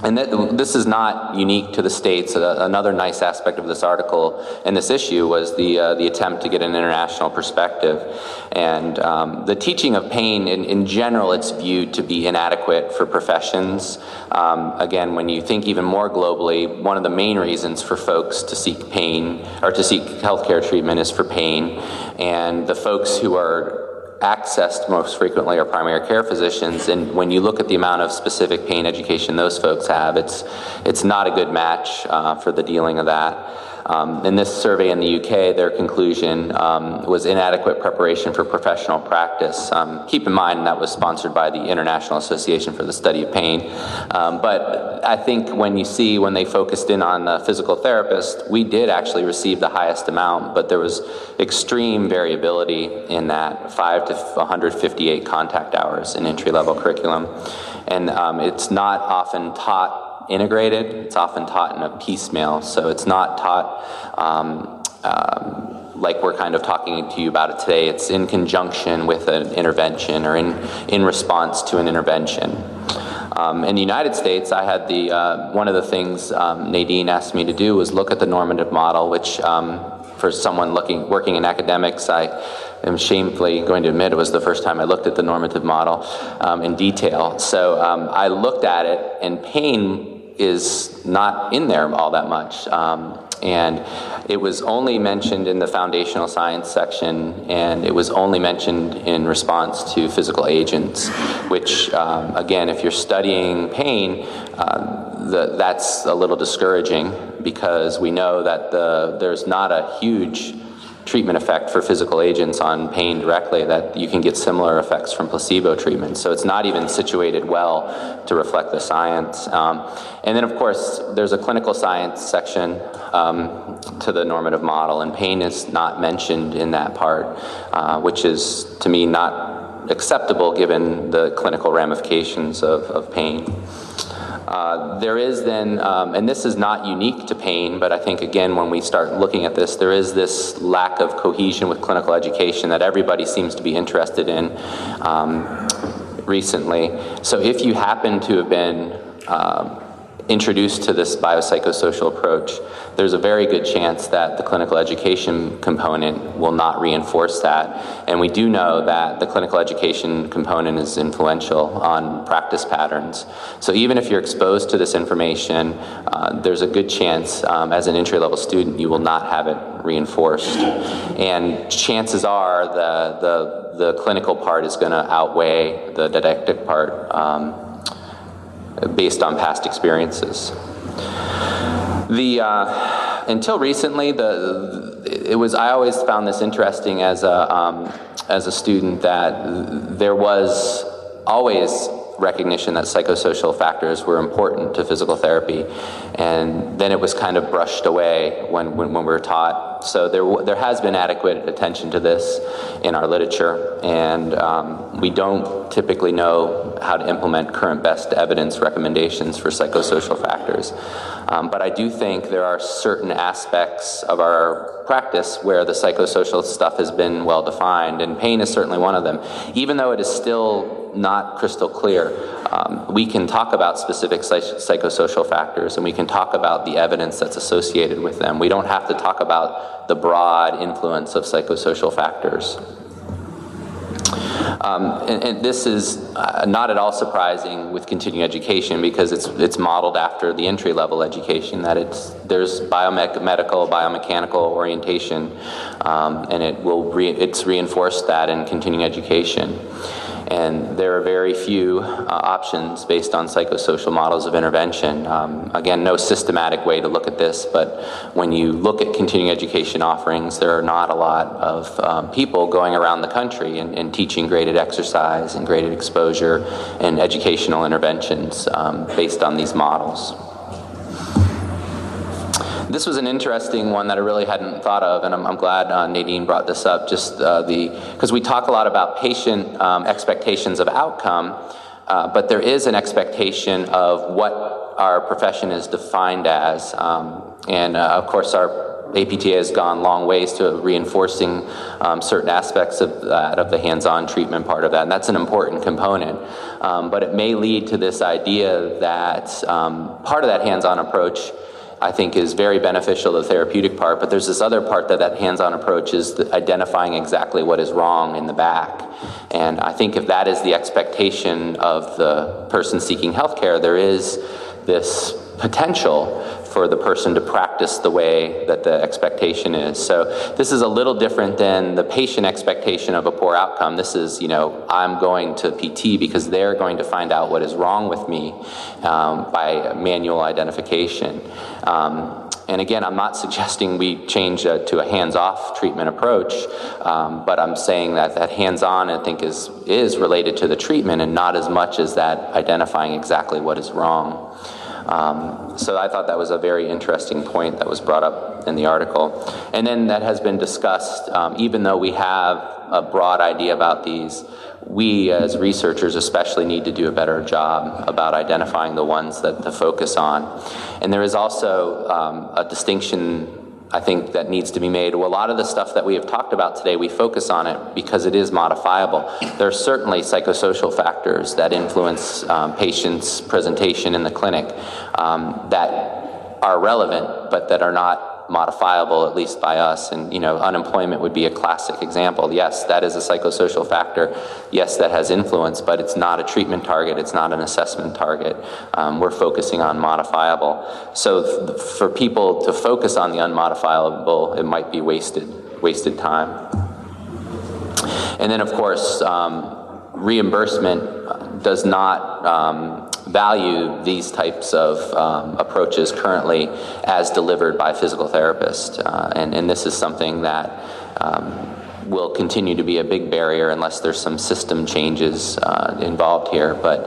And that, this is not unique to the states. Uh, another nice aspect of this article and this issue was the uh, the attempt to get an international perspective. And um, the teaching of pain, in, in general, it's viewed to be inadequate for professions. Um, again, when you think even more globally, one of the main reasons for folks to seek pain or to seek healthcare treatment is for pain. And the folks who are accessed most frequently are primary care physicians, and when you look at the amount of specific pain education those folks have, it's it's not a good match uh, for the dealing of that. Um, in this survey in the UK, their conclusion um, was inadequate preparation for professional practice. Um, keep in mind that was sponsored by the International Association for the Study of Pain. Um, but I think when you see when they focused in on the physical therapist, we did actually receive the highest amount, but there was extreme variability in that 5 to 158 contact hours in entry level curriculum. And um, it's not often taught integrated. It's often taught in a piecemeal, so it's not taught um, um, like we're kind of talking to you about it today. It's in conjunction with an intervention or in, in response to an intervention. Um, in the United States, I had the uh, one of the things um, Nadine asked me to do was look at the normative model, which um, for someone looking working in academics, I am shamefully going to admit it was the first time I looked at the normative model um, in detail. So um, I looked at it, and pain is not in there all that much. Um, and it was only mentioned in the foundational science section, and it was only mentioned in response to physical agents, which, um, again, if you're studying pain, uh, the, that's a little discouraging because we know that the, there's not a huge treatment effect for physical agents on pain directly, that you can get similar effects from placebo treatment. So it's not even situated well to reflect the science. Um, and then, of course, there's a clinical science section um, to the normative model, and pain is not mentioned in that part, uh, which is, to me, not acceptable given the clinical ramifications of, of pain. Uh, there is then, um, and this is not unique to pain, but I think again, when we start looking at this, there is this lack of cohesion with clinical education that everybody seems to be interested in um, recently. So if you happen to have been um, introduced to this biopsychosocial approach, there's a very good chance that the clinical education component will not reinforce that. And we do know that the clinical education component is influential on practice patterns. So even if you're exposed to this information, uh, there's a good chance um, as an entry level student you will not have it reinforced. And chances are the, the, the clinical part is going to outweigh the didactic part. Um, based on past experiences. The uh, until recently, the, it was I always found this interesting as a um, as a student that there was always recognition that psychosocial factors were important to physical therapy. And then it was kind of brushed away when, when, when we were taught. So there, there has been adequate attention to this in our literature, and um, we don't typically know how to implement current best evidence recommendations for psychosocial factors. Um, but I do think there are certain aspects of our practice where the psychosocial stuff has been well defined, and pain is certainly one of them. Even though it is still not crystal clear, um, we can talk about specific psychosocial factors and we can talk about the evidence that's associated with them. We don't have to talk about the broad influence of psychosocial factors. Um, and, and, this is uh, not at all surprising with continuing education because it's it's modeled after the entry level education that it's there's biomedical biomechanical orientation um, and it will re- it's reinforced that in continuing education and there are very few uh, options based on psychosocial models of intervention. Um, again, no systematic way to look at this, but when you look at continuing education offerings, there are not a lot of um, people going around the country and, and, teaching graded exercise and graded exposure and educational interventions um, based on these models. This was an interesting one that I really hadn't thought of, and I'm, I'm glad uh, Nadine brought this up. Just uh, the because we talk a lot about patient um, expectations of outcome, uh, but there is an expectation of what our profession is defined as, um, and uh, of course our APTA has gone long ways to reinforcing um, certain aspects of that, of the hands-on treatment part of that, and that's an important component. Um, but it may lead to this idea that um, part of that hands-on approach I think is very beneficial, the therapeutic part, but there's this other part that that hands on approach is identifying exactly what is wrong in the back. And I think if that is the expectation of the person seeking healthcare, there is this potential for the person to practice the way that the expectation is. So this is a little different than the patient expectation of a poor outcome. This is, you know, I'm going to PT because they're going to find out what is wrong with me um, by manual identification. Um, and again, I'm not (laughs) suggesting we change uh, to a hands-off treatment approach, um, but I'm saying that that hands-on, I think, is is related to the treatment and not as much as that identifying exactly what is wrong. Um, so I thought that was a very interesting point that was brought up in the article. And then that has been discussed, um, even though we have a broad idea about these, we as researchers especially need to do a better job about identifying the ones that to focus on. And there is also um, a distinction I think that needs to be made. A lot of the stuff that we have talked about today, we focus on it because it is modifiable. There are certainly psychosocial factors that influence um, patients' presentation in the clinic um, that are relevant, but that are not modifiable, at least by us. And, you know, unemployment would be a classic example. Yes, that is a psychosocial factor. Yes, that has influence, but it's not a treatment target. It's not an assessment target. Um, we're focusing on modifiable. So th- for people to focus on the unmodifiable, it might be wasted, wasted time. And then, of course, um, reimbursement does not um, value these types of um, approaches currently as delivered by physical therapists. Uh, and, and, this is something that um, will continue to be a big barrier unless there's some system changes uh, involved here. But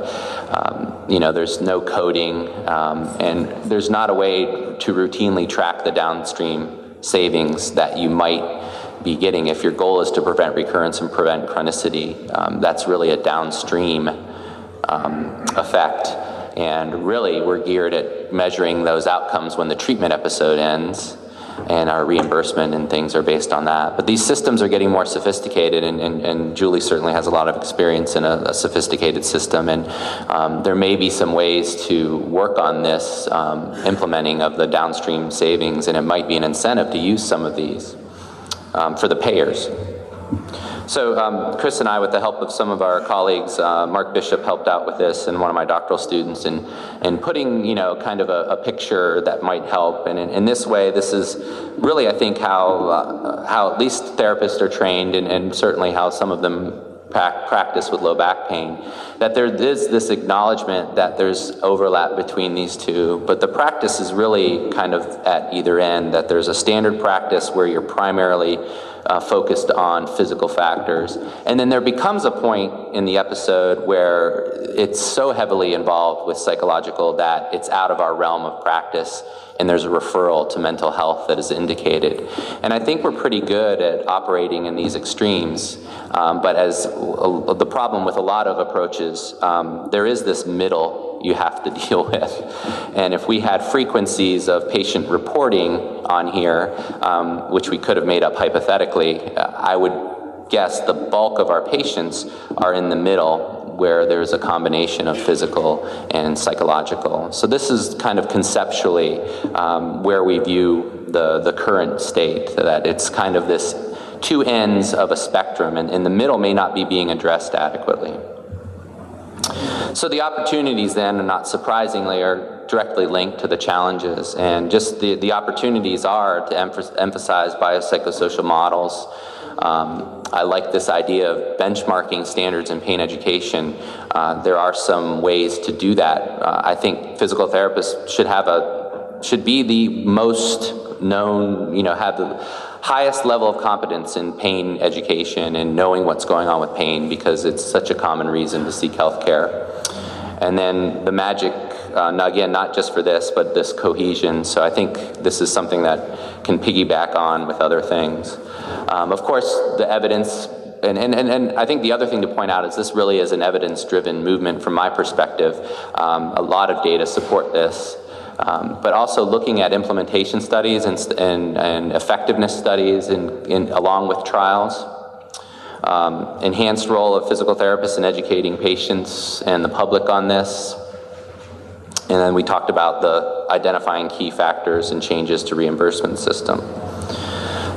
um, you know, there's no coding, um, and there's not a way to routinely track the downstream savings that you might be getting if your goal is to prevent recurrence and prevent chronicity. Um, that's really a downstream um, effect. And really, we're geared at measuring those outcomes when the treatment episode ends, and our reimbursement and things are based on that. But these systems are getting more sophisticated, and, and, and Julie certainly has a lot of experience in a, a sophisticated system. And um, there may be some ways to work on this um, implementing of the downstream savings, and it might be an incentive to use some of these um, for the payers. So um, Chris and I, with the help of some of our colleagues, uh, Mark Bishop helped out with this, and one of my doctoral students, and and putting you know kind of a, a picture that might help. And in, in, this way, this is really I think how uh, how at least therapists are trained, and, and certainly how some of them practice with low back pain, that there is this acknowledgement that there's overlap between these two, but the practice is really kind of at either end, that there's a standard practice where you're primarily uh, focused on physical factors. And then there becomes a point in the episode where it's so heavily involved with psychological that it's out of our realm of practice and there's a referral to mental health that is indicated. And I think we're pretty good at operating in these extremes. Um, but as uh, the problem with a lot of approaches, um, there is this middle you have to (laughs) deal with. And if we had frequencies of patient reporting on here, um, which we could have made up hypothetically, I would guess the bulk of our patients are in the middle where there's a combination of physical and psychological. So this is kind of conceptually um, where we view the, the current state, that it's kind of this two ends of a spectrum, and, and the middle may not be being addressed adequately. So the opportunities then, and not surprisingly, are directly linked to the challenges. And just the, the opportunities are to emphasize biopsychosocial models, um, I like this idea of benchmarking standards in pain education. Uh, there are some ways to do that. Uh, I think physical therapists should have a should be the most known, you know, have the highest level of competence in pain education and knowing what's going on with pain because it's such a common reason to seek health care. And then the magic, uh, again, not just for this, but this cohesion. So I think this is something that can piggyback on with other things. Um, of course, the evidence, and, and, and, and, I think the other thing to point out is this really is an evidence driven movement from my perspective. Um, a lot of data support this. Um, but also looking at implementation studies and, and, and effectiveness studies in, in, along with trials. Um, enhanced role of physical therapists in educating patients and the public on this. And then we talked about the identifying key factors and changes to reimbursement system.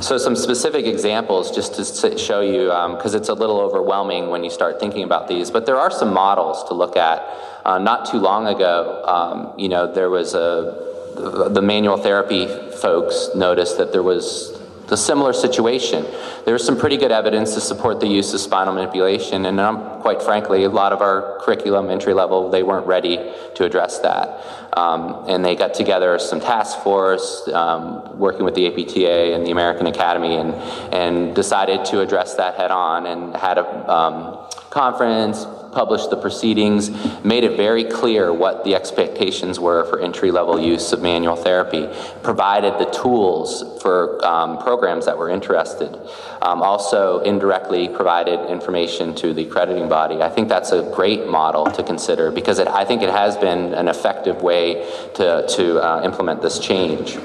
So, some specific examples just to show you, because um, it's a little overwhelming when you start thinking about these, but there are some models to look at. Uh, not too long ago, um, you know, there was a the manual therapy folks noticed that there was a similar situation. There's some pretty good evidence to support the use of spinal manipulation, and um, quite frankly, a lot of our curriculum, entry level, they weren't ready to address that. Um, and they got together some task force, um, working with the APTA and the American Academy, and, and decided to address that head on and had a um, conference, published the proceedings, made it very clear what the expectations were for entry level use of manual therapy, provided the tools for um, programs that were interested, um, also indirectly provided information to the accrediting body. I think that's a great model to consider because it, I think it has been an effective way to, to uh, implement this change.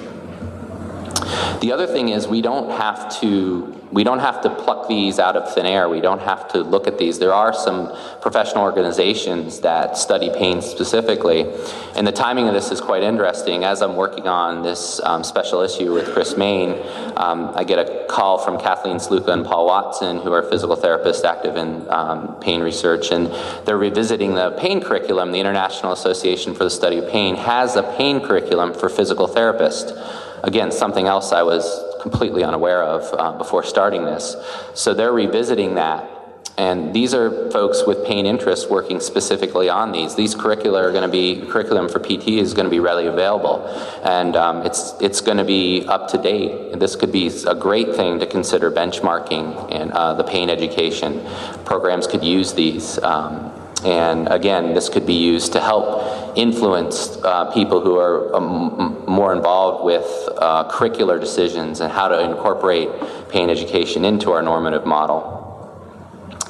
The other thing is we don't have to we don't have to pluck these out of thin air. We don't have to look at these. There are some professional organizations that study pain specifically, and the timing of this is quite interesting. As I'm working on this um, special issue with Chris Main, um, I get a call from Kathleen Sluka and Paul Watson, who are physical therapists active in um, pain research, and they're revisiting the pain curriculum. The International Association for the Study of Pain has a pain curriculum for physical therapists Again, something else I was completely unaware of uh, before starting this. So they're revisiting that. And these are folks with pain interests working specifically on these. These curricula are going to be curriculum for PT is going to be readily available, and um, it's it's going to be up to date. This could be a great thing to consider benchmarking and uh, the pain education programs could use these. Um, and again, this could be used to help influence uh, people who are um, more involved with uh, curricular decisions and how to incorporate pain education into our normative model.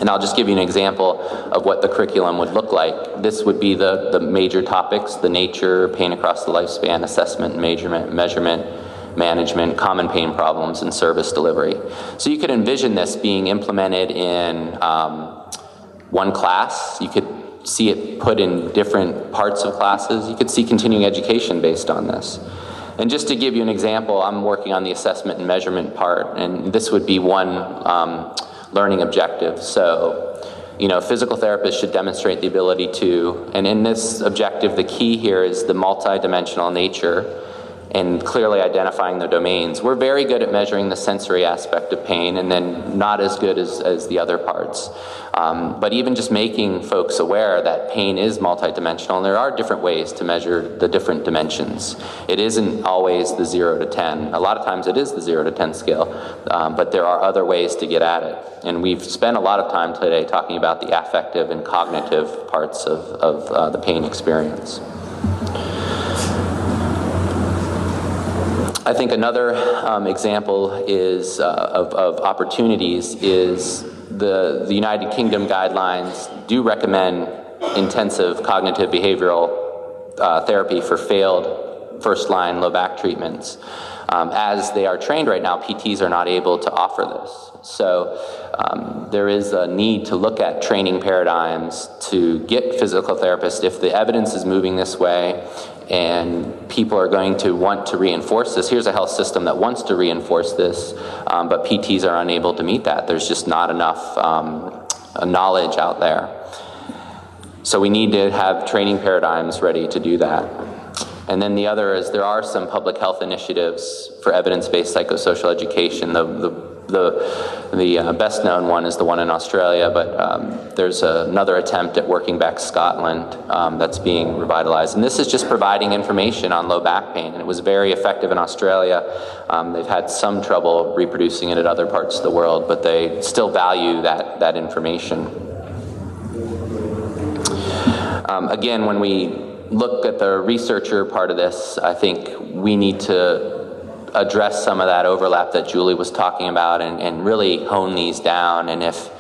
And I'll just give you an example of what the curriculum would look like. This would be the, the major topics the nature, pain across the lifespan, assessment, measurement, measurement, management, common pain problems, and service delivery. So you could envision this being implemented in um, one class. You could see it put in different parts of classes. You could see continuing education based on this. And just to give you an example, I'm working on the assessment and measurement part, and this would be one um, learning objective. So, you know, physical therapists should demonstrate the ability to, and in this objective, the key here is the multidimensional nature and clearly identifying the domains. We're very good at measuring the sensory aspect of pain and then not as good as, as the other parts. Um, but even just making folks aware that pain is multidimensional and there are different ways to measure the different dimensions. It isn't always the 0 to 10. A lot of times it is the 0 to 10 scale, um, but there are other ways to get at it. And we've spent a lot of time today talking about the affective and cognitive parts of, of uh, the pain experience. I think another um, example is uh, of, of, opportunities is the, the United Kingdom guidelines do recommend intensive cognitive behavioral uh, therapy for failed first line low back treatments. Um, as they are trained right now, PTs are not able to offer this. So um, there is a need to look at training paradigms to get physical therapists if the evidence is moving this way and people are going to want to reinforce this. Here's a health system that wants to reinforce this, um, but PTs are unable to meet that. There's just not enough um, knowledge out there. So we need to have training paradigms ready to do that. And then the other is there are some public health initiatives for evidence based psychosocial education. The, the the, the uh, best known one is the one in Australia, but um, there's another attempt at working back Scotland um, that's being revitalized. And this is just providing information on low back pain. And it was very effective in Australia. Um, they've had some trouble reproducing it in other parts of the world, but they still value that, that information. Um, again, when we look at the researcher part of this, I think we need to address some of that overlap that Julie was talking about and, and really hone these down. And if,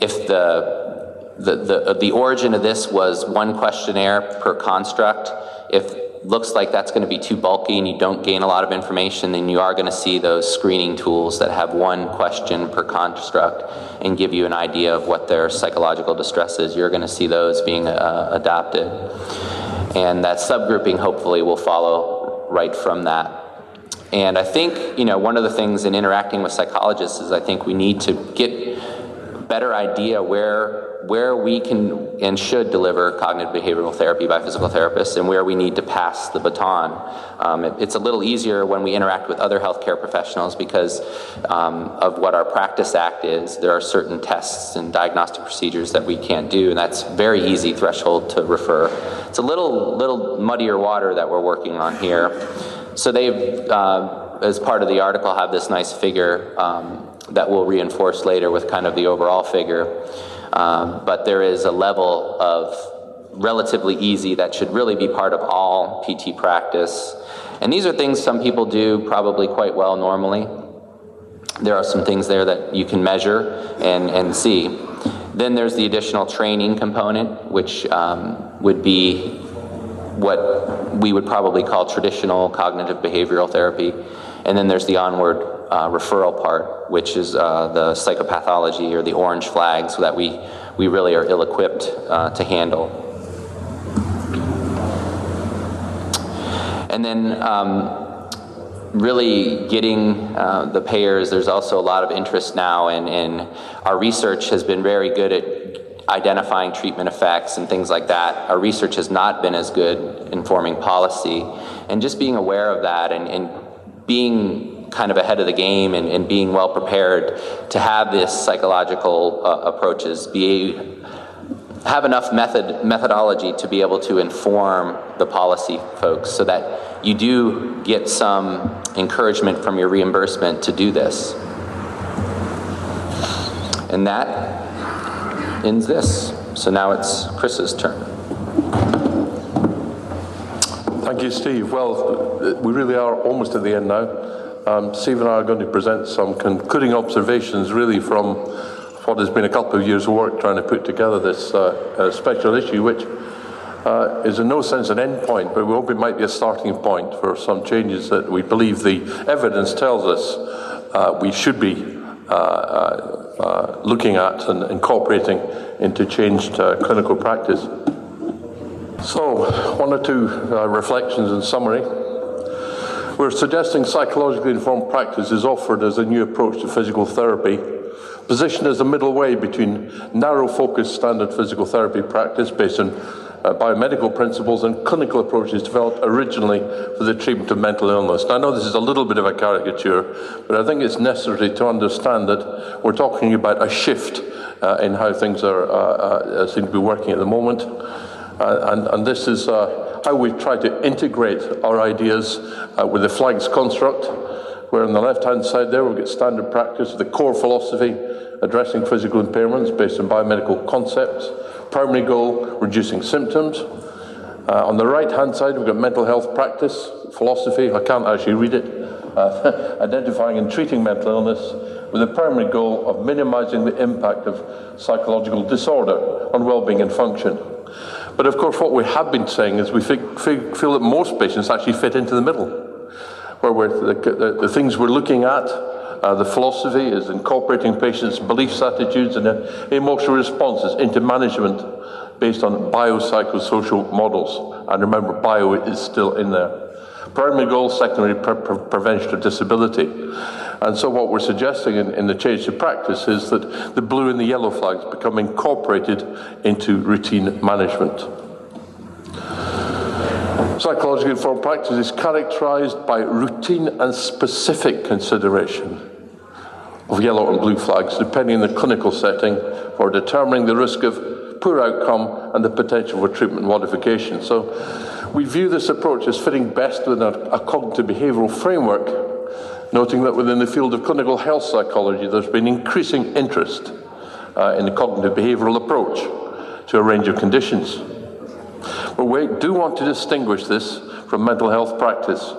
if the, the, the, the origin of this was one questionnaire per construct, if looks like that's going to be too bulky and you don't gain a lot of information, then you are going to see those screening tools that have one question per construct and give you an idea of what their psychological distress is. You're going to see those being uh, adopted. And that subgrouping hopefully will follow right from that. And I think, you know, one of the things in interacting with psychologists is I think we need to get a better idea where where we can and should deliver cognitive behavioral therapy by physical therapists and where we need to pass the baton. Um, it, it's a little easier when we interact with other healthcare professionals because um, of what our Practice Act is. There are certain tests and diagnostic procedures that we can't do, and that's very easy threshold to refer. It's a little little muddier water that we're working on here. So they've, uh, as part of the article, have this nice figure um, that we'll reinforce later with kind of the overall figure. Um, but there is a level of relatively easy that should really be part of all PT practice. And these are things some people do probably quite well normally. There are some things there that you can measure and, and see. Then there's the additional training component, which um, would be what we would probably call traditional cognitive behavioral therapy. And then there's the onward uh, referral part, which is uh, the psychopathology or the orange flags that we, we really are ill equipped uh, to handle. And then um, really getting uh, the payers, there's also a lot of interest now, and, and our research has been very good at identifying treatment effects and things like that. Our research has not been as good informing policy. And just being aware of that and, and being kind of ahead of the game and, and, being well prepared to have this psychological uh, approaches be have enough method methodology to be able to inform the policy folks so that you do get some encouragement from your reimbursement to do this and that ends this. So now it's Chris's turn. Thank you, Steve. Well, we really are almost at the end now. Um, Steve and I are going to present some concluding observations, really, from what has been a couple of years' of work trying to put together this uh, uh, special issue, which uh, is in no sense an end point, but we hope it might be a starting point for some changes that we believe the evidence tells us uh, we should be uh, uh, uh, looking at and incorporating into changed clinical practice. So, one or two reflections in summary. We're suggesting psychologically informed practice is offered as a new approach to physical therapy, positioned as a middle way between narrow focused standard physical therapy practice based on uh, biomedical principles and clinical approaches developed originally for the treatment of mental illness. Now, I know this is a little bit of a caricature, but I think it's necessary to understand that we're talking about a shift uh, in how things are uh, uh seem to be working at the moment. Uh, and, and, this is uh, how we try to integrate our ideas with the flags construct, where on the left hand side there we've got standard practice, the core philosophy addressing physical impairments based on biomedical concepts primary goal, reducing symptoms. Uh, on the right hand side, we've got mental health practice, philosophy, I can't actually read it, uh, (laughs) identifying and treating mental illness with the primary goal of minimizing the impact of psychological disorder on well-being and function. But of course, what we have been saying is we feel that most patients actually fit into the middle, where the, the, the things we're looking at uh, the philosophy is incorporating patients' beliefs, attitudes, and uh, emotional responses into management based on biopsychosocial models. And remember, bio is still in there. Primary goal, secondary pre- pre- prevention of disability. And so, what we're suggesting in, in, the change to practice is that the blue and the yellow flags become incorporated into routine management. Psychologically informed practice is characterized by routine and specific consideration of yellow and blue flags, depending on the clinical setting, for determining the risk of poor outcome and the potential for treatment modification. So we view this approach as fitting best within a, a cognitive behavioural framework, noting that within the field of clinical health psychology, there's been increasing interest uh, in the cognitive behavioural approach to a range of conditions. But we do want to distinguish this from mental health practice,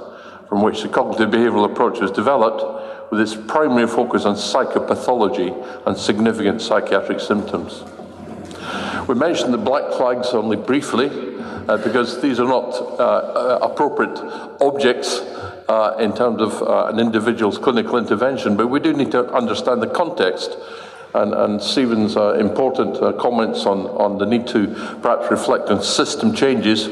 from which the cognitive behavioural approach was developed with its primary focus on psychopathology and significant psychiatric symptoms. We mentioned the black flags only briefly uh, because these are not uh, uh appropriate objects uh, in terms of uh, an individual's clinical intervention, but we do need to understand the context. And, and Stephen's uh, important comments on, on the need to perhaps reflect on system changes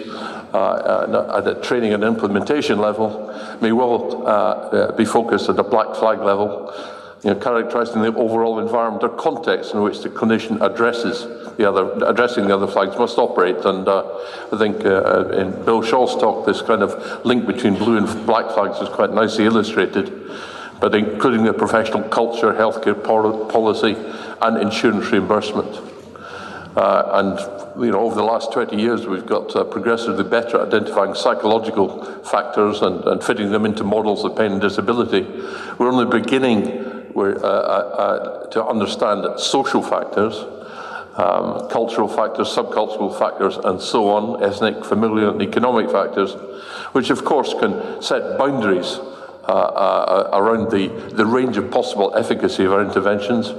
at a training and implementation level may well uh, uh, be focused at a black flag level, you know, characterizing the overall environment or context in which the clinician addresses the other, addressing the other flags must operate. And uh, I think uh, in Bill Shaw's talk, this kind of link between blue and black flags is quite nicely illustrated. But including the professional culture, healthcare policy, and insurance reimbursement. Uh, and you know, over the last 20 years, we've got uh, progressively better at identifying psychological factors and, and, fitting them into models of pain and disability. We're only beginning uh, uh, uh, to understand social factors, um, cultural factors, subcultural factors, and so on, ethnic, familial, and economic factors, which of course can set boundaries uh, around the, the range of possible efficacy of our interventions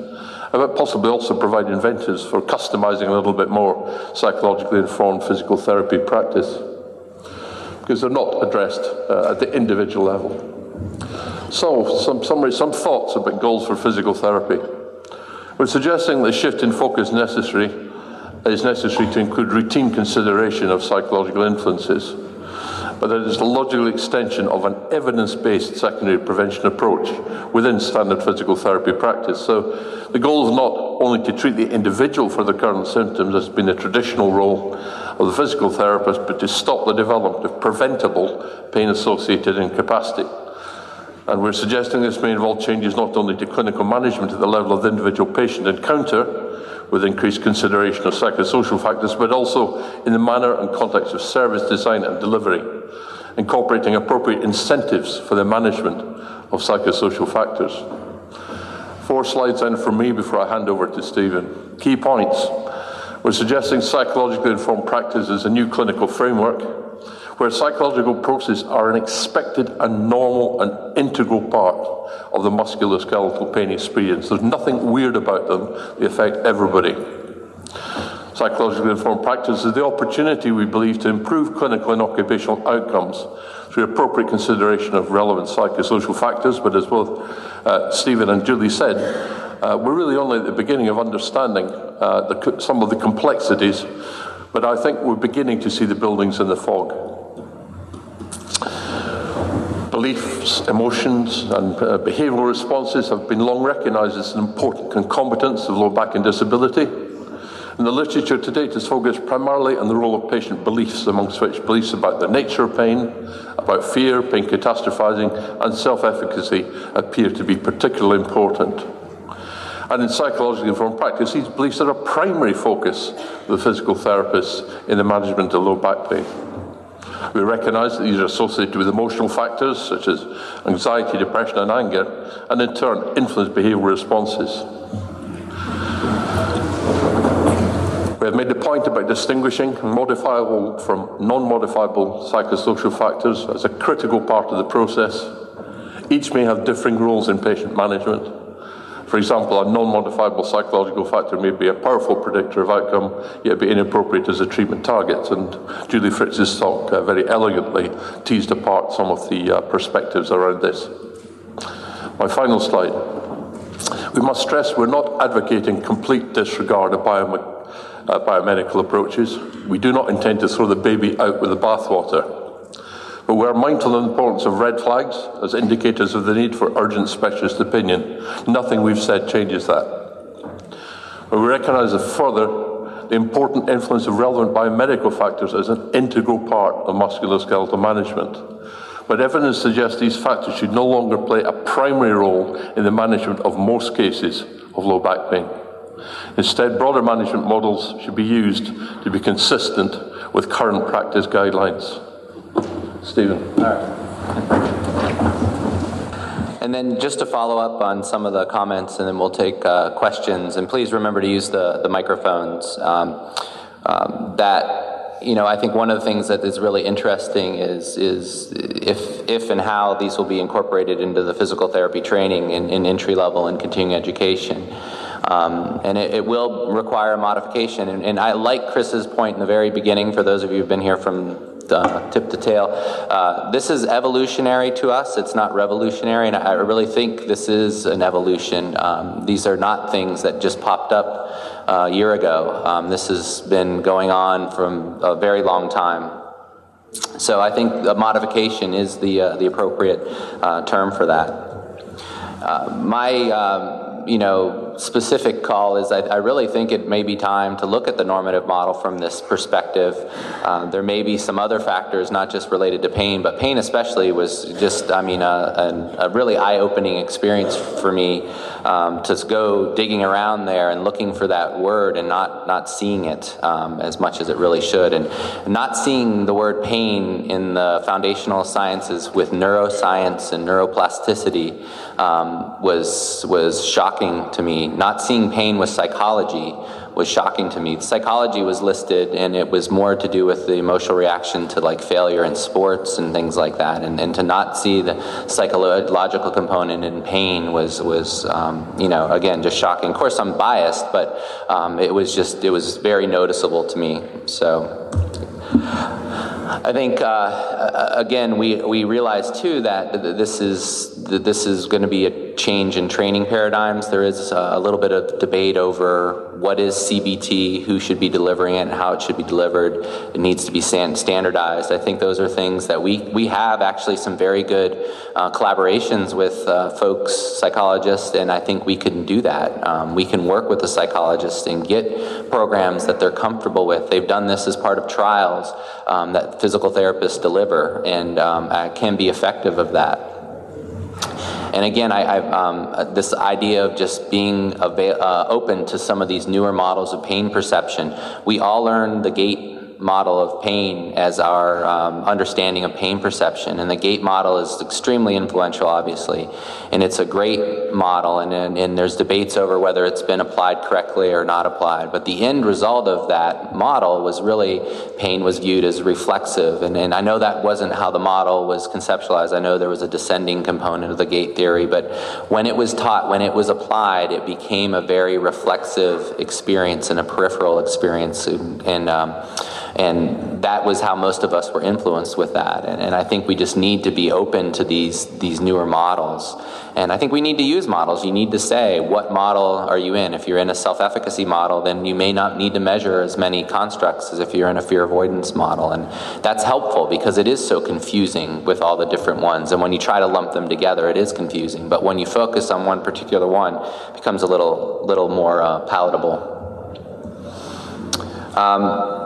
but possibly also provide inventors for customizing a little bit more psychologically informed physical therapy practice because they're not addressed uh, at the individual level. So, some summary, some thoughts about goals for physical therapy. We're suggesting that shift in focus necessary is necessary to include routine consideration of psychological influences but it is a logical extension of an evidence based secondary prevention approach within standard physical therapy practice. So the goal is not only to treat the individual for the current symptoms, as has been a traditional role of the physical therapist, but to stop the development of preventable pain associated incapacity. And we're suggesting this may involve changes not only to clinical management at the level of the individual patient encounter, with increased consideration of psychosocial factors, but also in the manner and context of service design and delivery, incorporating appropriate incentives for the management of psychosocial factors. Four slides then from me before I hand over to Stephen. Key points. We're suggesting psychologically informed practice as a new clinical framework where psychological processes are an expected and normal and integral part of the musculoskeletal pain experience. There's nothing weird about them, they affect everybody. Psychologically informed practice is the opportunity, we believe, to improve clinical and occupational outcomes through appropriate consideration of relevant psychosocial factors, but as both uh, Stephen and Julie said, uh, we're really only at the beginning of understanding uh, the, some of the complexities, but I think we're beginning to see the buildings in the fog beliefs, emotions, and uh, behavioural responses have been long recognised as an important concomitant of low back and disability. And the literature to date has focused primarily on the role of patient beliefs, amongst which beliefs about the nature of pain, about fear, pain catastrophising, and self efficacy appear to be particularly important. And in psychologically informed practice, these beliefs are a primary focus of the physical therapists in the management of low back pain. We recognize that these are associated with emotional factors such as anxiety, depression, and anger, and in turn influence behavioral responses. We have made the point about distinguishing modifiable from non modifiable psychosocial factors as a critical part of the process. Each may have differing roles in patient management. For example, a non modifiable psychological factor may be a powerful predictor of outcome, yet be inappropriate as a treatment target. And Julie Fritz's talk uh, very elegantly teased apart some of the uh, perspectives around this. My final slide. We must stress we're not advocating complete disregard of biome- uh, biomedical approaches. We do not intend to throw the baby out with the bathwater. But we are mindful of the importance of red flags as indicators of the need for urgent specialist opinion. Nothing we've said changes that. But we recognise further the important influence of relevant biomedical factors as an integral part of musculoskeletal management. But evidence suggests these factors should no longer play a primary role in the management of most cases of low back pain. Instead, broader management models should be used to be consistent with current practice guidelines. Stephen. All right. And then just to follow up on some of the comments, and then we'll take uh, questions. And please remember to use the, the microphones. Um, um, that you know, I think one of the things that is really interesting is is if if and how these will be incorporated into the physical therapy training in, in entry level and continuing education. Um, and it, it, will require a modification. And, and, I like Chris's point in the very beginning, for those of you who've been here from uh, tip to tail. Uh, this is evolutionary to us. It's not revolutionary, and I really think this is an evolution. Um, these are not things that just popped up uh, a year ago. Um, this has been going on from a very long time. So I think a modification is the uh, the appropriate uh, term for that. Uh, my um, you know specific call is I, I, really think it may be time to look at the normative model from this perspective. Uh, there may be some other factors, not just related to pain, but pain especially was just, I mean, a, a, a really eye opening experience for me um, to go digging around there and looking for that word and not, not seeing it um, as much as it really should. And not seeing the word pain in the foundational sciences with neuroscience and neuroplasticity um, was, was shocking to me not seeing pain with psychology was shocking to me. Psychology was listed, and it was more to do with the emotional reaction to like failure in sports and things like that. And, and to not see the psychological component in pain was was um, you know again just shocking. Of course, I'm biased, but um, it was just it was very noticeable to me. So. I think uh, again we we realize too that this is that this is going to be a change in training paradigms. There is a little bit of debate over what is CBT, who should be delivering it, and how it should be delivered. It needs to be standardized. I think those are things that we, we have actually some very good uh, collaborations with uh, folks, psychologists, and I think we can do that. Um, we can work with the psychologists and get programs that they're comfortable with. They've done this as part of trials um, that physical therapists deliver and um, can be effective of that. And again, I, um, this idea of just being uh, open to some of these newer models of pain perception. We all learn the gate model of pain as our um, understanding of pain perception. And the GATE model is extremely influential, obviously. And it's a great model, and, and, and, there's debates over whether it's been applied correctly or not applied. But the end result of that model was really pain was viewed as reflexive. And, and I know that wasn't how the model was conceptualized. I know there was a descending component of the GATE theory, but when it was taught, when it was applied, it became a very reflexive experience and a peripheral experience. And, and um, and that was how most of us were influenced with that. And, and, I think we just need to be open to these these newer models. And I think we need to use models. You need to say what model are you in. If you're in a self-efficacy model, then you may not need to measure as many constructs as if you're in a fear avoidance model. And that's helpful because it is so confusing with all the different ones. And when you try to lump them together, it is confusing. But when you focus on one particular one, it becomes a little little more uh, palatable. Um,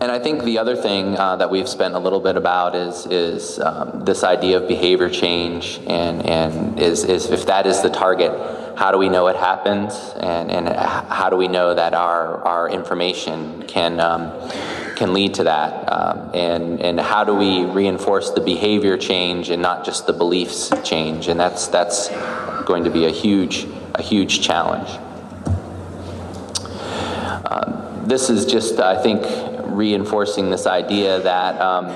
and I think the other thing uh, that we've spent a little bit about is is um, this idea of behavior change, and and is is if that is the target, how do we know it happens, and and how do we know that our our information can um, can lead to that, um, and and how do we reinforce the behavior change and not just the beliefs change, and that's that's going to be a huge a huge challenge. Um, this is just, I think, reinforcing this idea that um,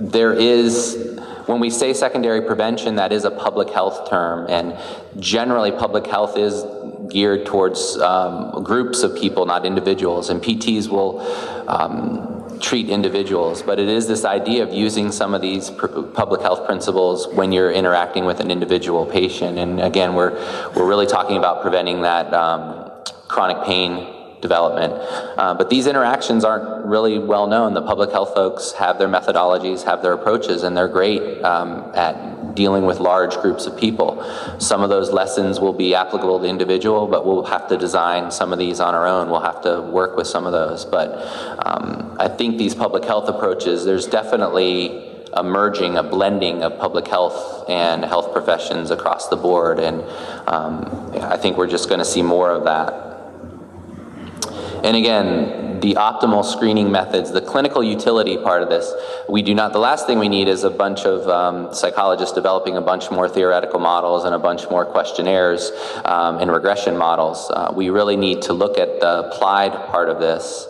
there is, when we say secondary prevention, that is a public health term, and generally public health is geared towards um, groups of people, not individuals, and PTs will um, treat individuals, but it is this idea of using some of these pr- public health principles when you're interacting with an individual patient. And again, we're, we're really talking about preventing that um, chronic pain development. Uh, but these interactions aren't really well known. The public health folks have their methodologies, have their approaches, and they're great um, at dealing with large groups of people. Some of those lessons will be applicable to individual, but we'll have to design some of these on our own. We'll have to work with some of those. But um, I think these public health approaches, there's definitely a merging, a blending of public health and health professions across the board. And um, I think we're just going to see more of that. And again, the optimal screening methods, the clinical utility part of this, we do not, the last thing we need is a bunch of um, psychologists developing a bunch more theoretical models and a bunch more questionnaires um, and regression models. Uh, we really need to look at the applied part of this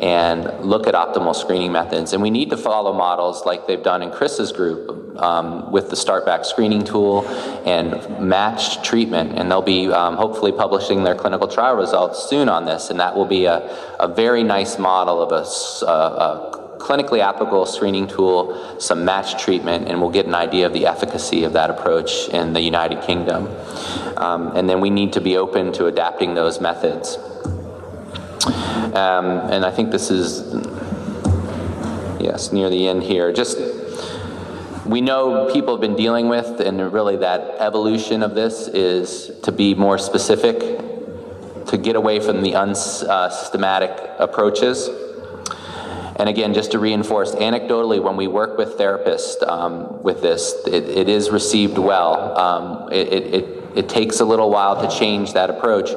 and look at optimal screening methods. And we need to follow models like they've done in Chris's group um, with the Start Back screening tool and matched treatment. And they'll be um, hopefully publishing their clinical trial results soon on this. And that will be a, a very nice model of a, a, clinically applicable screening tool, some matched treatment, and we'll get an idea of the efficacy of that approach in the United Kingdom. Um, and then we need to be open to adapting those methods. Um, and I think this is, yes, near the end here. Just, we know people have been dealing with, and really that evolution of this is to be more specific, to get away from the unsystematic uh, approaches. And again, just to reinforce, anecdotally, when we work with therapists um, with this, it, it is received well. Um, it, it, it takes a little while to change that approach,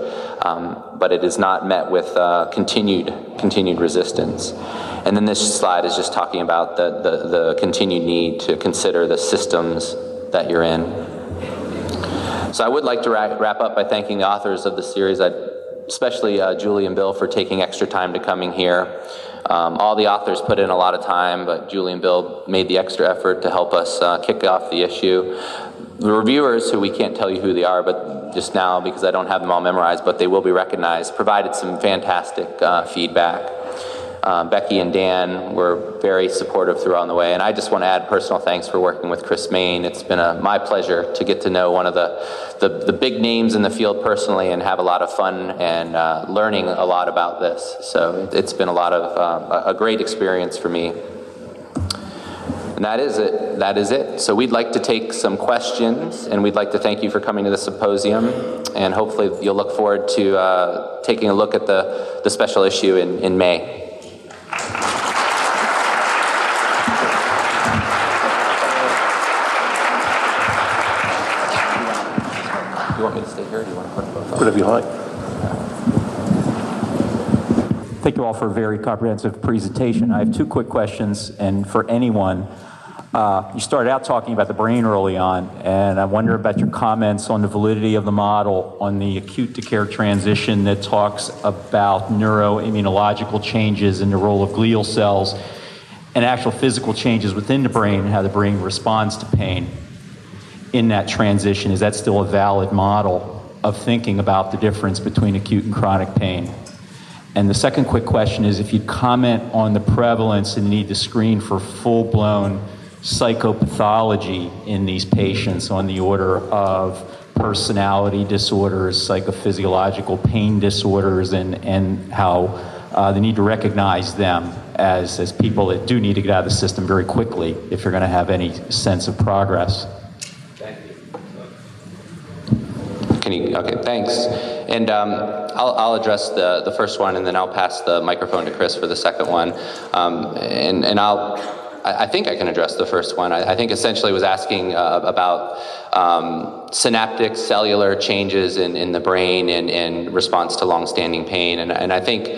um, but it is not met with uh, continued continued resistance. And then this slide is just talking about the, the, the continued need to consider the systems that you're in. So I would like to wrap up by thanking the authors of the series, I'd, especially uh, Julie and Bill, for taking extra time to coming here. Um, all the authors put in a lot of time, but Julie and Bill made the extra effort to help us uh, kick off the issue the reviewers, who we can't tell you who they are, but just now because I don't have them all memorized, but they will be recognized, provided some fantastic uh, feedback. Um, Becky and Dan were very supportive throughout the way, and I just want to add personal thanks for working with Chris Main. It's been a, my pleasure to get to know one of the, the, the big names in the field personally and have a lot of fun and uh, learning a lot about this. So it's been a lot of uh, a great experience for me. And that is it. That is it. So we'd like to take some questions, and we'd like to thank you for coming to the symposium. And hopefully, you'll look forward to uh, taking a look at the, the special issue in, in May. You want me to stay here, or do you want to put both? Whatever you like. Thank you all for a very comprehensive presentation. I have two quick questions, and for anyone, uh, you started out talking about the brain early on, and I wonder about your comments on the validity of the model on the acute to care transition that talks about neuroimmunological changes and the role of glial cells and actual physical changes within the brain and how the brain responds to pain in that transition. Is that still a valid model of thinking about the difference between acute and chronic pain? And the second quick question is if you'd comment on the prevalence and need to screen for full blown psychopathology in these patients on the order of personality disorders, psychophysiological pain disorders, and, and how uh, they need to recognize them as, as people that do need to get out of the system very quickly if you're going to have any sense of progress. Can Can you? Okay, thanks. And um, I'll, I'll, address the, the first one, and then I'll pass the microphone to Chris for the second one. Um, and, and I'll I, think I can address the first one. I, I think essentially was asking uh, about um, synaptic cellular changes in, in the brain in, in response to longstanding pain. And, and I think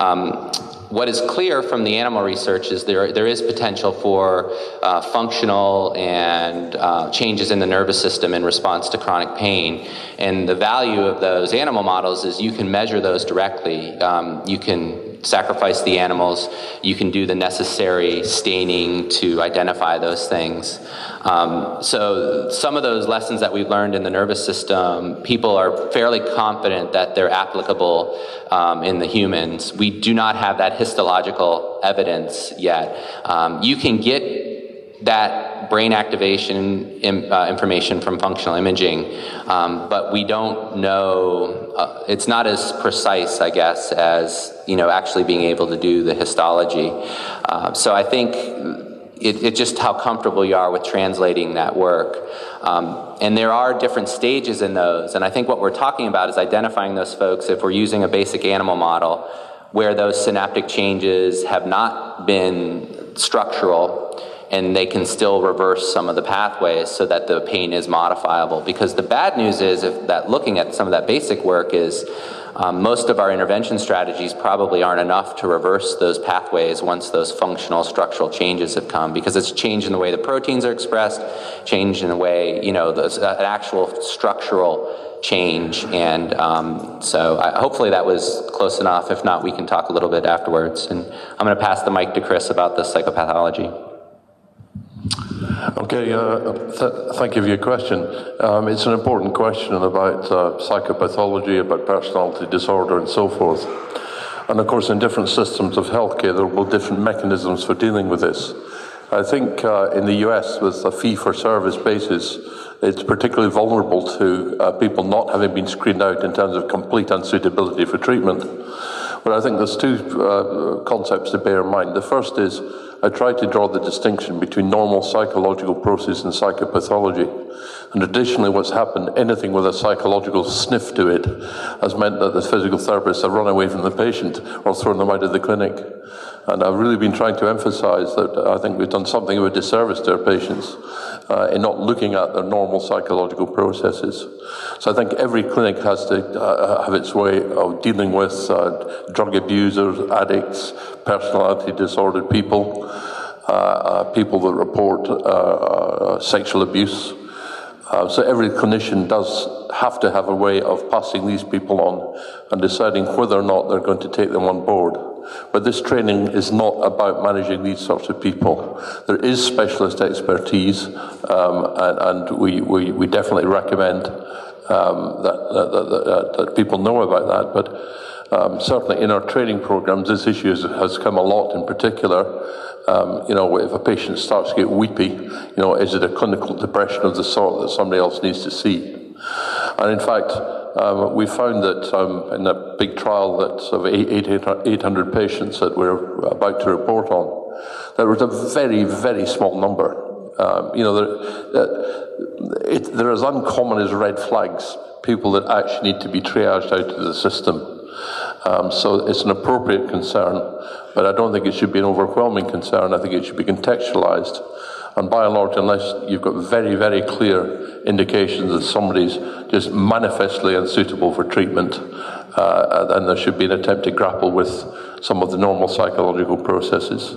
um, what is clear from the animal research is there, there is potential for uh, functional and uh, changes in the nervous system in response to chronic pain. And the value of those animal models is you can measure those directly. Um, you can sacrifice the animals. You can do the necessary staining to identify those things. Um, so, some of those lessons that we've learned in the nervous system, people are fairly confident that they're applicable um, in the humans. We do not have that histological evidence yet. Um, you can get that brain activation in, uh, information from functional imaging, um, but we don't know. Uh, it's not as precise, I guess, as you know actually being able to do the histology. Uh, so I think it, it, just how comfortable you are with translating that work. Um, and there are different stages in those, and I think what we're talking about is identifying those folks if we're using a basic animal model where those synaptic changes have not been structural and they can still reverse some of the pathways so that the pain is modifiable. Because the bad news is if that looking at some of that basic work is um, most of our intervention strategies probably aren't enough to reverse those pathways once those functional structural changes have come because it's change in the way the proteins are expressed, change in the way, you know, those, uh, an actual structural change. And um, so I, hopefully that was close enough. If not, we can talk a little bit afterwards. And I'm going to pass the mic to Chris about the psychopathology. Okay, uh, th- thank you for your question. Um, it's an important question about uh, psychopathology, about personality disorder, and so forth. And of course, in different systems of healthcare, there will be different mechanisms for dealing with this. I think uh, in the US, with a fee for service basis, it's particularly vulnerable to uh, people not having been screened out in terms of complete unsuitability for treatment. But I think there's two uh, concepts to bear in mind. The first is I try to draw the distinction between normal psychological process and psychopathology. And additionally, what's happened, anything with a psychological sniff to it, has meant that the physical therapists have run away from the patient or thrown them out of the clinic. And I've really been trying to emphasize that I think we've done something of a disservice to our patients uh, in not looking at their normal psychological processes. So I think every clinic has to uh, have its way of dealing with uh, drug abusers, addicts, personality disordered people, uh, uh, people that report uh, sexual abuse. Uh, so every clinician does have to have a way of passing these people on and deciding whether or not they're going to take them on board. But this training is not about managing these sorts of people. There is specialist expertise, um, and, and we, we, we, definitely recommend um, that, that, that, that, people know about that. But um, certainly in our training programs, this issue has, has come a lot in particular. Um, you know, if a patient starts to get weepy, you know, is it a clinical depression of the sort that somebody else needs to see? And in fact, um, we found that um, in a big trial that of 800 patients that we're about to report on, there was a very, very small number. Um, you know, it, they're as uncommon as red flags, people that actually need to be triaged out of the system. Um, so it's an appropriate concern, but I don't think it should be an overwhelming concern. I think it should be contextualized. And by and large, unless you've got very, very clear indications that somebody's just manifestly unsuitable for treatment, uh, then there should be an attempt to grapple with some of the normal psychological processes.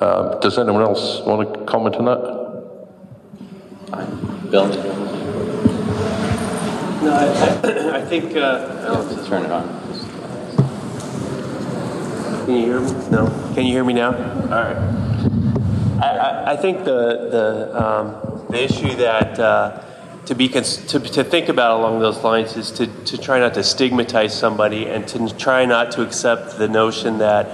Um, does anyone else want to comment on that? Bill? No, I, I think. Uh, turn it on. Can you hear me? No. Can you hear me now? All right. I, I think the the um, the issue that uh, to be cons- to, to think about along those lines is to, to try not to stigmatize somebody and to try not to accept the notion that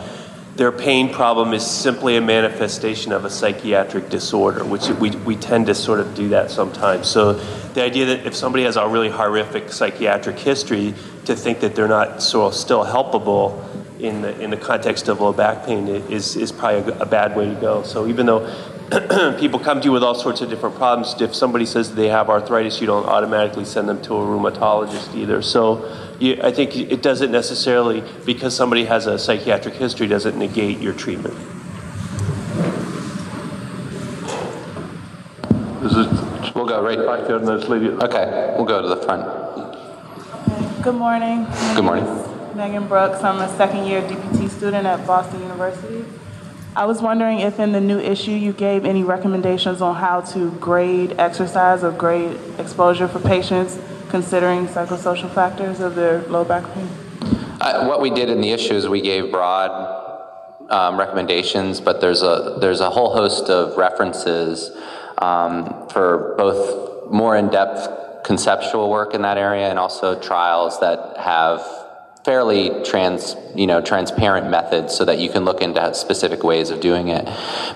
their pain problem is simply a manifestation of a psychiatric disorder, which we, we tend to sort of do that sometimes. So the idea that if somebody has a really horrific psychiatric history, to think that they're not sort of still helpable in the, in the context of low back pain is, is probably a, a bad way to go. So even though (clears throat) people come to you with all sorts of different problems. If somebody says they have arthritis, you don't automatically send them to a rheumatologist either. So you, I think it doesn't necessarily, because somebody has a psychiatric history, doesn't negate your treatment. Is we'll go right back there and this lady. Okay, we'll go to the front. Okay. Good morning. Good morning. Megan Brooks. I'm a second year DPT student at Boston University. I was wondering if in the new issue you gave any recommendations on how to grade exercise or grade exposure for patients considering psychosocial factors of their low back pain? What we did in the issue is we gave broad um, recommendations, but there's a there's a whole host of references um, for both more in-depth conceptual work in that area and also trials that have fairly trans, you know, transparent methods so that you can look into specific ways of doing it.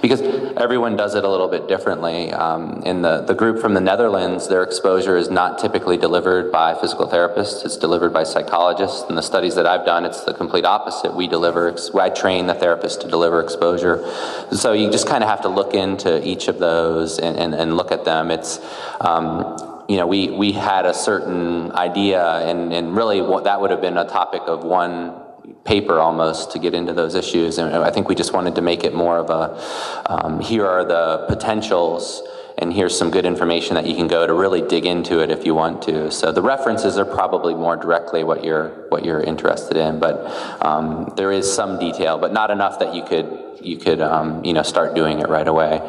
Because everyone does it a little bit differently. Um, in the, the group from the Netherlands, their exposure is not typically delivered by physical therapists, it's delivered by psychologists. In the studies that I've done, it's the complete opposite. We deliver, I train the therapist to deliver exposure. So you just kind of have to look into each of those and, and, and look at them. It's, um, you know, we, we had a certain idea, and, and really what, that would have been a topic of one paper almost to get into those issues. And I think we just wanted to make it more of a um, here are the potentials, and here's some good information that you can go to really dig into it if you want to. So the references are probably more directly what you're what you're interested in, but um, there is some detail, but not enough that you could you could um, you know start doing it right away.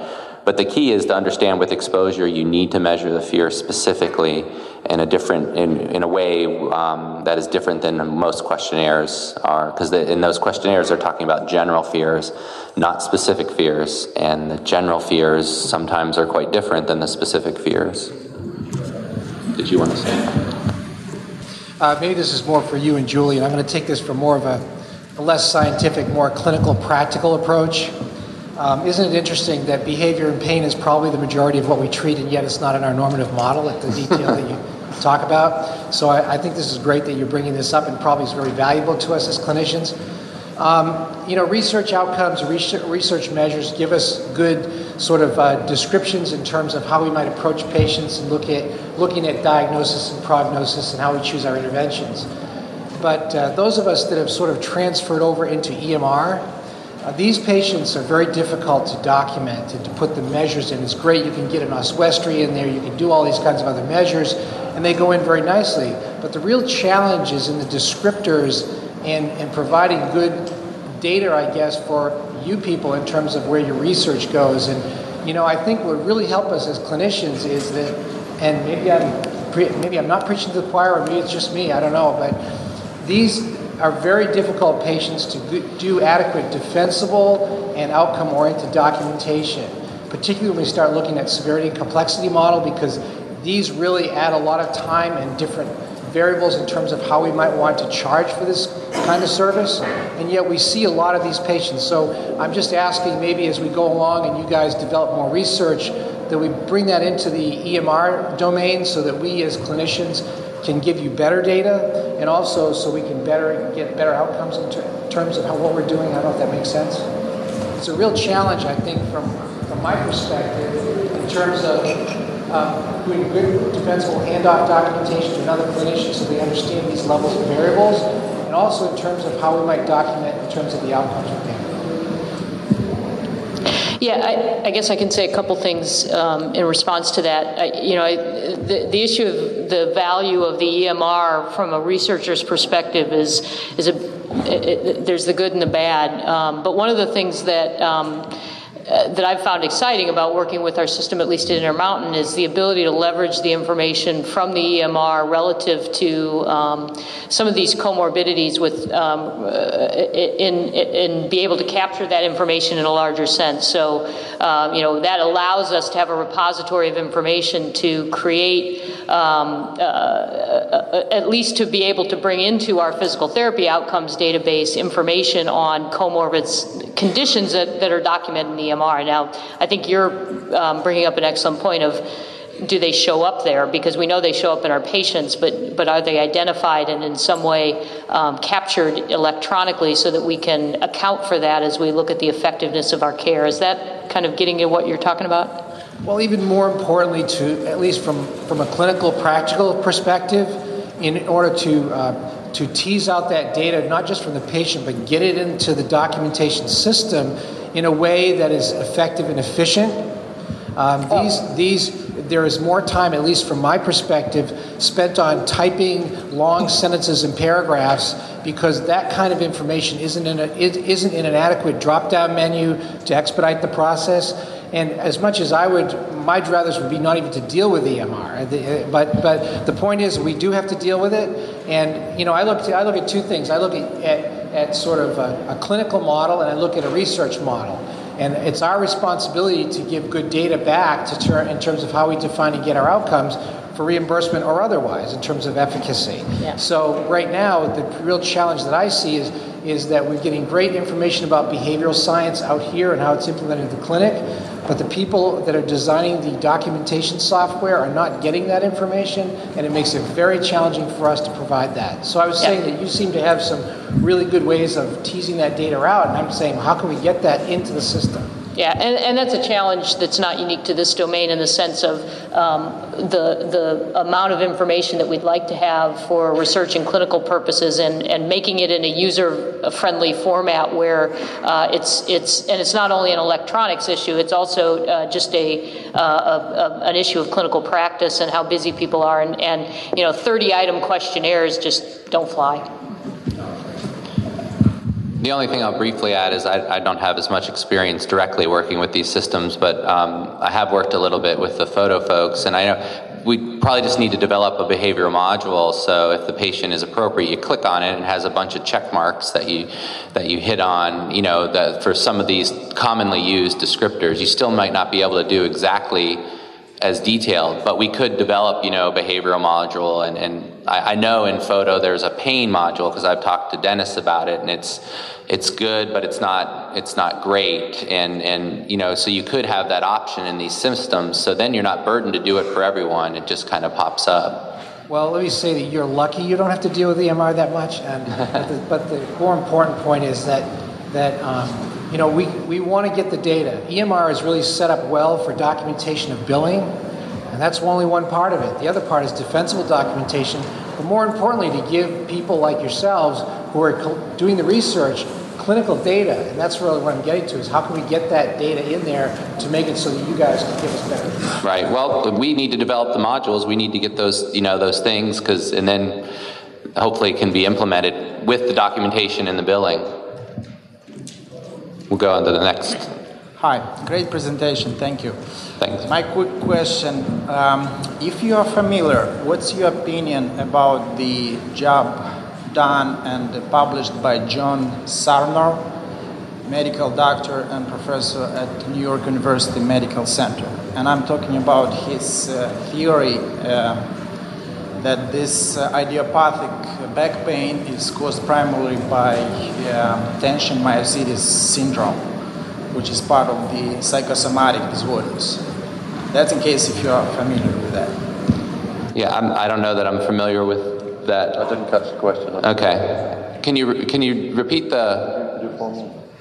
But the key is to understand with exposure, you need to measure the fear specifically in a different, in, in a way um, that is different than most questionnaires are, because in those questionnaires they're talking about general fears, not specific fears, and the general fears sometimes are quite different than the specific fears. Did you want to say? Uh, maybe this is more for you and Julie, and I'm going to take this from more of a, a less scientific, more clinical, practical approach. Um, isn't it interesting that behavior and pain is probably the majority of what we treat, and yet it's not in our normative model at the detail that you (laughs) talk about? So I, I, think this is great that you're bringing this up, and probably is very valuable to us as clinicians. Um, you know, research outcomes, research, research, measures give us good sort of uh, descriptions in terms of how we might approach patients and look at looking at diagnosis and prognosis and how we choose our interventions. But uh, those of us that have sort of transferred over into EMR, uh, these patients are very difficult to document and to put the measures in. It's great, you can get an oswestry in there, you can do all these kinds of other measures, and they go in very nicely. But the real challenge is in the descriptors and, and providing good data, I guess, for you people in terms of where your research goes. And, you know, I think what really help us as clinicians is that, and maybe I'm, maybe I'm not preaching to the choir, or maybe it's just me, I don't know, but these are very difficult patients to do adequate defensible and outcome oriented documentation, particularly when we start looking at severity and complexity model, because these really add a lot of time and different variables in terms of how we might want to charge for this kind of service. And yet we see a lot of these patients. So I'm just asking maybe as we go along and you guys develop more research that we bring that into the EMR domain so that we as clinicians can give you better data and also so we can better get better outcomes in ter- terms of how, what we're doing. I don't know if that makes sense. It's a real challenge, I think, from, from my perspective in terms of um, doing good defensible handoff documentation to another clinician so they understand these levels of variables and also in terms of how we might document in terms of the outcomes. Yeah, I, I, guess I can say a couple things um, in response to that. I, you know, I, the, the issue of the value of the EMR from a researcher's perspective is is a it, it, there's the good and the bad. Um, but one of the things that um, uh, that I've found exciting about working with our system, at least at Intermountain, is the ability to leverage the information from the EMR relative to um, some of these comorbidities with um, uh, in, in be able to capture that information in a larger sense. So, um, you know, that allows us to have a repository of information to create, um, uh, uh, at least to be able to bring into our physical therapy outcomes database information on comorbid conditions that, that are documented in the EMR. Now, I think you're um, bringing up an excellent point of do they show up there? Because we know they show up in our patients, but, but are they identified and in some way um, captured electronically so that we can account for that as we look at the effectiveness of our care? Is that kind of getting at what you're talking about? Well, even more importantly, to at least from, from a clinical practical perspective, in order to uh, to tease out that data, not just from the patient, but get it into the documentation system in a way that is effective and efficient. Um, these, these, there is more time, at least from my perspective, spent on typing long sentences and paragraphs because that kind of information isn't in, a, isn't in an adequate drop down menu to expedite the process. And as much as I would, my druthers would be not even to deal with EMR. Uh, uh, but, but the point is, we do have to deal with it. And, you know, I look, to, I look at two things. I look at, at, at sort of a, a clinical model and I look at a research model. And it's our responsibility to give good data back to ter- in terms of how we define and get our outcomes for reimbursement or otherwise in terms of efficacy. Yeah. So right now, the real challenge that I see is is that we're getting great information about behavioral science out here and how it's implemented in the clinic, but the people that are designing the documentation software are not getting that information, and it makes it very challenging for us to provide that. So I was yeah. saying that you seem to have some really good ways of teasing that data out, and I'm saying, how can we get that into the system? Yeah, and, and that's a challenge that's not unique to this domain in the sense of um, the, the amount of information that we'd like to have for research and clinical purposes and, and making it in a user friendly format where uh, it's, it's, and it's not only an electronics issue, it's also uh, just a, uh, a, a, an issue of clinical practice and how busy people are. And, and you know, 30 item questionnaires just don't fly. The only thing I'll briefly add is I, I, don't have as much experience directly working with these systems, but um, I have worked a little bit with the FOTO folks, and I know we probably just need to develop a behavioral module. So if the patient is appropriate, you click on it and it has a bunch of check marks that you that you hit on. You know for some of these commonly used descriptors, you still might not be able to do exactly as detailed, but we could develop, you know, behavioral module. And, and I, I know in FOTO there's a pain module because I've talked to Dennis about it, and it's it's good, but it's not it's not great. And and you know, so you could have that option in these systems. So then you're not burdened to do it for everyone. It just kind of pops up. Well, let me say that you're lucky you don't have to deal with EMR that much. And but, the, but the more important point is that that. Um, you know, we, we want to get the data. EMR is really set up well for documentation of billing, and that's only one part of it. The other part is defensible documentation, but more importantly, to give people like yourselves who are doing the research clinical data, and that's really what I'm getting to is how can we get that data in there to make it so that you guys can give us better. Right. Well, we need to develop the modules. We need to get those, you know, those things because, and then hopefully it can be implemented with the documentation and the billing. We'll go on to the next. Hi, great presentation. Thank you. Thanks. My quick question um, if you are familiar, what's your opinion about the job done and published by John Sarnoff, medical doctor and professor at New York University Medical Center? And I'm talking about his uh, theory. Uh, that this uh, idiopathic back pain is caused primarily by uh, tension myositis syndrome, which is part of the psychosomatic disorders. That's in case if you are familiar with that. Yeah, I'm, I do not know that I'm familiar with that. I didn't catch the question. Okay. Can you can you repeat the?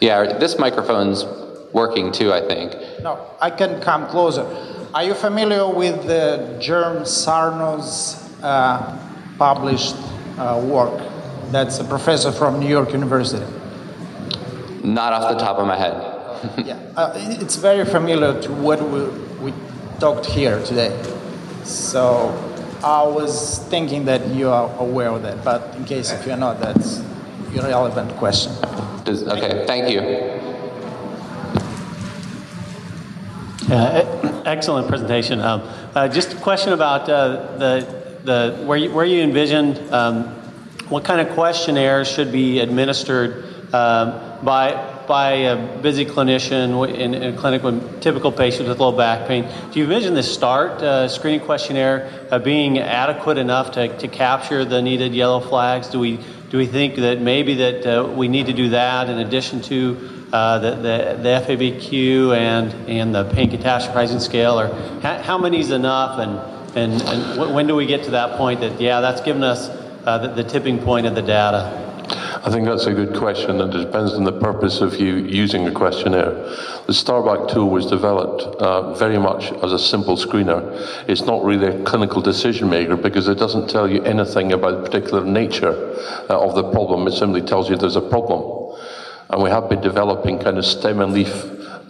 Yeah, this microphone's working too. I think. No, I can come closer. Are you familiar with the Germ Sarno's uh, published work. That's a professor from New York University. Not off the top of my head. (laughs) yeah, uh, it's very familiar to what we, we talked here today. So I was thinking that you are aware of that, but in case if you're not, that's a irrelevant question. Does, okay, thank you. Uh, excellent presentation. Um, uh, just a question about uh, the the where you, where you envisioned um, what kind of questionnaires should be administered um, by by a busy clinician in, in, a clinic with typical patients with low back pain. Do you envision the START uh, screening questionnaire uh, being adequate enough to, to capture the needed yellow flags? Do we do we think that maybe that uh, we need to do that in addition to uh, the, the, the FABQ and, and the pain catastrophizing scale, or how, how many is enough, and, and, and when do we get to that point that, yeah, that's given us uh, the, the tipping point of the data? I think that's a good question, and it depends on the purpose of you using a questionnaire. The STarT Back tool was developed uh, very much as a simple screener. It's not really a clinical decision maker because it doesn't tell you anything about the particular nature uh, of the problem. It simply tells you there's a problem. And we have been developing kind of stem and leaf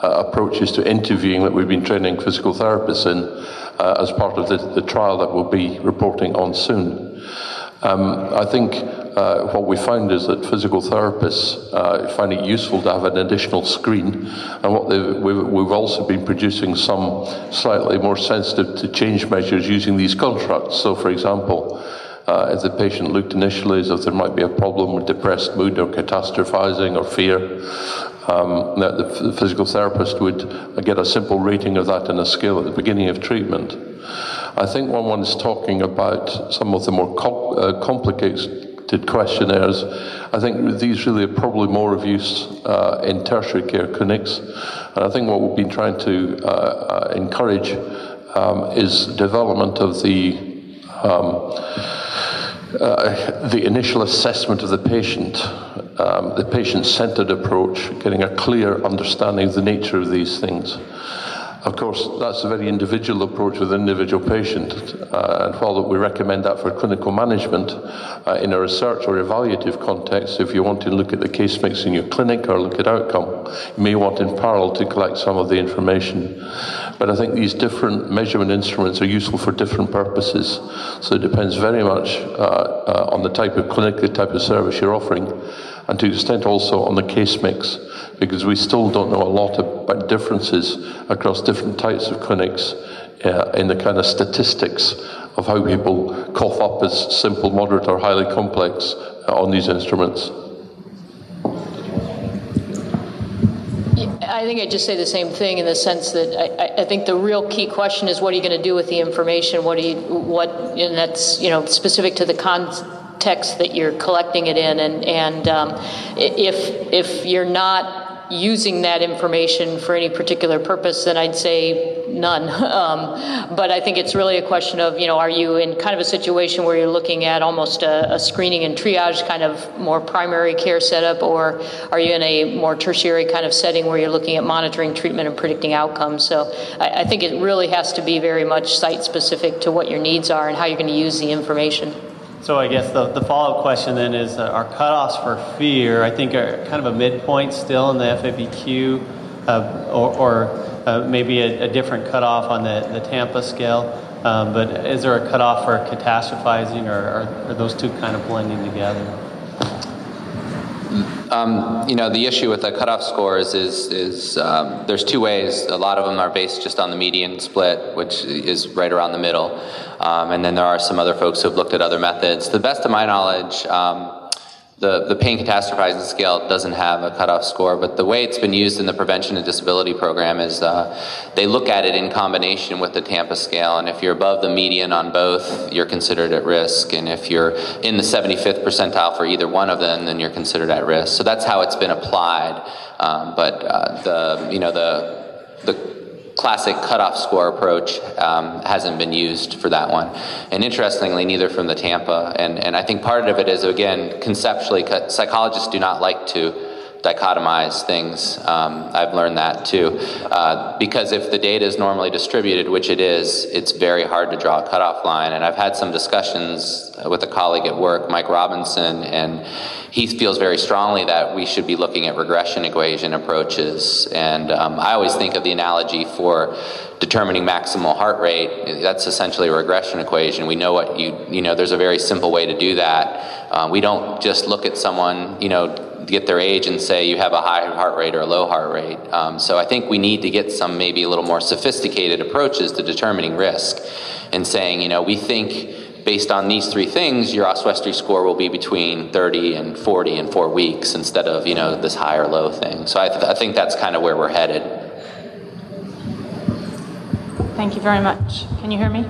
uh, approaches to interviewing that we've been training physical therapists in uh, as part of the, the trial that we'll be reporting on soon. Um, I think uh, what we found is that physical therapists uh, find it useful to have an additional screen, and what we've, we've, also been producing some slightly more sensitive to change measures using these constructs. So, for example, uh, if the patient looked initially as if there might be a problem with depressed mood or catastrophizing or fear, um, that the, physical therapist would get a simple rating of that in a scale at the beginning of treatment. I think when one's talking about some of the more uh, complicated questionnaires, I think these really are probably more of use uh, in tertiary care clinics. And I think what we've been trying to uh, uh encourage um, is development of the um, uh, the initial assessment of the patient, um, the patient centered approach, getting a clear understanding of the nature of these things. Of course, that's a very individual approach with an individual patient, uh, and while we recommend that for clinical management, uh, in a research or evaluative context, if you want to look at the case mix in your clinic or look at outcome, you may want in parallel to collect some of the information. But I think these different measurement instruments are useful for different purposes, so it depends very much uh, uh on the type of clinic, the type of service you're offering, and to extent also on the case mix because we still don't know a lot about differences across different types of clinics uh, in the kind of statistics of how people cough up as simple, moderate, or highly complex uh, on these instruments. I think I'd just say the same thing in the sense that I, I think the real key question is what are you going to do with the information? What do you, what, and that's, you know, specific to the context that you're collecting it in. And, and um, if, if you're not using that information for any particular purpose, then I'd say none. (laughs) Um, but I think it's really a question of, you know, are you in kind of a situation where you're looking at almost a, a, screening and triage kind of more primary care setup, or are you in a more tertiary kind of setting where you're looking at monitoring treatment and predicting outcomes? So I, I think it really has to be very much site specific to what your needs are and how you're going to use the information. So I guess the, the follow-up question then is uh, our cutoffs for fear, I think are kind of a midpoint still in the FABQ uh, or, or uh, maybe a, a, different cutoff on the, the Tampa scale. Um, but is there a cutoff for catastrophizing or are, are those two kind of blending together? Um, you know, the issue with the cutoff scores is, is um, there's two ways. A lot of them are based just on the median split, which is right around the middle. Um, and then there are some other folks who have looked at other methods. To the best of my knowledge, um, the, the pain catastrophizing scale doesn't have a cutoff score, but the way it's been used in the prevention and disability program is uh, they look at it in combination with the Tampa scale, and if you're above the median on both, you're considered at risk, and if you're in the 75th percentile for either one of them, then you're considered at risk. So that's how it's been applied. Um, but uh, the you know the the classic cutoff score approach um, hasn't been used for that one. And interestingly, neither from the Tampa. And, and I think part of it is, again, conceptually, psychologists do not like to dichotomize things. Um, I've learned that too. Uh, because if the data is normally distributed, which it is, it's very hard to draw a cutoff line. And I've had some discussions with a colleague at work, Mike Robinson, and he feels very strongly that we should be looking at regression equation approaches. And um, I always think of the analogy for determining maximal heart rate. That's essentially a regression equation. We know what you, you know, there's a very simple way to do that. Uh, we don't just look at someone, you know, get their age and say you have a high heart rate or a low heart rate. Um, so I think we need to get some maybe a little more sophisticated approaches to determining risk and saying, you know, we think based on these three things, your Oswestry score will be between 30 and 40 in four weeks instead of, you know, this high or low thing. So I, th- I think that's kind of where we're headed. Thank you very much. Can you hear me?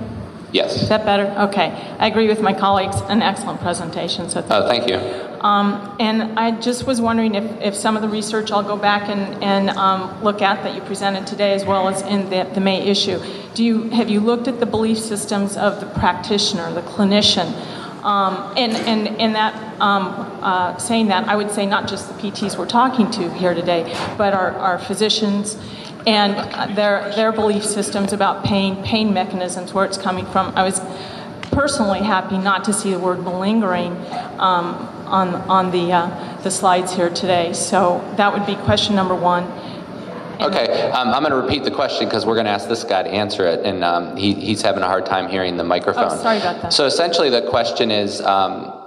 Yes. Is that better? Okay. I agree with my colleagues. An excellent presentation. So thank, oh, thank you. Um, and I just was wondering if, if some of the research I'll go back and, and um, look at that you presented today, as well as in the, the May issue. Do you have you looked at the belief systems of the practitioner, the clinician? Um, and, and, and that, um, uh, saying that, I would say not just the PTs we're talking to here today, but our, our physicians and their, their belief systems about pain, pain mechanisms, where it's coming from. I was personally happy not to see the word malingering um, on, on the, uh, the slides here today. So that would be question number one. Okay, um, I'm going to repeat the question because we're going to ask this guy to answer it, and um, he, he's having a hard time hearing the microphone. Oh, sorry about that. So essentially, the question is. Um,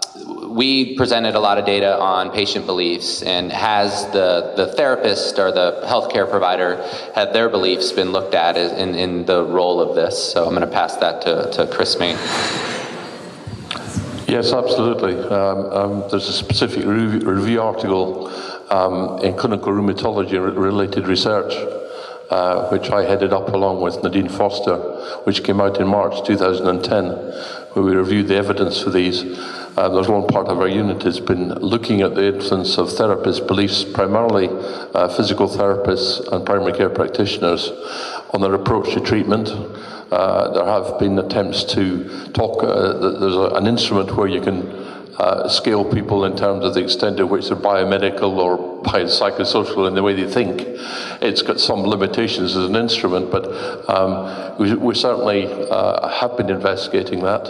we presented a lot of data on patient beliefs, and has the, the therapist or the healthcare provider had their beliefs been looked at in, in the role of this? So I'm going to pass that to, to Chris Main. Yes, absolutely. Um, um, there's a specific review, article um, in clinical rheumatology related research, uh, which I headed up along with Nadine Foster, which came out in March 2010, where we reviewed the evidence for these. Uh, there's one part of our unit has been looking at the influence of therapists' beliefs, primarily uh, physical therapists and primary care practitioners, on their approach to treatment. Uh, there have been attempts to talk, uh, there's a, an instrument where you can uh, scale people in terms of the extent to which they're biomedical or biopsychosocial in the way they think. It's got some limitations as an instrument, but um, we, we, certainly uh, have been investigating that.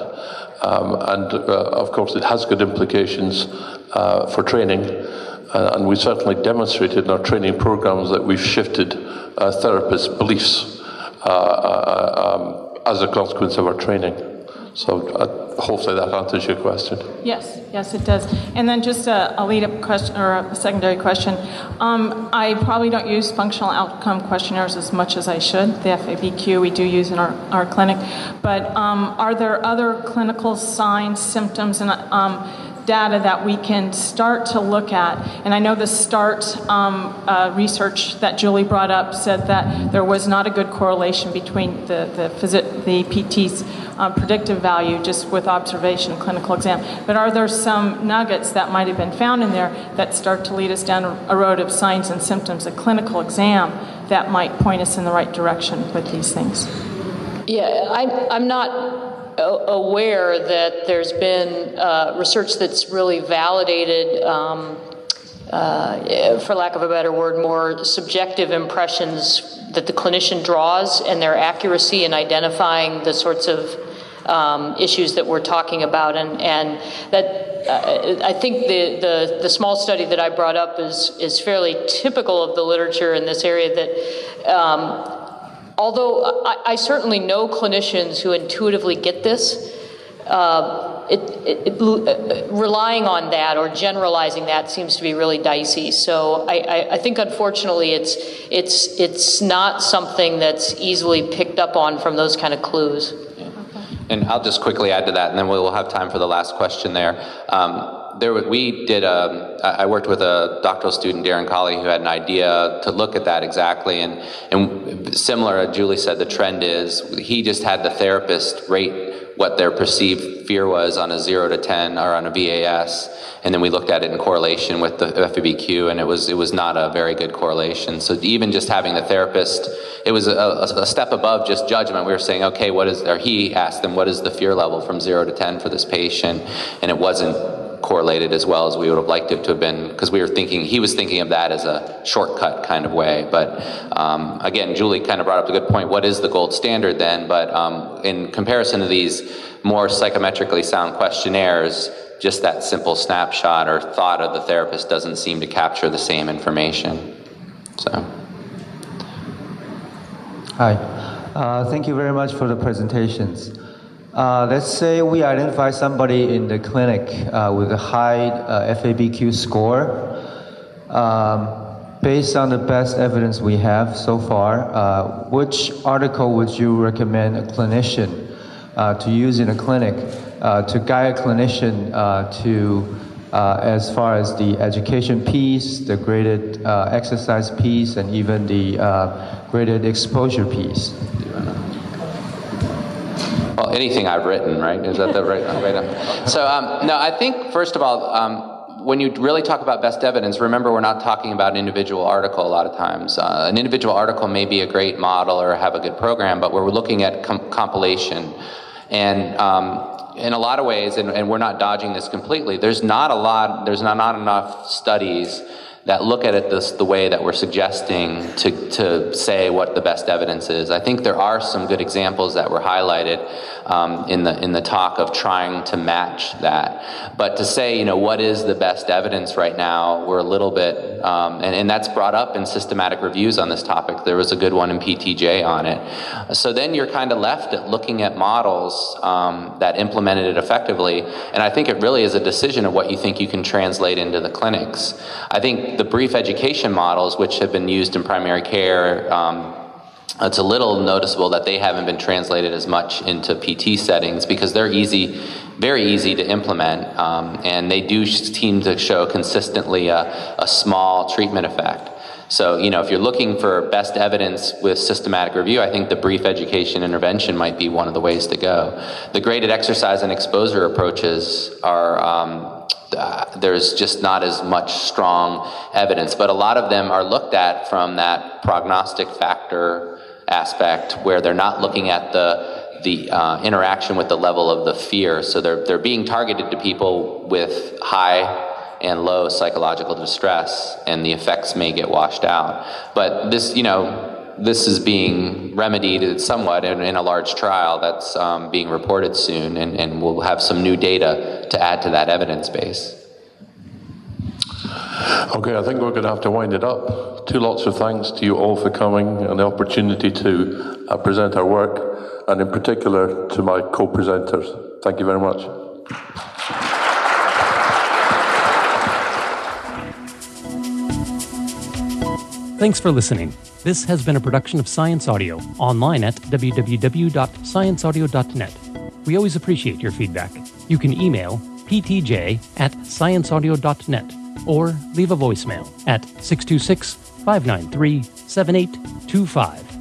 Um, and uh, of course, it has got implications uh, for training. And we certainly demonstrated in our training programs that we've shifted therapists' beliefs um, as a consequence of our training. So uh, hopefully that answers your question. Yes, yes, it does. And then just a, a lead-up question or a secondary question. Um, I probably don't use functional outcome questionnaires as much as I should. The FABQ we do use in our, our clinic, but um, are there other clinical signs, symptoms, and um, data that we can start to look at. And I know the START um, uh, research that Julie brought up said that there was not a good correlation between the, the, phys- the PT's um, predictive value just with observation and clinical exam. But are there some nuggets that might have been found in there that start to lead us down a road of signs and symptoms, a clinical exam that might point us in the right direction with these things? Yeah, I, I'm not aware that there's been uh, research that's really validated, um, uh, for lack of a better word, more subjective impressions that the clinician draws and their accuracy in identifying the sorts of um, issues that we're talking about, and and that uh, I think the, the the small study that I brought up is is fairly typical of the literature in this area that. Um, although I, I, certainly know clinicians who intuitively get this, uh, it, it, it, uh, relying on that or generalizing that seems to be really dicey. So I, I, I, think, unfortunately, it's it's it's not something that's easily picked up on from those kind of clues. Yeah. And I'll just quickly add to that, and then we'll have time for the last question there. Um, there we did um, a, I worked with a doctoral student, Darren Calley, who had an idea to look at that exactly. And, and similar, uh, Julie said, the trend is he just had the therapist rate what their perceived fear was on a zero to 10 or on a VAS. And then we looked at it in correlation with the FABQ, and it was, it was not a very good correlation. So even just having the therapist, it was a, a step above just judgment. We were saying, okay, what is, or he asked them, what is the fear level from zero to 10 for this patient? And it wasn't correlated as well as we would have liked it to have been because we were thinking he was thinking of that as a shortcut kind of way. But um, again julie kind of brought up a good point what is the gold standard then? But um, in comparison to these more psychometrically sound questionnaires just that simple snapshot or thought of the therapist doesn't seem to capture the same information. So. Hi. Uh, thank you very much for the presentations uh, let's say we identify somebody in the clinic uh, with a high uh, FABQ score. Um, based on the best evidence we have so far, uh, which article would you recommend a clinician uh, to use in a clinic to guide a clinician to, as far as the education piece, the graded exercise piece, and even the graded exposure piece? Anything I've written, right? Is that the right? way right so, um, no, I think first of all, um, when you really talk about best evidence, remember we're not talking about an individual article a lot of times. Uh, an individual article may be a great model or have a good program, but we're looking at com- compilation. And um, in a lot of ways, and, and, we're not dodging this completely, there's not a lot, there's not, not enough studies that look at it this, the way that we're suggesting to, to say what the best evidence is. I think there are some good examples that were highlighted um, in, the, in the talk of trying to match that. But to say, you know, what is the best evidence right now, we're a little bit, um, and, and that's brought up in systematic reviews on this topic. There was a good one in PTJ on it. So then you're kind of left at looking at models um, that implemented it effectively. And I think it really is a decision of what you think you can translate into the clinics. I the brief education models, which have been used in primary care, um, it's a little noticeable that they haven't been translated as much into PT settings because they're easy, very easy to implement, um, and they do seem to show consistently a, a small treatment effect. So, you know, if you're looking for best evidence with systematic review, I think the brief education intervention might be one of the ways to go. The graded exercise and exposure approaches are um, uh, there's just not as much strong evidence. But a lot of them are looked at from that prognostic factor aspect, where they're not looking at the the uh, interaction with the level of the fear. So they're they're being targeted to people with high and low psychological distress, and the effects may get washed out. But this, you know, this is being remedied somewhat in, in a large trial that's um, being reported soon, and, and we'll have some new data to add to that evidence base. Okay, I think we're going to have to wind it up. Two lots of thanks to you all for coming and the opportunity to uh, present our work, and in particular to my co presenters. Thank you very much. Thanks for listening. This has been a production of Science Audio, online at www.scienceaudio.net. We always appreciate your feedback. You can email ptj at scienceaudio.net or leave a voicemail at 626 593 7825.